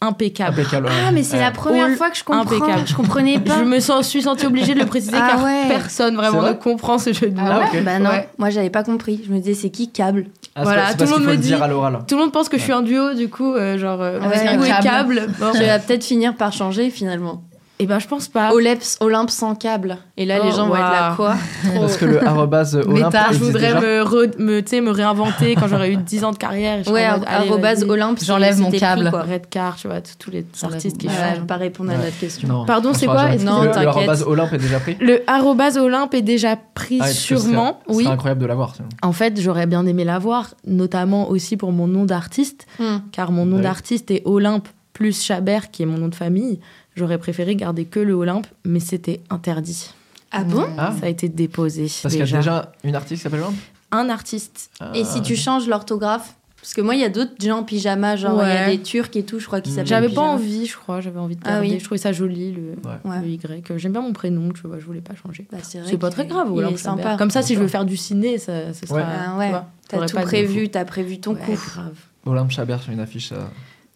impeccable. Impeccable. ouais. Ah, mais c'est Ouais. la première All fois que je comprends. impeccable. Je comprenais pas. Je me sens, suis sentie obligée de le préciser Ah car ouais. personne vraiment ne comprend ce jeu de mots. Ah. Bah non, Ouais. moi j'avais pas compris. Je me disais c'est qui câble? Ah, Voilà, tout le monde me dit- à l'oral. Tout le monde pense que je suis un duo, du coup, euh, genre, euh, Ouais, Ou et câble. câble? Bon. Je vais peut-être finir par changer finalement. Eh ben, je pense pas. Olympe sans câble. Et là Oh, les gens vont être là quoi? (laughs) Parce que le arrobase Olympe Méta, Je voudrais me, re- me, tu sais, me réinventer quand j'aurai eu 10 ans de carrière. et je Ouais, arrobase. Olympe. c'est- J'enlève mon pris, câble. quoi. Redcar, tu vois, tous les J'enlève artistes qui je vais pas répondre à notre question. Non, Pardon, on c'est quoi? Non, Le- Le t'inquiète. arrobase Olympe est déjà pris Le arrobase Olympe est déjà pris Ah, sûrement. Ce Oui. serait incroyable de l'avoir. En fait, j'aurais bien aimé l'avoir, notamment aussi pour mon nom d'artiste, Hmm. car mon nom Bah d'artiste est Olympe plus Chabert, qui est mon nom de famille. J'aurais préféré garder que le Olympe, mais c'était interdit. Ah bon Ah, Ça a été déposé. parce qu'il y a déjà. une artiste qui s'appelle Olympe un artiste. Et Ah. si tu changes l'orthographe Parce que moi, il y a d'autres gens en pyjama, genre il y a Ouais. des Turcs et tout, je crois, qui Mm. s'appellent J'avais pas envie, je crois. J'avais envie de Ah garder. oui. Je trouvais ça joli, le, Ouais. le Y. J'aime bien mon prénom, tu vois, je voulais pas changer. Bah, c'est pas très grave, il Olympe est sympa. Chabert. Comme ça, si je veux faire du ciné, ça, ce sera. Ah ouais. vois, T'as tout prévu, t'as prévu ton Ouais, coup. grave. Olympe Chabert sur une affiche. ça-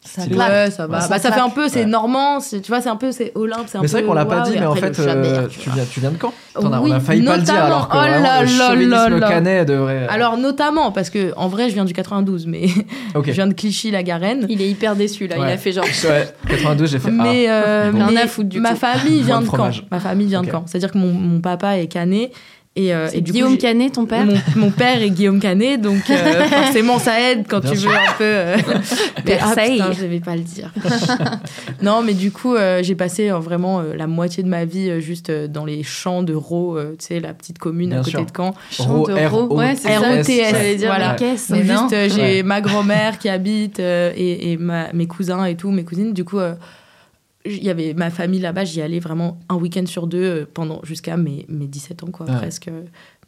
Ça Stylé. claque. Ouais, ça va. Ouais, bah, ça ça fait un peu, c'est Ouais. normand, c'est- tu vois, c'est un peu, c'est Olympe, c'est un Mais c'est vrai peu qu'on l'a pas dit, mais en fait, le euh, tu viens, tu viens de quand? On a failli pas le dire, notamment. alors que Oh vraiment, là le là chauvinisme là. canet devrait. Alors, notamment, parce que en vrai, je viens du 92, mais je viens de Clichy-la-Garenne. Il est hyper déçu là, il a fait genre. Ouais, 82, j'ai fait. Mais, ah. euh, mais à foutre du ma famille vient de fromage. Ma famille vient de Caen. C'est-à-dire que mon, mon papa est canet. Et, euh, C'est et du Guillaume coup, Canet, ton père mon, mon père est Guillaume Canet, donc euh, (laughs) forcément ça aide quand Bien tu sûr. veux un peu. euh, (laughs) mais, ah, je vais pas le dire. (laughs) non, mais du coup, euh, j'ai passé euh, vraiment euh, la moitié de ma vie euh, juste euh, dans les champs de Raux, euh, tu sais, la petite commune Bien à côté sûr. de Caen. Chant de R- Ro- Ouais, c'est. R-O-T-S, J'allais dire, voilà. mais juste, euh, j'ai Ouais. ma grand-mère qui habite euh, et, et ma- mes cousins et tout, mes cousines. Du coup, euh, il y avait ma famille là-bas. J'y allais vraiment un week-end sur deux euh, pendant jusqu'à mes, mes 17 ans, quoi, Ouais. presque.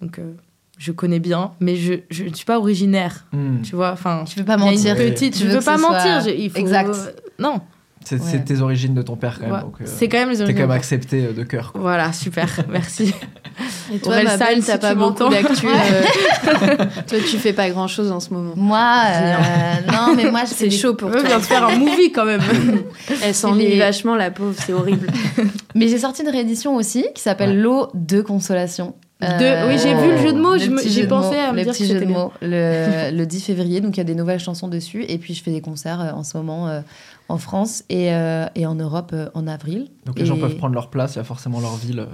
Donc, euh, je connais bien, mais je je ne suis pas originaire. Hmm. Tu vois, enfin. Tu veux pas mentir. petite. Tu Je veux pas mentir. soit- je- il faut, Exact. non. C'est Ouais. tes origines de ton père quand même. Ouais. euh, C'est quand même les T'es origines. quand même accepté euh, de cœur. quoi. Voilà, super, (laughs) merci. Et toi, Aurel ma San, belle, si t'as pas beaucoup d'actu. euh, (laughs) Toi, tu fais pas grand chose en ce moment. Moi, euh, (laughs) non, mais moi, C'est chaud pour On vient toi. de faire un movie quand même. Elle s'ennuie vachement, la pauvre, c'est horrible. Mais j'ai sorti une réédition aussi qui s'appelle Ouais. L'eau de consolation. De- oui, j'ai vu le jeu de mots, j'ai pensé mots, à me le dire petit que jeu de mots le, le 10 février, donc il y a des nouvelles chansons dessus. Et puis je fais des concerts euh, en ce moment euh, en France et, euh, et en Europe euh, en avril. Donc les gens peuvent prendre leur place, il y a forcément leur ville. euh,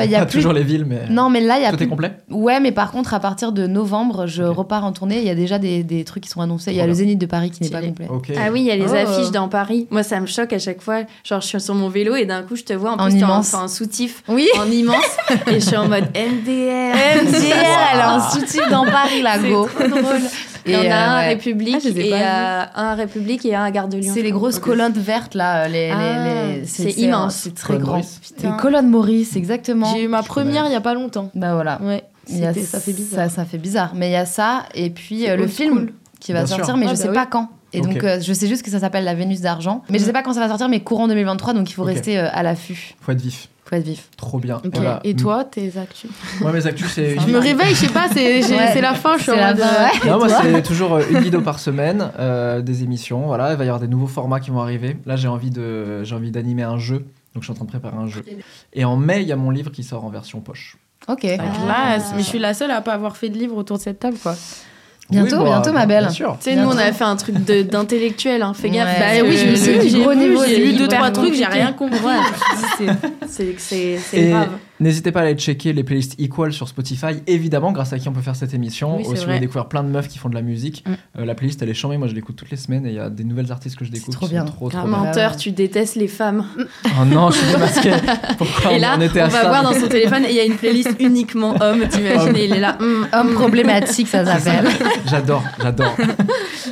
Euh, Il y a pas plus... toujours les villes, mais. Non, mais là, il y a Tout plus... est complet Ouais, mais par contre, à partir de novembre, je repars en tournée. Il y a déjà des, des trucs qui sont annoncés. Il y a le. Zénith de Paris qui n'est pas complet. Ah oui, il y a les Oh. affiches dans Paris. Moi, ça me choque à chaque fois. Genre, je suis sur mon vélo et d'un coup, je te vois en En plus, en, immense. enfin, en soutif, Oui en immense. (laughs) et je suis en mode MDR. MDR, elle est en soutif dans Paris, C'est go. trop drôle. (laughs) Il y en a un euh, à ouais. République Ah, et à- un à République et un à Gare de Lyon. C'est les grosses colonnes vertes, là. Les, Ah, les, les- c'est immense. C'est très grand. Maurice. Les colonnes Maurice, exactement. J'ai eu ma première il y a pas longtemps. Bah voilà. Ouais. a ça fait bizarre. Ça, ça fait bizarre. Mais il y a ça, et puis euh, le film qui va Bien sûr. sortir, mais Ah, je bah sais oui. pas quand. Et donc, euh, je sais juste que ça s'appelle La Vénus d'argent. Mais je sais pas quand ça va sortir, mais courant 2023, donc il faut rester euh, à l'affût. Faut être vif. Vif. Trop bien. Voilà. Et toi, tes actus Moi, mes actus, c'est. Je me réveille, je sais pas, c'est Ouais. c'est la fin, je suis en mode. Non, moi, c'est toujours euh, une vidéo par semaine, euh, des émissions. Voilà, il va y avoir des nouveaux formats qui vont arriver. Là, j'ai envie de, j'ai envie d'animer un jeu. Donc, je suis en train de préparer un jeu. Et en mai, il y a mon livre qui sort en version poche. Ok. la classe. Mais je suis la seule à pas avoir fait de livre autour de cette table, quoi. Bientôt, bah, bientôt, ma belle. Bien sûr. Tu sais, nous, on avait fait un truc de- d'intellectuel, hein. fais gaffe. Ouais. Bah oui, je me suis dit, j'ai lu deux, trois trucs, j'ai rien compris. C'est- grave. N'hésitez pas à aller checker les playlists Equal sur Spotify. Évidemment, grâce à qui on peut faire cette émission. Oui, Aussi, vous allez découvrir plein de meufs qui font de la musique. Mm. Euh, la playlist, elle est chambée. Moi, je l'écoute toutes les semaines et il y a des nouvelles artistes que je découvre trop qui bien. sont trop, trop bien. menteur, tu détestes les femmes. Oh non, je suis démasqué. (laughs) Pourquoi et on là, on était va à ça voir dans son téléphone et il y a une playlist uniquement homme, t'imagines, il est là. hum, Homme hum. problématique, ça s'appelle. (laughs) J'adore, j'adore.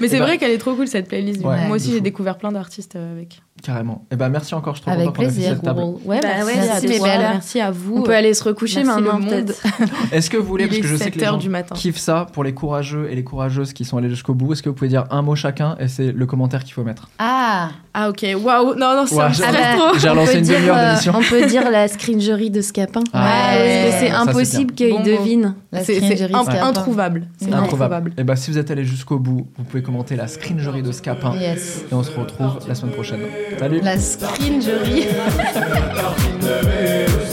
Mais c'est bah- vrai qu'elle est trop cool cette playlist. Ouais, Moi aussi, j'ai découvert plein d'artistes euh, avec. Carrément. Et ben merci encore. Je trop Avec plaisir. cette table. Ouais, Bah à toi. Merci à vous. On peut aller se recoucher Merci, maintenant, peut-être. (laughs) Est-ce que vous voulez, parce que je sais 7 que les gens du matin. kiffent ça pour les courageux et les courageuses qui sont allés jusqu'au bout, est-ce que vous pouvez dire un mot chacun et c'est le commentaire qu'il faut mettre? Ah, Ah, ok. Waouh. Non, non, ça Ouais, me j'ai- stresse Ah bah, trop. J'ai relancé une demi-heure euh, d'émission. On peut dire la scringerie de Scapin. Ah, Parce que c'est c'est impossible qu'il Bon mot. devine. la C'est c'est c'est introuvable. C'est Introuvable. Et bah si vous êtes allé jusqu'au bout, vous pouvez commenter la scringerie de Scapin. Yes. Et on se retrouve la semaine prochaine. Salut La scringerie. (laughs)